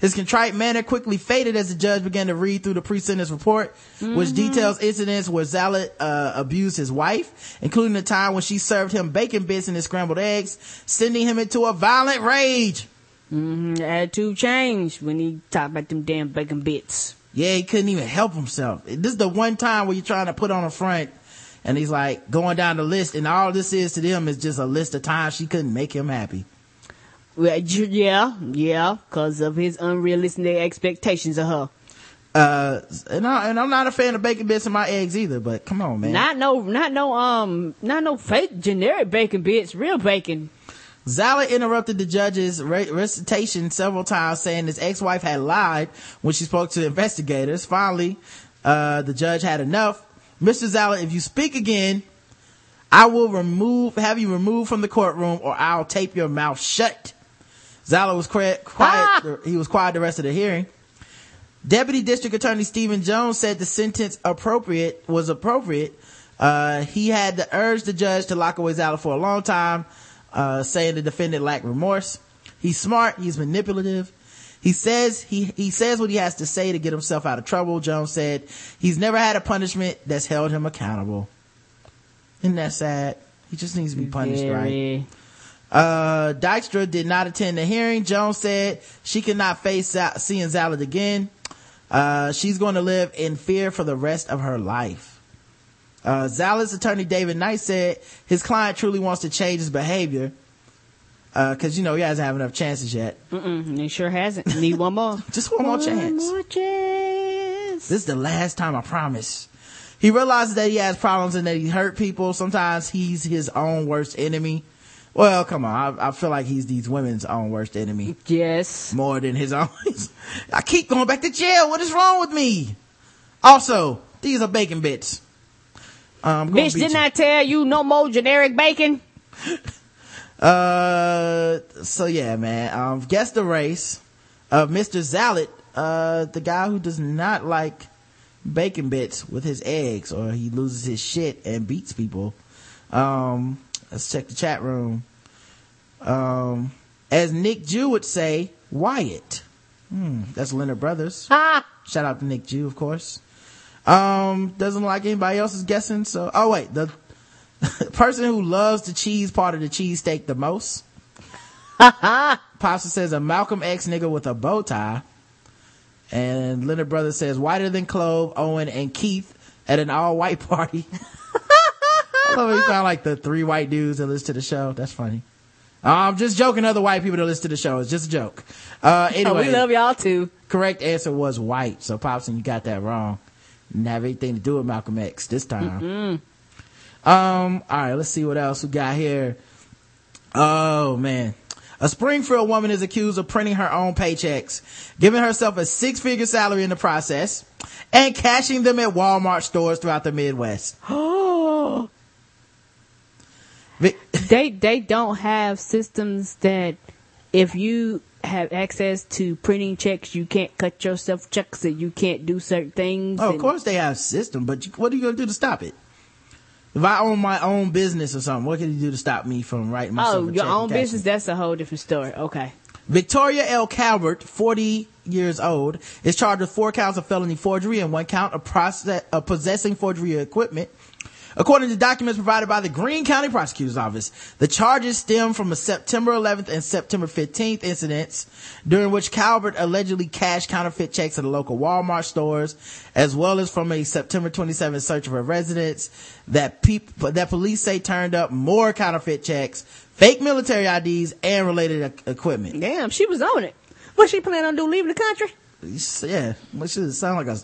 His contrite manner quickly faded as the judge began to read through the pre-sentence report, which Mhm. details incidents where Zalit uh, abused his wife, including the time when she served him bacon bits in his scrambled eggs, sending him into a violent rage. Mm-hmm. Attitude changed when he talked about them damn bacon bits. Yeah, he couldn't even help himself. This is the one time where you're trying to put on a front and he's like going down the list and all this is to them is just a list of times she couldn't make him happy. Well, yeah, yeah, because of his unrealistic expectations of her. Uh, and, I, and I'm not a fan of bacon bits in my eggs either, but come on, man. Not no, not no, um, not no fake generic bacon bits, real bacon. Zala interrupted the judge's recitation several times, saying his ex-wife had lied when she spoke to investigators. Finally, uh, the judge had enough. Mr. Zala, if you speak again, I will remove, have you removed from the courtroom or I'll tape your mouth shut. Zala was quiet, quiet he was quiet the rest of the hearing. Deputy District Attorney Stephen Jones said the sentence appropriate was appropriate. Uh, he had to urge the judge to lock away Zala for a long time, uh, saying the defendant lacked remorse. He's smart. He's manipulative. He says he, he says what he has to say to get himself out of trouble. Jones said he's never had a punishment that's held him accountable. Isn't that sad? He just needs to be punished, right? Uh, Dykstra did not attend the hearing. Jones said she cannot face Za- seeing Zalad again. Uh, she's going to live in fear for the rest of her life. Uh, Zalad's attorney David Knight said his client truly wants to change his behavior. Uh, cause you know, he hasn't had enough chances yet. Mm-mm, he sure hasn't. Need one more. Just one more chance. more chance. This is the last time I promise. He realizes that he has problems and that he hurt people. Sometimes he's his own worst enemy. Well, come on. I, I feel like he's these women's own worst enemy. Yes. More than his own. I keep going back to jail. What is wrong with me? Also, these are bacon bits. Um, Bitch, didn't I tell you no more generic bacon? Uh, so yeah, man. Um, guess the race of Mr. Zalit, uh, the guy who does not like bacon bits with his eggs or he loses his shit and beats people. Um, let's check the chat room. Um, as Nick Jew would say, Wyatt. Hmm, that's Leonard Brothers. Ah! Shout out to Nick Jew, of course. Um, doesn't like anybody else's guessing, so, oh wait, the person who loves the cheese part of the cheesesteak the most. Pasta says a Malcolm X nigga with a bow tie. And Leonard Brothers says whiter than Clove, Owen, and Keith at an all white party. I love he found like the three white dudes that listen to the show. That's funny. I'm just joking. Other white people that listen to the show. It's just a joke. Uh, anyway. we love y'all too. Correct answer was white. So Popson, you got that wrong. Didn't have anything to do with Malcolm X this time. Mm-mm. Um, all right, let's see what else we got here. Oh man. A Springfield woman is accused of printing her own paychecks, giving herself a six figure salary in the process, and cashing them at Walmart stores throughout the Midwest. Oh. they they don't have systems that if you have access to printing checks, you can't cut yourself checks and you can't do certain things. Oh, of course they have system, but what are you gonna do to stop it? If I own my own business or something, what can you do to stop me from writing myself Oh, a your own business, that's a whole different story. Okay. Victoria L. Calvert, 40 years old, is charged with four counts of felony forgery and one count of, process, of possessing forgery equipment. According to documents provided by the Greene County Prosecutor's Office, the charges stem from a September 11th and September 15th incidents during which Calvert allegedly cashed counterfeit checks at the local Walmart stores, as well as from a September 27th search of her residence that peop- that police say turned up more counterfeit checks, fake military IDs, and related equipment. Damn, she was on it. What she planning on doing? Leaving the country? Yeah, which does sound like a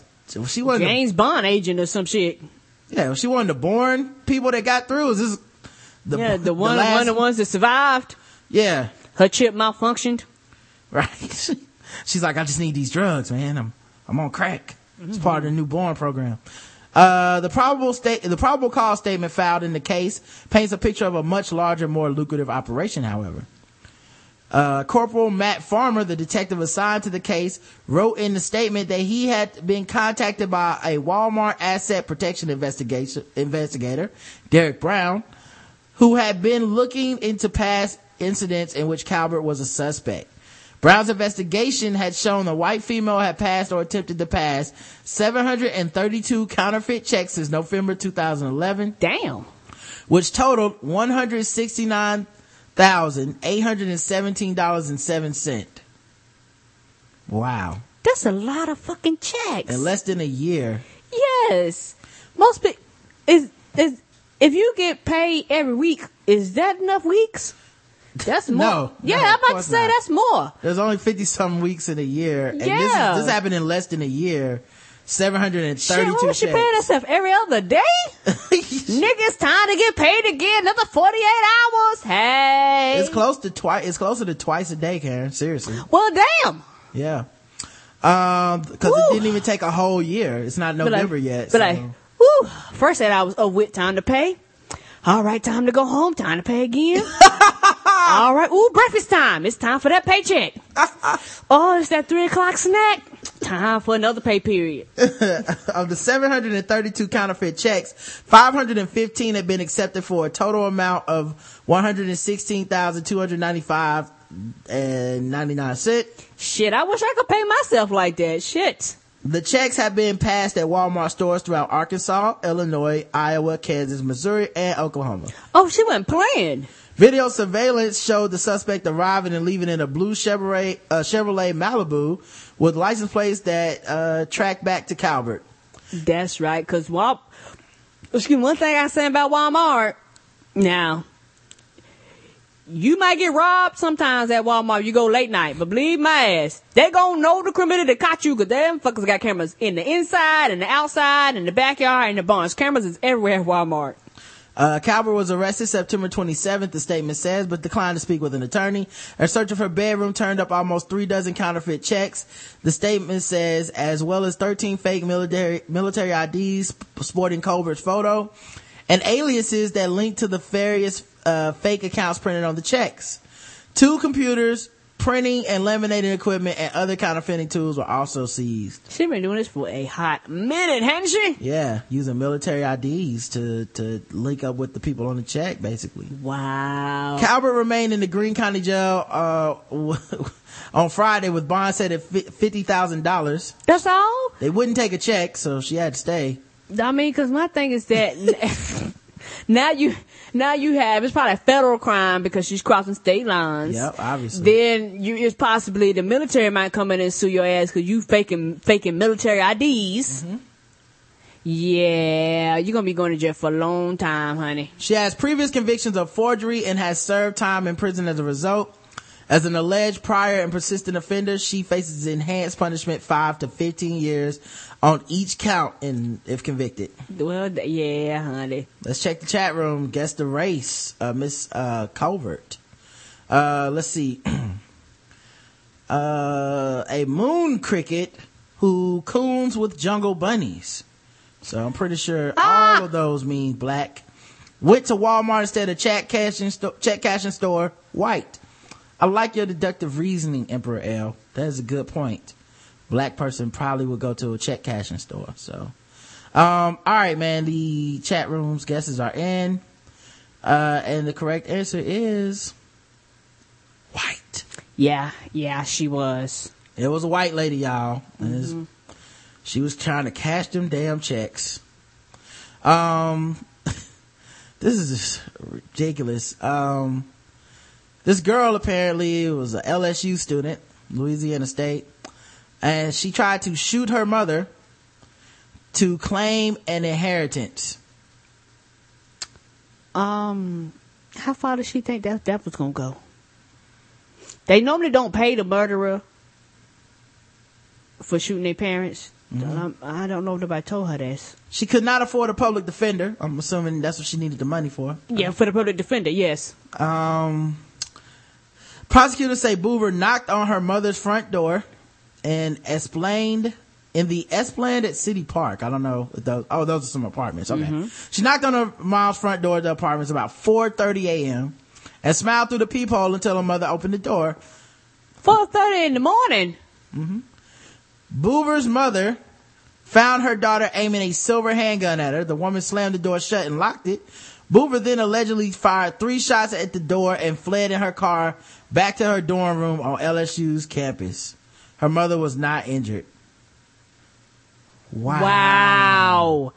she wasn't. James Bond agent or some shit. Yeah, she wasn't the born people that got through. Is this the yeah, the one, last- one of the ones that survived. Yeah, her chip malfunctioned. Right. She's like, I just need these drugs, man. I'm I'm on crack. It's part of the newborn program. Uh, the probable state, the probable cause statement filed in the case paints a picture of a much larger, more lucrative operation, however. Uh, Corporal Matt Farmer, the detective assigned to the case, wrote in the statement that he had been contacted by a Walmart asset protection investigation investigator, Derek Brown, who had been looking into past incidents in which Calvert was a suspect. Brown's investigation had shown the white female had passed or attempted to pass 732 counterfeit checks since November 2011. Damn. Which totaled $169,817.07. Wow. That's a lot of fucking checks. In less than a year. Yes. Most people, is, is, if you get paid every week, is that enough weeks? That's more. No, yeah, no, I'm about to say not. that's more. There's only 50 some weeks in a year. And Yeah. this, is, this happened in less than a year. 732 Shit, what was she paying herself every other day? Niggas, time to get paid again. Another 48 hours. Hey. It's close to twice. It's closer to twice a day, Karen. Seriously. Well, damn. Yeah. Um, cause it didn't even take a whole year. It's not But I- November yet. But so. I, woo, first eight hours of with time to pay. All right, time to go home. Time to pay again. All right, ooh, breakfast time. It's time for that paycheck. oh, it's that three o'clock snack. Time for another pay period. of the 732 counterfeit checks, 515 had been accepted for a total amount of 116,295 and 99 cent. Shit, I wish I could pay myself like that. Shit. The checks have been passed at Walmart stores throughout Arkansas, Illinois, Iowa, Kansas, Missouri, and Oklahoma. Oh, she wasn't playing. Video surveillance showed the suspect arriving and leaving in a blue Chevrolet, uh, Chevrolet Malibu with license plates that uh, track back to Calvert. That's right, cause Wal, excuse me, one thing I say about Walmart, now, you might get robbed sometimes at Walmart, you go late night, but believe my ass, they gonna know the criminal that caught you, cause them fuckers got cameras in the inside, and the outside, and the backyard, and the barns. Cameras is everywhere at Walmart. Uh, Calvert was arrested September 27th, the statement says, but declined to speak with an attorney. A search of her bedroom turned up almost three dozen counterfeit checks. The statement says, as well as 13 fake military, military IDs sporting Culver's photo and aliases that link to the various, uh, fake accounts printed on the checks. Two computers, printing and laminating equipment and other counterfeiting tools were also seized. She been doing this for a hot minute, hasn't she? Yeah, using military IDs to, to link up with the people on the check, basically. Wow. Calvert remained in the Greene County Jail uh, on Friday with bond set at fifty thousand dollars. That's all. They wouldn't take a check, so she had to stay. I mean, cause my thing is that now you, now you have, it's probably a federal crime because she's crossing state lines. Yep, obviously. Then you, it's possibly the military might come in and sue your ass cause you faking, faking military IDs. Mm-hmm. Yeah, you're gonna be going to jail for a long time, honey. She has previous convictions of forgery and has served time in prison as a result. As an alleged prior and persistent offender, she faces enhanced punishment five to 15 years on each count and if convicted. Well, yeah, honey. Let's check the chat room. Guess the race, uh, Miss, uh, Culvert. Uh, let's see. uh, a moon cricket who coons with jungle bunnies. So I'm pretty sure all of those mean black. Went to Walmart instead of check cashing, sto- check cashing store, white. I like your deductive reasoning, Emperor L. That is a good point. Black person probably would go to a check cashing store. So, um, all right, man. The chat room's guesses are in, uh, and the correct answer is white. Yeah, yeah, she was. It was a white lady, y'all. Mhm. She was trying to cash them damn checks. Um, this is just ridiculous. Um, this girl apparently was a LSU student, Louisiana State, and she tried to shoot her mother to claim an inheritance. Um, how far does she think that that was gonna go? They normally don't pay the murderer for shooting their parents. Um, I don't know if nobody told her this. She could not afford a public defender. I'm assuming that's what she needed the money for. Yeah, for the public defender, yes. Um, prosecutors say Boover knocked on her mother's front door and explained in the Esplanade at City Park. I don't know. Those, oh, those are some apartments. Okay. Mm-hmm. She knocked on her mom's front door of the apartments about 4.30 a.m. and smiled through the peephole until her mother opened the door. 4.30 in the morning. Mm-hmm. Boover's mother found her daughter aiming a silver handgun at her. The woman slammed the door shut and locked it. Boover then allegedly fired three shots at the door and fled in her car back to her dorm room on LSU's campus. Her mother was not injured. Wow. Wow.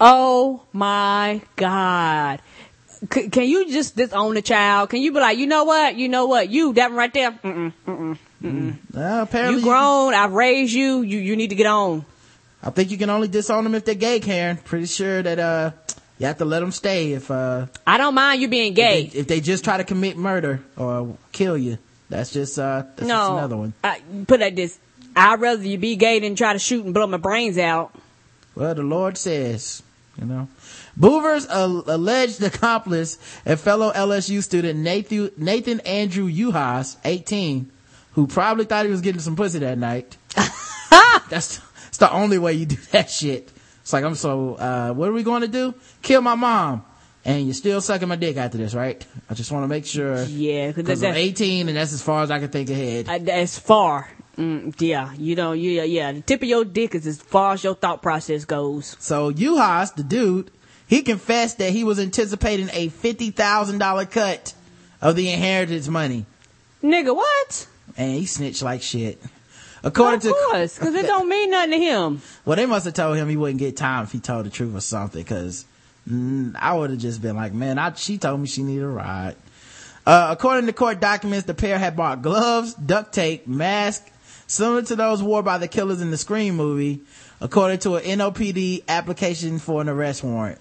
Oh my God. C- can you just disown the child? Can you be like, you know what? You know what? You, that one right there. Mm-mm, mm-mm, mm-mm. Well, apparently you grown. I've raised you. You, you need to get on. I think you can only disown them if they're gay, Karen. Pretty sure that, uh, you have to let them stay if, uh. I don't mind you being gay. If they, if they just try to commit murder or kill you. That's just, uh, that's no. just another one. I, put it like this. I'd rather you be gay than try to shoot and blow my brains out. Well, the Lord says, you know. Boover's uh, alleged accomplice and fellow LSU student Nathan, Nathan Andrew Uhas, 18, who probably thought he was getting some pussy that night. that's, that's the only way you do that shit. It's like, I'm so, uh, what are we going to do? Kill my mom. And you're still sucking my dick after this, right? I just want to make sure. Yeah, because I'm 18 and that's as far as I can think ahead. Uh, that's far. Mm, yeah, you know, yeah, yeah. The tip of your dick is as far as your thought process goes. So Uhas, the dude, he confessed that he was anticipating a $50,000 cut of the inheritance money. Nigga, what? And he snitched like shit. According of to. Of course, cause it don't mean nothing to him. Well, they must have told him he wouldn't get time if he told the truth or something, cause mm, I would have just been like, man, I, she told me she needed a ride. Uh, according to court documents, the pair had bought gloves, duct tape, mask, similar to those worn by the killers in the Scream movie, according to an NOPD application for an arrest warrant.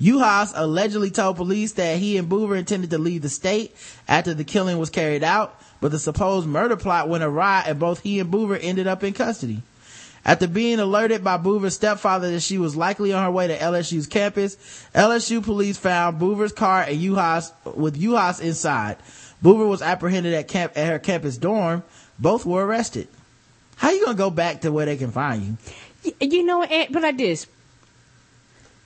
Uhas allegedly told police that he and Boover intended to leave the state after the killing was carried out, but the supposed murder plot went awry and both he and Boover ended up in custody. After being alerted by Boover's stepfather that she was likely on her way to LSU's campus, LSU police found Boover's car and Uhas with Uhas inside. Boover was apprehended at camp at her campus dorm. Both were arrested. How you gonna go back to where they can find you? You know, eh, but like this.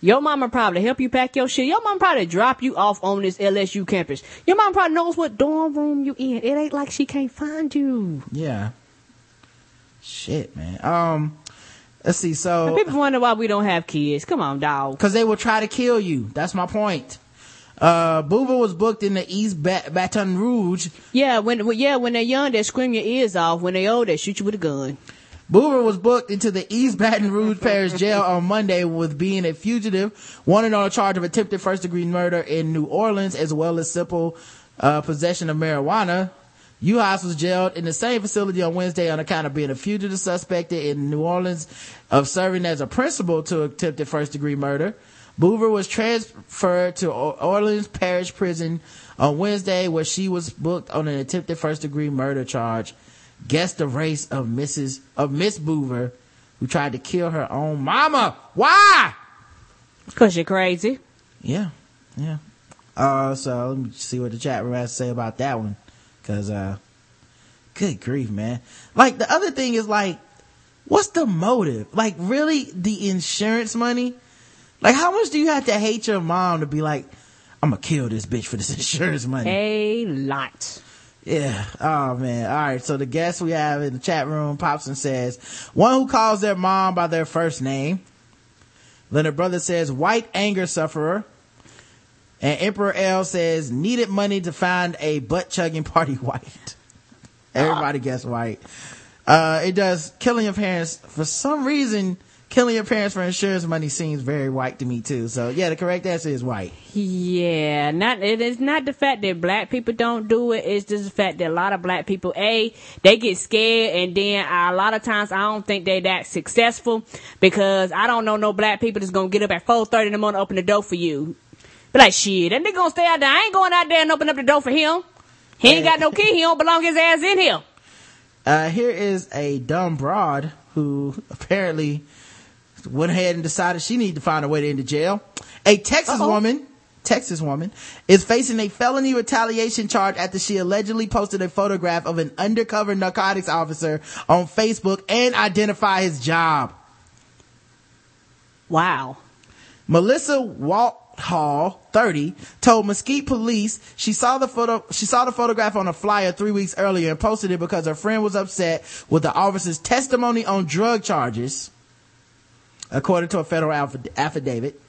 Your mama probably help you pack your shit. Your mama probably drop you off on this LSU campus. Your mama probably knows what dorm room you in. It ain't like she can't find you. Yeah. Shit, man. Um, let's see. So and people wonder why we don't have kids. Come on, dog. Cause they will try to kill you. That's my point. Uh, Boover was booked in the East Baton Rouge. Yeah, when yeah when they're young, they scream your ears off. When they're old, they shoot you with a gun. Boover was booked into the East Baton Rouge Parish Jail on Monday with being a fugitive, wanted on a charge of attempted first degree murder in New Orleans, as well as simple uh, possession of marijuana. Uhas was jailed in the same facility on Wednesday on account of being a fugitive suspected in New Orleans of serving as a principal to attempted first degree murder. Boover was transferred to Orleans Parish Prison on Wednesday where she was booked on an attempted first degree murder charge. Guess the race of Mrs. of Miss Boover who tried to kill her own mama. Why? Cause you're crazy. Yeah. Yeah. Uh, so let me see what the chat room has to say about that one. Cause, uh, good grief, man. Like the other thing is like, what's the motive? Like really the insurance money? Like, how much do you have to hate your mom to be like, I'm gonna kill this bitch for this insurance money? A lot. Yeah. Oh man. All right. So the guest we have in the chat room, Popson says, one who calls their mom by their first name. Leonard Brother says, white anger sufferer. And Emperor L says, needed money to find a butt chugging party white. Everybody gets white. Uh, it does killing your parents for some reason killing your parents for insurance money seems very white to me too. So yeah, the correct answer is white. Yeah, not it is not the fact that black people don't do it. It's just the fact that a lot of black people, a they get scared, and then a lot of times I don't think they that successful because I don't know no black people that's gonna get up at four thirty in the morning open the door for you. But like shit, and they gonna stay out there. I ain't going out there and open up the door for him. He ain't got no key. He don't belong his ass in here. Uh, here is a dumb broad who apparently went ahead and decided she needed to find a way to into jail. A Texas Uh-oh. woman, Texas woman, is facing a felony retaliation charge after she allegedly posted a photograph of an undercover narcotics officer on Facebook and identify his job. Wow. Melissa Walt, Hall, 30, told Mesquite police she saw the photo, she saw the photograph on a flyer three weeks earlier and posted it because her friend was upset with the officer's testimony on drug charges, according to a federal affidavit.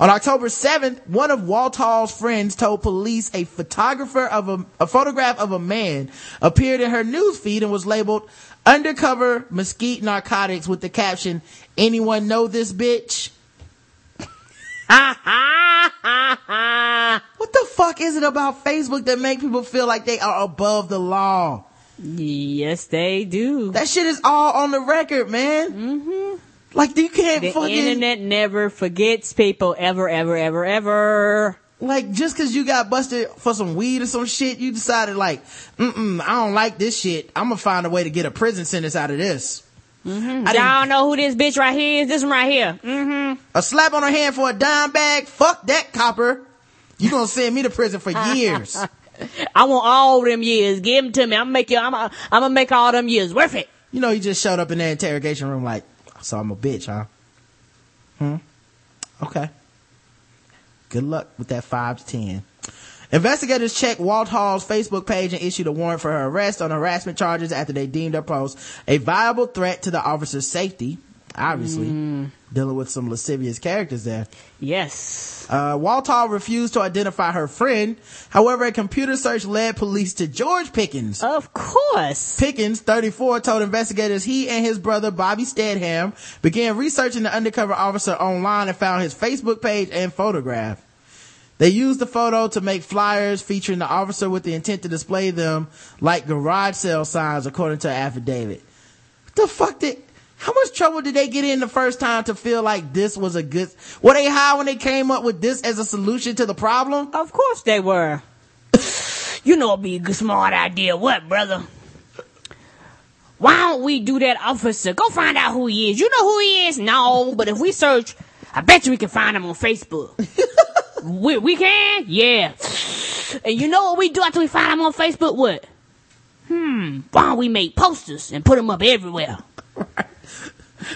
On October 7th, one of Walthall's friends told police a photographer of a, a photograph of a man appeared in her news feed and was labeled undercover mesquite narcotics with the caption, anyone know this bitch? what the fuck is it about Facebook that make people feel like they are above the law? Yes, they do. That shit is all on the record, man. Mm-hmm. Like you can't The fucking internet never forgets people ever, ever, ever, ever. like just cause you got busted for some weed or some shit, you decided like, mm I don't like this shit. I'm gonna find a way to get a prison sentence out of this. Mm-hmm. I Y'all know who this bitch right here is? This one right here. Mm-hmm. A slap on her hand for a dime bag? Fuck that copper. You gonna send me to prison for years. I want all them years. Give them to me. I'm gonna make you. I'm. I'm gonna make all them years worth it. You know, he just showed up in the interrogation room like, so I'm a bitch, huh? Hmm. Okay. Good luck with that five to ten. Investigators checked Walthall's Facebook page and issued a warrant for her arrest on harassment charges after they deemed her post a viable threat to the officer's safety. Obviously, dealing with some lascivious characters there. Yes. Uh, Walthall refused to identify her friend. However, a computer search led police to George Pickens. Of course. Pickens, 34, told investigators he and his brother Bobby Stedham began researching the undercover officer online and found his Facebook page and photograph. They used the photo to make flyers featuring the officer with the intent to display them like garage sale signs, according to an affidavit. What the fuck did, how much trouble did they get in the first time to feel like this was a good, were they high when they came up with this as a solution to the problem? Of course they were. you know it'd be a good smart idea. What, brother? Why don't we do that, officer? Go find out who he is. You know who he is? No, but if we search, I bet you we can find him on Facebook. we, we can? Yeah. And you know what we do after we find him on Facebook? What? Hmm. Why don't we make posters and put them up everywhere?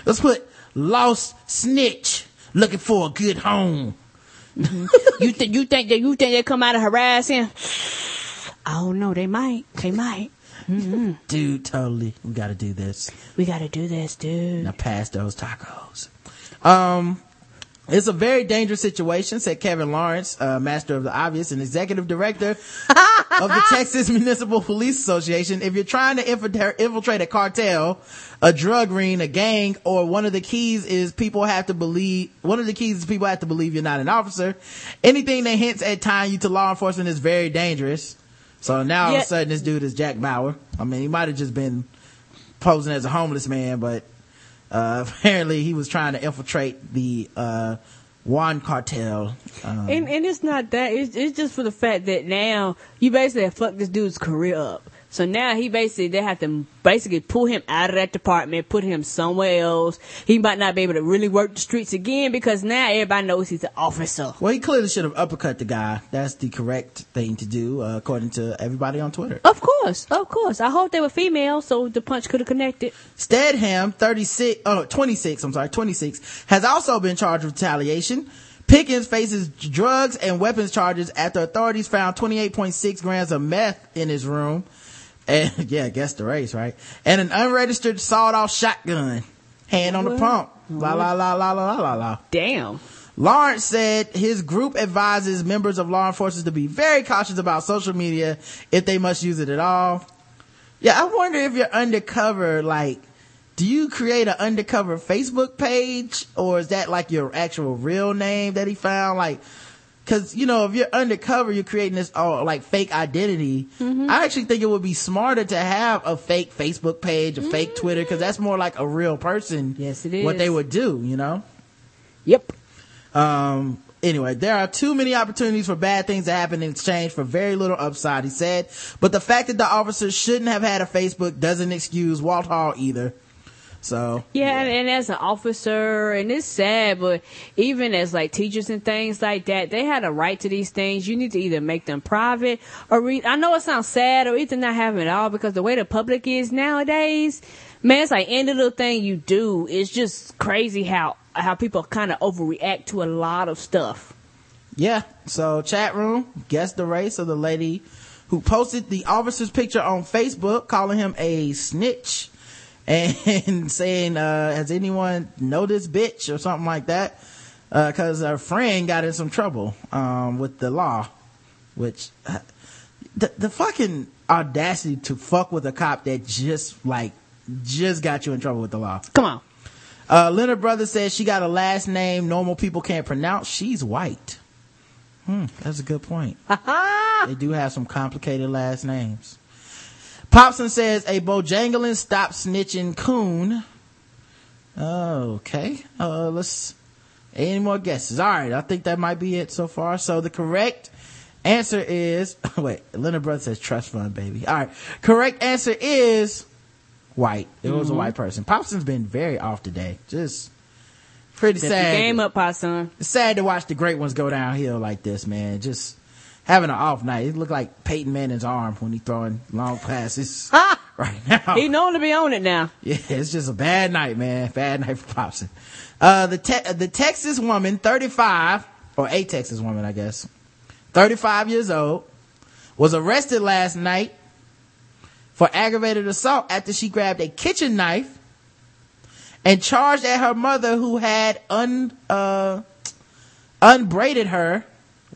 Let's put lost snitch looking for a good home. you think you think that you think they come out to harass him? I don't know. They might. They might. Mm-hmm. Dude, totally. We gotta do this. We gotta do this, dude. Now pass those tacos. Um, it's a very dangerous situation, said Kevin Lawrence, uh, master of the obvious and executive director of the Texas Municipal Police Association. If you're trying to infiltrate, infiltrate a cartel, a drug ring, a gang, or one of the keys is people have to believe, one of the keys is people have to believe you're not an officer. Anything that hints at tying you to law enforcement is very dangerous. So now all of a sudden this dude is Jack Bauer. I mean, he might have just been posing as a homeless man, but uh, apparently he was trying to infiltrate the uh, Juan cartel. Um, And and it's not that. It's it's just for the fact that now you basically have fucked this dude's career up. So now he basically they have to basically pull him out of that department, put him somewhere else. He might not be able to really work the streets again because now everybody knows he's an officer. well, he clearly should have uppercut the guy. That's the correct thing to do, uh, according to everybody on Twitter. Of course, of course. I hope they were female, so the punch could have connected. Stedham, 36, oh, 26, I'm sorry, 26, has also been charged with retaliation. Pickens faces drugs and weapons charges after authorities found 28.6 grams of meth in his room. And, yeah, guess the race, right? And an unregistered sawed-off shotgun. Hand on the What? pump. La la la la la la la la. Damn. Lawrence said his group advises members of law enforcement to be very cautious about social media if they must use it at all. Yeah, I wonder if you're undercover, like, do you create an undercover Facebook page or is that like your actual real name that he found? Like, cause you know, if you're undercover, you're creating this, oh, like fake identity. I actually think it would be smarter to have a fake Facebook page, a fake Twitter, cause that's more like a real person. Yes, it What is. they would do, you know? Yep. Um, anyway, there are too many opportunities for bad things to happen in exchange for very little upside, he said. But the fact that the officers shouldn't have had a Facebook doesn't excuse Walthall either. So, Yeah, and, and as an officer, and it's sad, but even as like teachers and things like that, they had a right to these things. You need to either make them private or read. I know it sounds sad or either not having it all because the way the public is nowadays, man, it's like any little thing you do it's just crazy how how people kind of overreact to a lot of stuff. Yeah. So chat room, guess the race of the lady who posted the officer's picture on Facebook, calling him a snitch and saying, uh, has anyone know this bitch or something like that? Uh, cause her friend got in some trouble, um, with the law, which, uh, the, the fucking audacity to fuck with a cop that just like, just got you in trouble with the law. Come on. Uh, Leonard Brothers says she got a last name normal people can't pronounce. She's white. Hmm, that's a good point. they do have some complicated last names. Popson says a Bojangling stop snitching coon. Okay. Uh, let's, any more guesses? All right. I think that might be it so far. So the correct answer is, wait, Leonard Brothers says trust fund, baby. All right. Correct answer is white. It was a Mhm. white person. Popson's been very off today. Just pretty sad. game up, Popson. It's sad to watch the great ones go downhill like this, man. Just having an off night. It looked like Peyton Manning's arm when he throwing long passes right now. He known to be on it now. Yeah, it's just a bad night, man. Bad night for Popson. Uh, the te- the Texas woman, 35, or a Texas woman, I guess, 35 years old, was arrested last night for aggravated assault after she grabbed a kitchen knife and charged at her mother who had un, uh, unbraided her.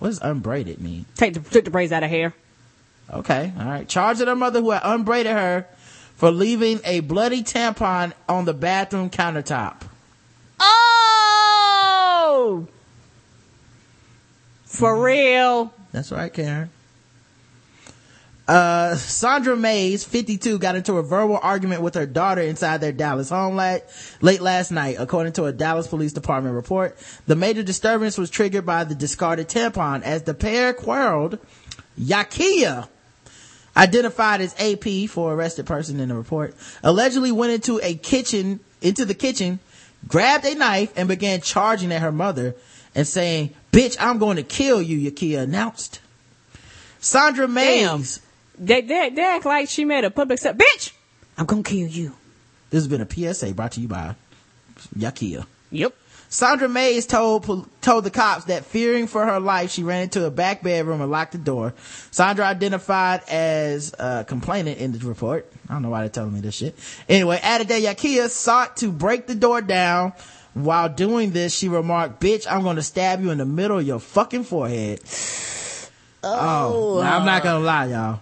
What does unbraided mean? Take the, took the braids out of hair. Okay, all right. Charged at her mother who had unbraided her for leaving a bloody tampon on the bathroom countertop. Oh! For real. That's right, Karen. Uh, Sandra Mays, 52, got into a verbal argument with her daughter inside their Dallas home late, late last night, according to a Dallas Police Department report. The major disturbance was triggered by the discarded tampon as the pair quarreled. Yakia, identified as AP for arrested person in the report, allegedly went into a kitchen, into the kitchen, grabbed a knife and began charging at her mother and saying, bitch, I'm going to kill you, Yakia announced. Sandra Mays. They, they, they act like she made a public step. Bitch! I'm gonna kill you. This has been a PSA brought to you by Yakia. Yep. Sandra Mays told told the cops that fearing for her life, she ran into a back bedroom and locked the door. Sandra identified as a complainant in the report. I don't know why they're telling me this shit. Anyway, added that Yakia sought to break the door down. While doing this, she remarked, "Bitch, I'm going to stab you in the middle of your fucking forehead." Oh, now, I'm not gonna lie, y'all.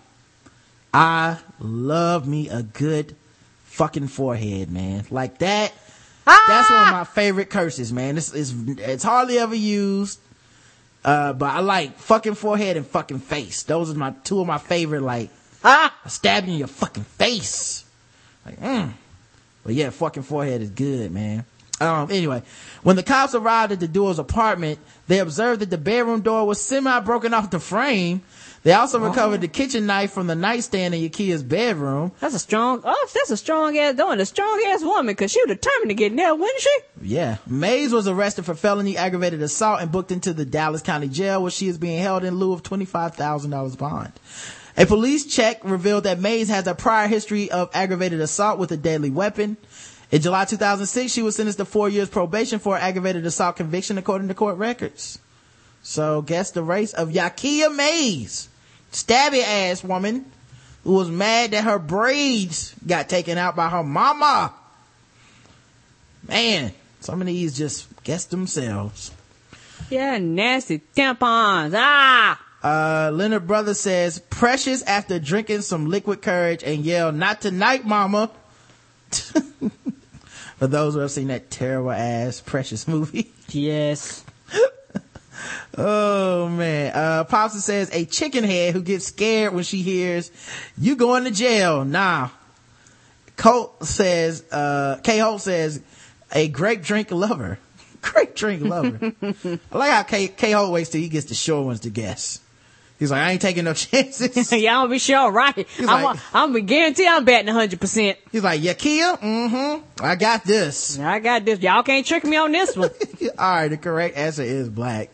I love me a good fucking forehead, man. Like that. That's one of my favorite curses, man. It's, it's, it's hardly ever used. Uh, but I like fucking forehead and fucking face. Those are my two of my favorite, like, ah, stabbing your fucking face. Like, mm. But yeah, fucking forehead is good, man. Um, anyway, when the cops arrived at the duo's apartment, they observed that the bedroom door was semi broken off the frame. They also oh. recovered the kitchen knife from the nightstand in Yakia's bedroom. That's a strong, oh, that's a strong ass and a strong ass woman because she was determined to get in there, wasn't she? Yeah. Mays was arrested for felony aggravated assault and booked into the Dallas County Jail where she is being held in lieu of $25,000 bond. A police check revealed that Mays has a prior history of aggravated assault with a deadly weapon. In July 2006, she was sentenced to four years probation for aggravated assault conviction according to court records. So guess the race of Yakia Mays, stabby ass woman who was mad that her braids got taken out by her mama. Man, some of these just guess themselves. Yeah, nasty tampons. Ah! Uh, Leonard Brother says, precious after drinking some liquid courage and yell, not tonight, mama. For those who have seen that terrible ass Precious movie. Yes. oh man. Uh, Popsa says, a chicken head who gets scared when she hears, you going to jail. Nah. Colt says, uh, K. Holt says, a grape drink lover. grape drink lover. I like how K. K. Holt waits till he gets the sure ones to guess. He's like, I ain't taking no chances. Y'all be sure, right? He's I'm, like- I'm be guarantee I'm betting 100%. He's like, Yakia? Mm-hmm. I got this. I got this. Y'all can't trick me on this one. All right, the correct answer is black.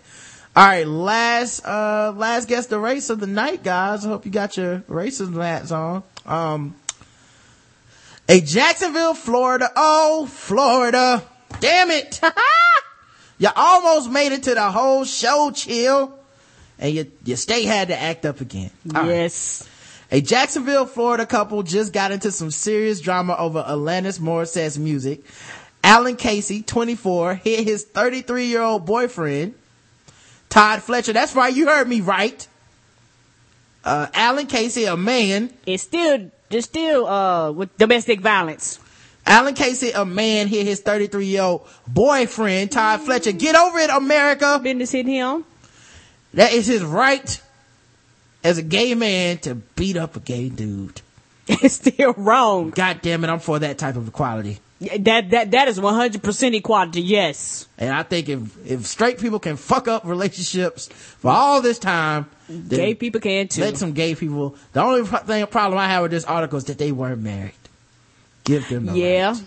All right, last uh last guess the race of the night, guys. I hope you got your racing hats on. Um a Jacksonville, Florida. Oh, Florida. Damn it. You almost made it to the whole show, chill. And your, your state had to act up again. All right. yes. A Jacksonville, Florida couple just got into some serious drama over Alanis Morissette's music. Alan Casey, 24, hit his 33 year old boyfriend, Todd Fletcher. That's right. You heard me right. Uh, Alan Casey, a man. It's still, just still, uh, with domestic violence. Alan Casey, a man, hit his 33 year old boyfriend, Todd Fletcher. Get over it, America. Business hit him. That is his right as a gay man to beat up a gay dude. It's still wrong. God damn it, I'm for that type of equality. That, that, that is 100% equality, yes. And I think if, if straight people can fuck up relationships for all this time, Gay people can too. let some gay people. The only thing, problem I have with this article is that they weren't married. Give them the Yeah. right.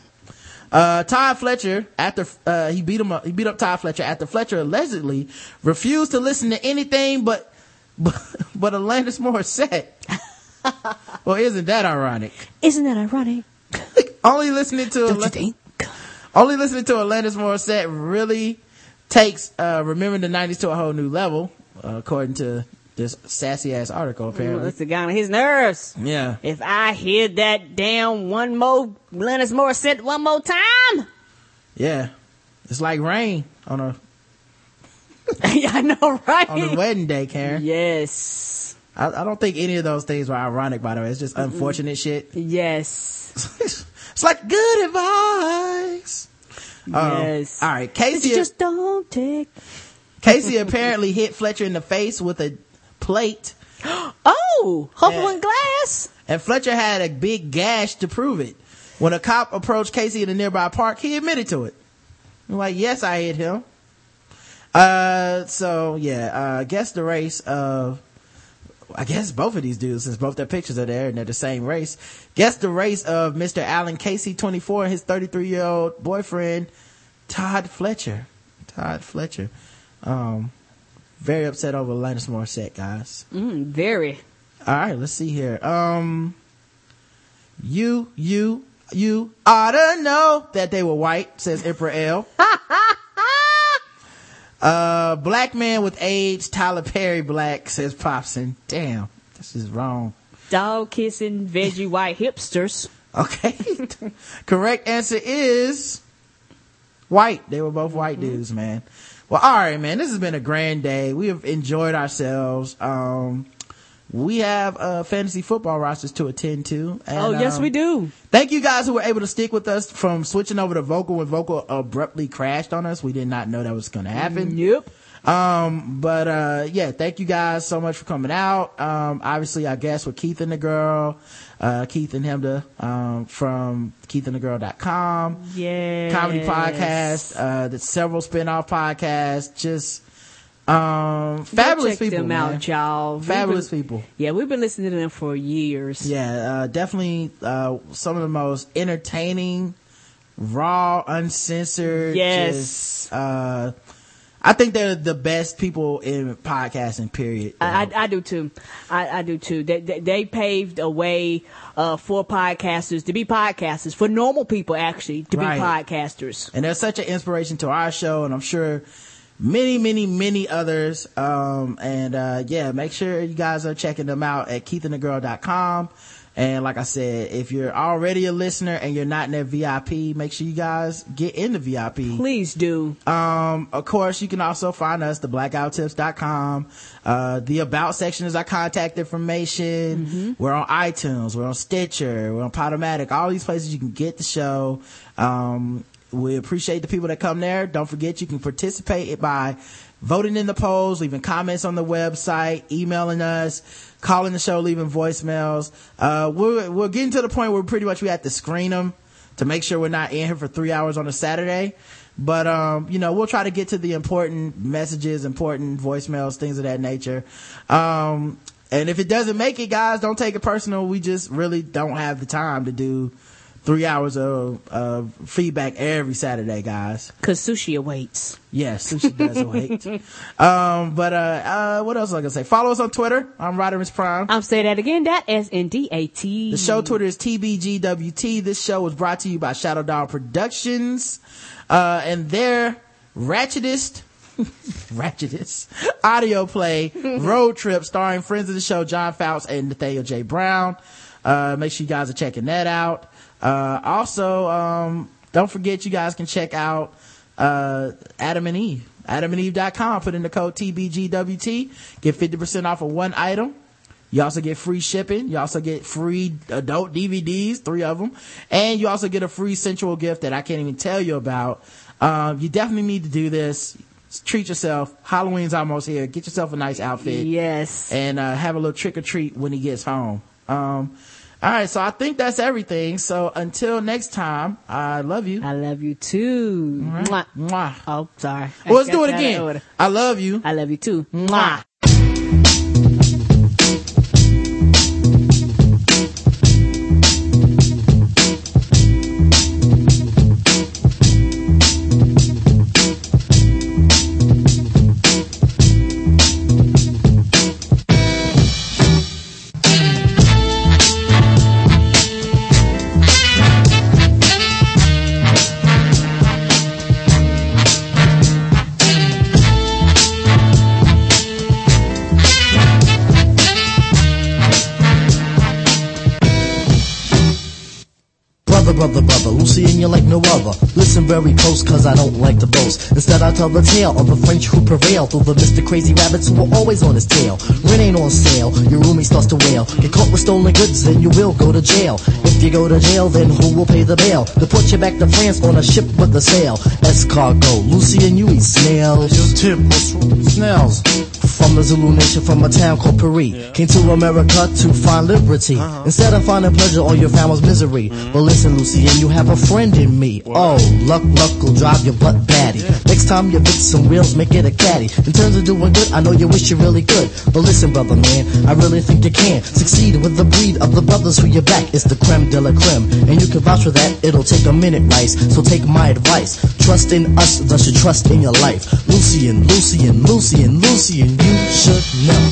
Uh, Todd Fletcher, after, uh, he beat him up, he beat up Todd Fletcher after Fletcher allegedly refused to listen to anything but, but, but Alanis Morissette. well, isn't that ironic? Isn't that ironic? only listening to Don't you think? only listening to Alanis Morissette really takes uh remembering the 90s to a whole new level uh, according to this sassy ass article apparently That's the guy on his nerves. yeah If I hear that damn one more Alanis Morissette one more time, yeah it's like rain on a yeah, I know, right? on a wedding day karen Yes. I, I don't think any of those things were ironic by the way it's just unfortunate shit Yes. it's like good advice Um, Yes. all right casey It's just don't take. casey apparently hit fletcher in the face with a plate Oh, hopeful and glass. and Fletcher had a big gash to prove it. When a cop approached Casey in a nearby park, he admitted to it. I'm like, yes, I hit him. Uh, so yeah, uh, guess the race of, I guess both of these dudes, since both their pictures are there and they're the same race. Guess the race of Mr. Alan Casey, 24, and his 33 year old boyfriend, Todd Fletcher. Todd Fletcher. Um, very upset over Alanis Morissette, guys. Mm, very. All right, let's see here. Um, you, you, you ought to know that they were white, says Emperor L. uh, black man with AIDS, Tyler Perry black, says Popson. Damn, this is wrong. Dog kissing veggie white hipsters. Okay. Correct answer is white. They were both white dudes, man. Well, all right, man. This has been a grand day. We have enjoyed ourselves. Um, we have uh fantasy football rosters to attend to. And, oh, yes, um, we do. Thank you guys who were able to stick with us from switching over to Vokle when Vokle abruptly crashed on us. We did not know that was going to happen. Yep. Um, but, uh, yeah, thank you guys so much for coming out. Um, obviously our guests with Keith and the girl, uh, Keith and Chemda, um, from keithandthegirl.com. Yeah. Comedy podcast, uh, the several spin-off podcasts, just, um, fabulous check people. them man. out, y'all. Fabulous been- people. Yeah, we've been listening to them for years. Yeah, uh, definitely, uh, some of the most entertaining, raw, uncensored. Yes. just, uh, I think they're the best people in podcasting, period. I, I, I do too. I, I do too. They, they, they paved a way uh, for podcasters to be podcasters, for normal people actually to Right. be podcasters. and they're such an inspiration to our show and i'm sure many many many others um and uh yeah make sure you guys are checking them out at keithandthegirl.com and like i said if you're already a listener and you're not in their vip make sure you guys get in the vip Please do. um, of course, you can also find us, the blackouttips.com. Uh, the about section is our contact information. We're on iTunes. We're on Stitcher. We're on Podomatic. All these places you can get the show. Um, we appreciate the people that come there. Don't forget you can participate by voting in the polls, leaving comments on the website, emailing us, calling the show, leaving voicemails. Uh, we're, we're getting to the point where pretty much we have to screen them to make sure we're not in here for three hours on a Saturday. But, um, you know, we'll try to get to the important messages, important voicemails, things of that nature. Um, and if it doesn't make it, guys, don't take it personal. We just really don't have the time to do three hours of, of feedback every Saturday, guys. Cause sushi awaits. Yes, sushi does await. Um, but, uh, uh, what else was I gonna say? Follow us on Twitter. I'm Rodimus Prime. I'm saying that again. That S N D A T. The show Twitter is TBGWT. This show was brought to you by Shadow Dog Productions. Uh, and their ratchetest ratchetest audio play road trip starring friends of the show John Fouts and Nathaniel J. Brown. Uh, make sure you guys are checking that out. Uh, also, um, don't forget you guys can check out uh, Adam and Eve. AdamandEve.com. Put in the code TBGWT. Get 50% off of one item. You also get free shipping. You also get free adult DVDs, three of them. And you also get a free sensual gift that I can't even tell you about. Um, you definitely need to do this. Treat yourself. Halloween's almost here. Get yourself a nice outfit. Yes. And, uh, have a little trick or treat when he gets home. Um, all right. So I think that's everything. So until next time, I love you. I love you too. Right. Mwah. Mwah. Oh, sorry. Well, let's do it Got that out of again. I love you. I love you too. Mwah. Brother, brother, Lucien you like no other. Listen very close, cause I don't like to boast. Instead, I tell the tale of the French who prevailed the Mr. Crazy Rabbits who were always on his tail. Rent ain't on sale, your roomie starts to wail. Get caught with stolen goods, then you will go to jail. If you go to jail, then who will pay the bail? They put you back to France on a ship with a sail. Escargot, Lucien you eat snails. Tip, Snails. From the Zulu nation, from a town called Paris. Came to America to find liberty. Uh-huh. Instead of finding pleasure, all you found was misery. Mm-hmm. But listen, Lucy, and you have a friend in me. Oh, luck, luck will drive your butt batty. Next time you fix some wheels, make it a caddy. In terms of doing good, I know you wish you really could. But listen, brother man, I really think you can succeed with the breed of the brothers who you back. It's the creme de la creme. And you can vouch for that, it'll take a minute, Rice. So take my advice. Trust in us, thus you trust in your life. Lucien, Lucien, Lucien, Lucien, you should know.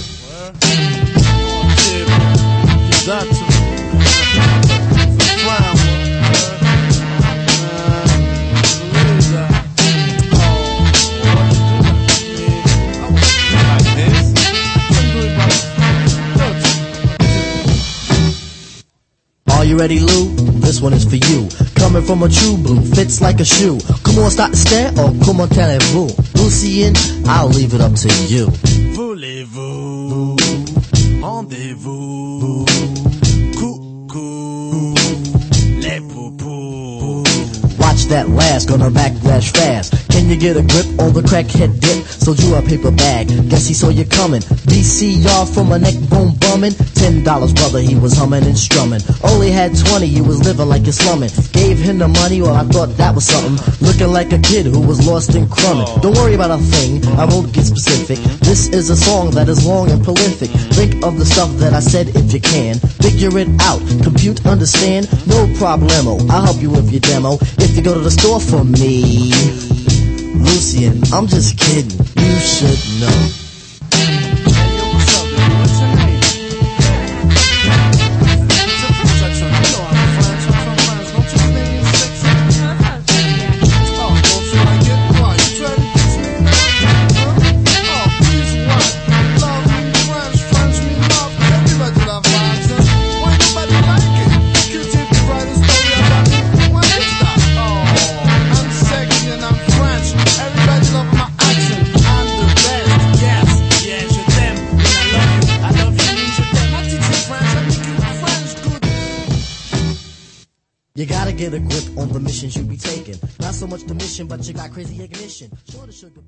Are you ready, Lou? This one is for you. Coming from a true blue, fits like a shoe. Come on, start to stare, or come on, vous Lucien, I'll leave it up to you. Voulez-vous? Rendez-vous? That last, gonna backlash fast. Can you get a grip on the crackhead dip? Sold you a paper bag, guess he saw you coming. VCR from a neck bone bumming. Ten dollars, brother, he was humming and strumming. Only had twenty, he was living like you're slumming. Gave him the money, well, I thought that was something. Looking like a kid who was lost in crumbing. Don't worry about a thing, I won't get specific. This is a song that is long and prolific. Think of the stuff that I said if you can. Figure it out, compute, understand, no problemo. I'll help you with your demo. If you go to the store for me. Lucien, I'm just kidding. You should know. Get a grip on the missions you be taking. Not so much the mission, but you got crazy ignition. Sure the sugar.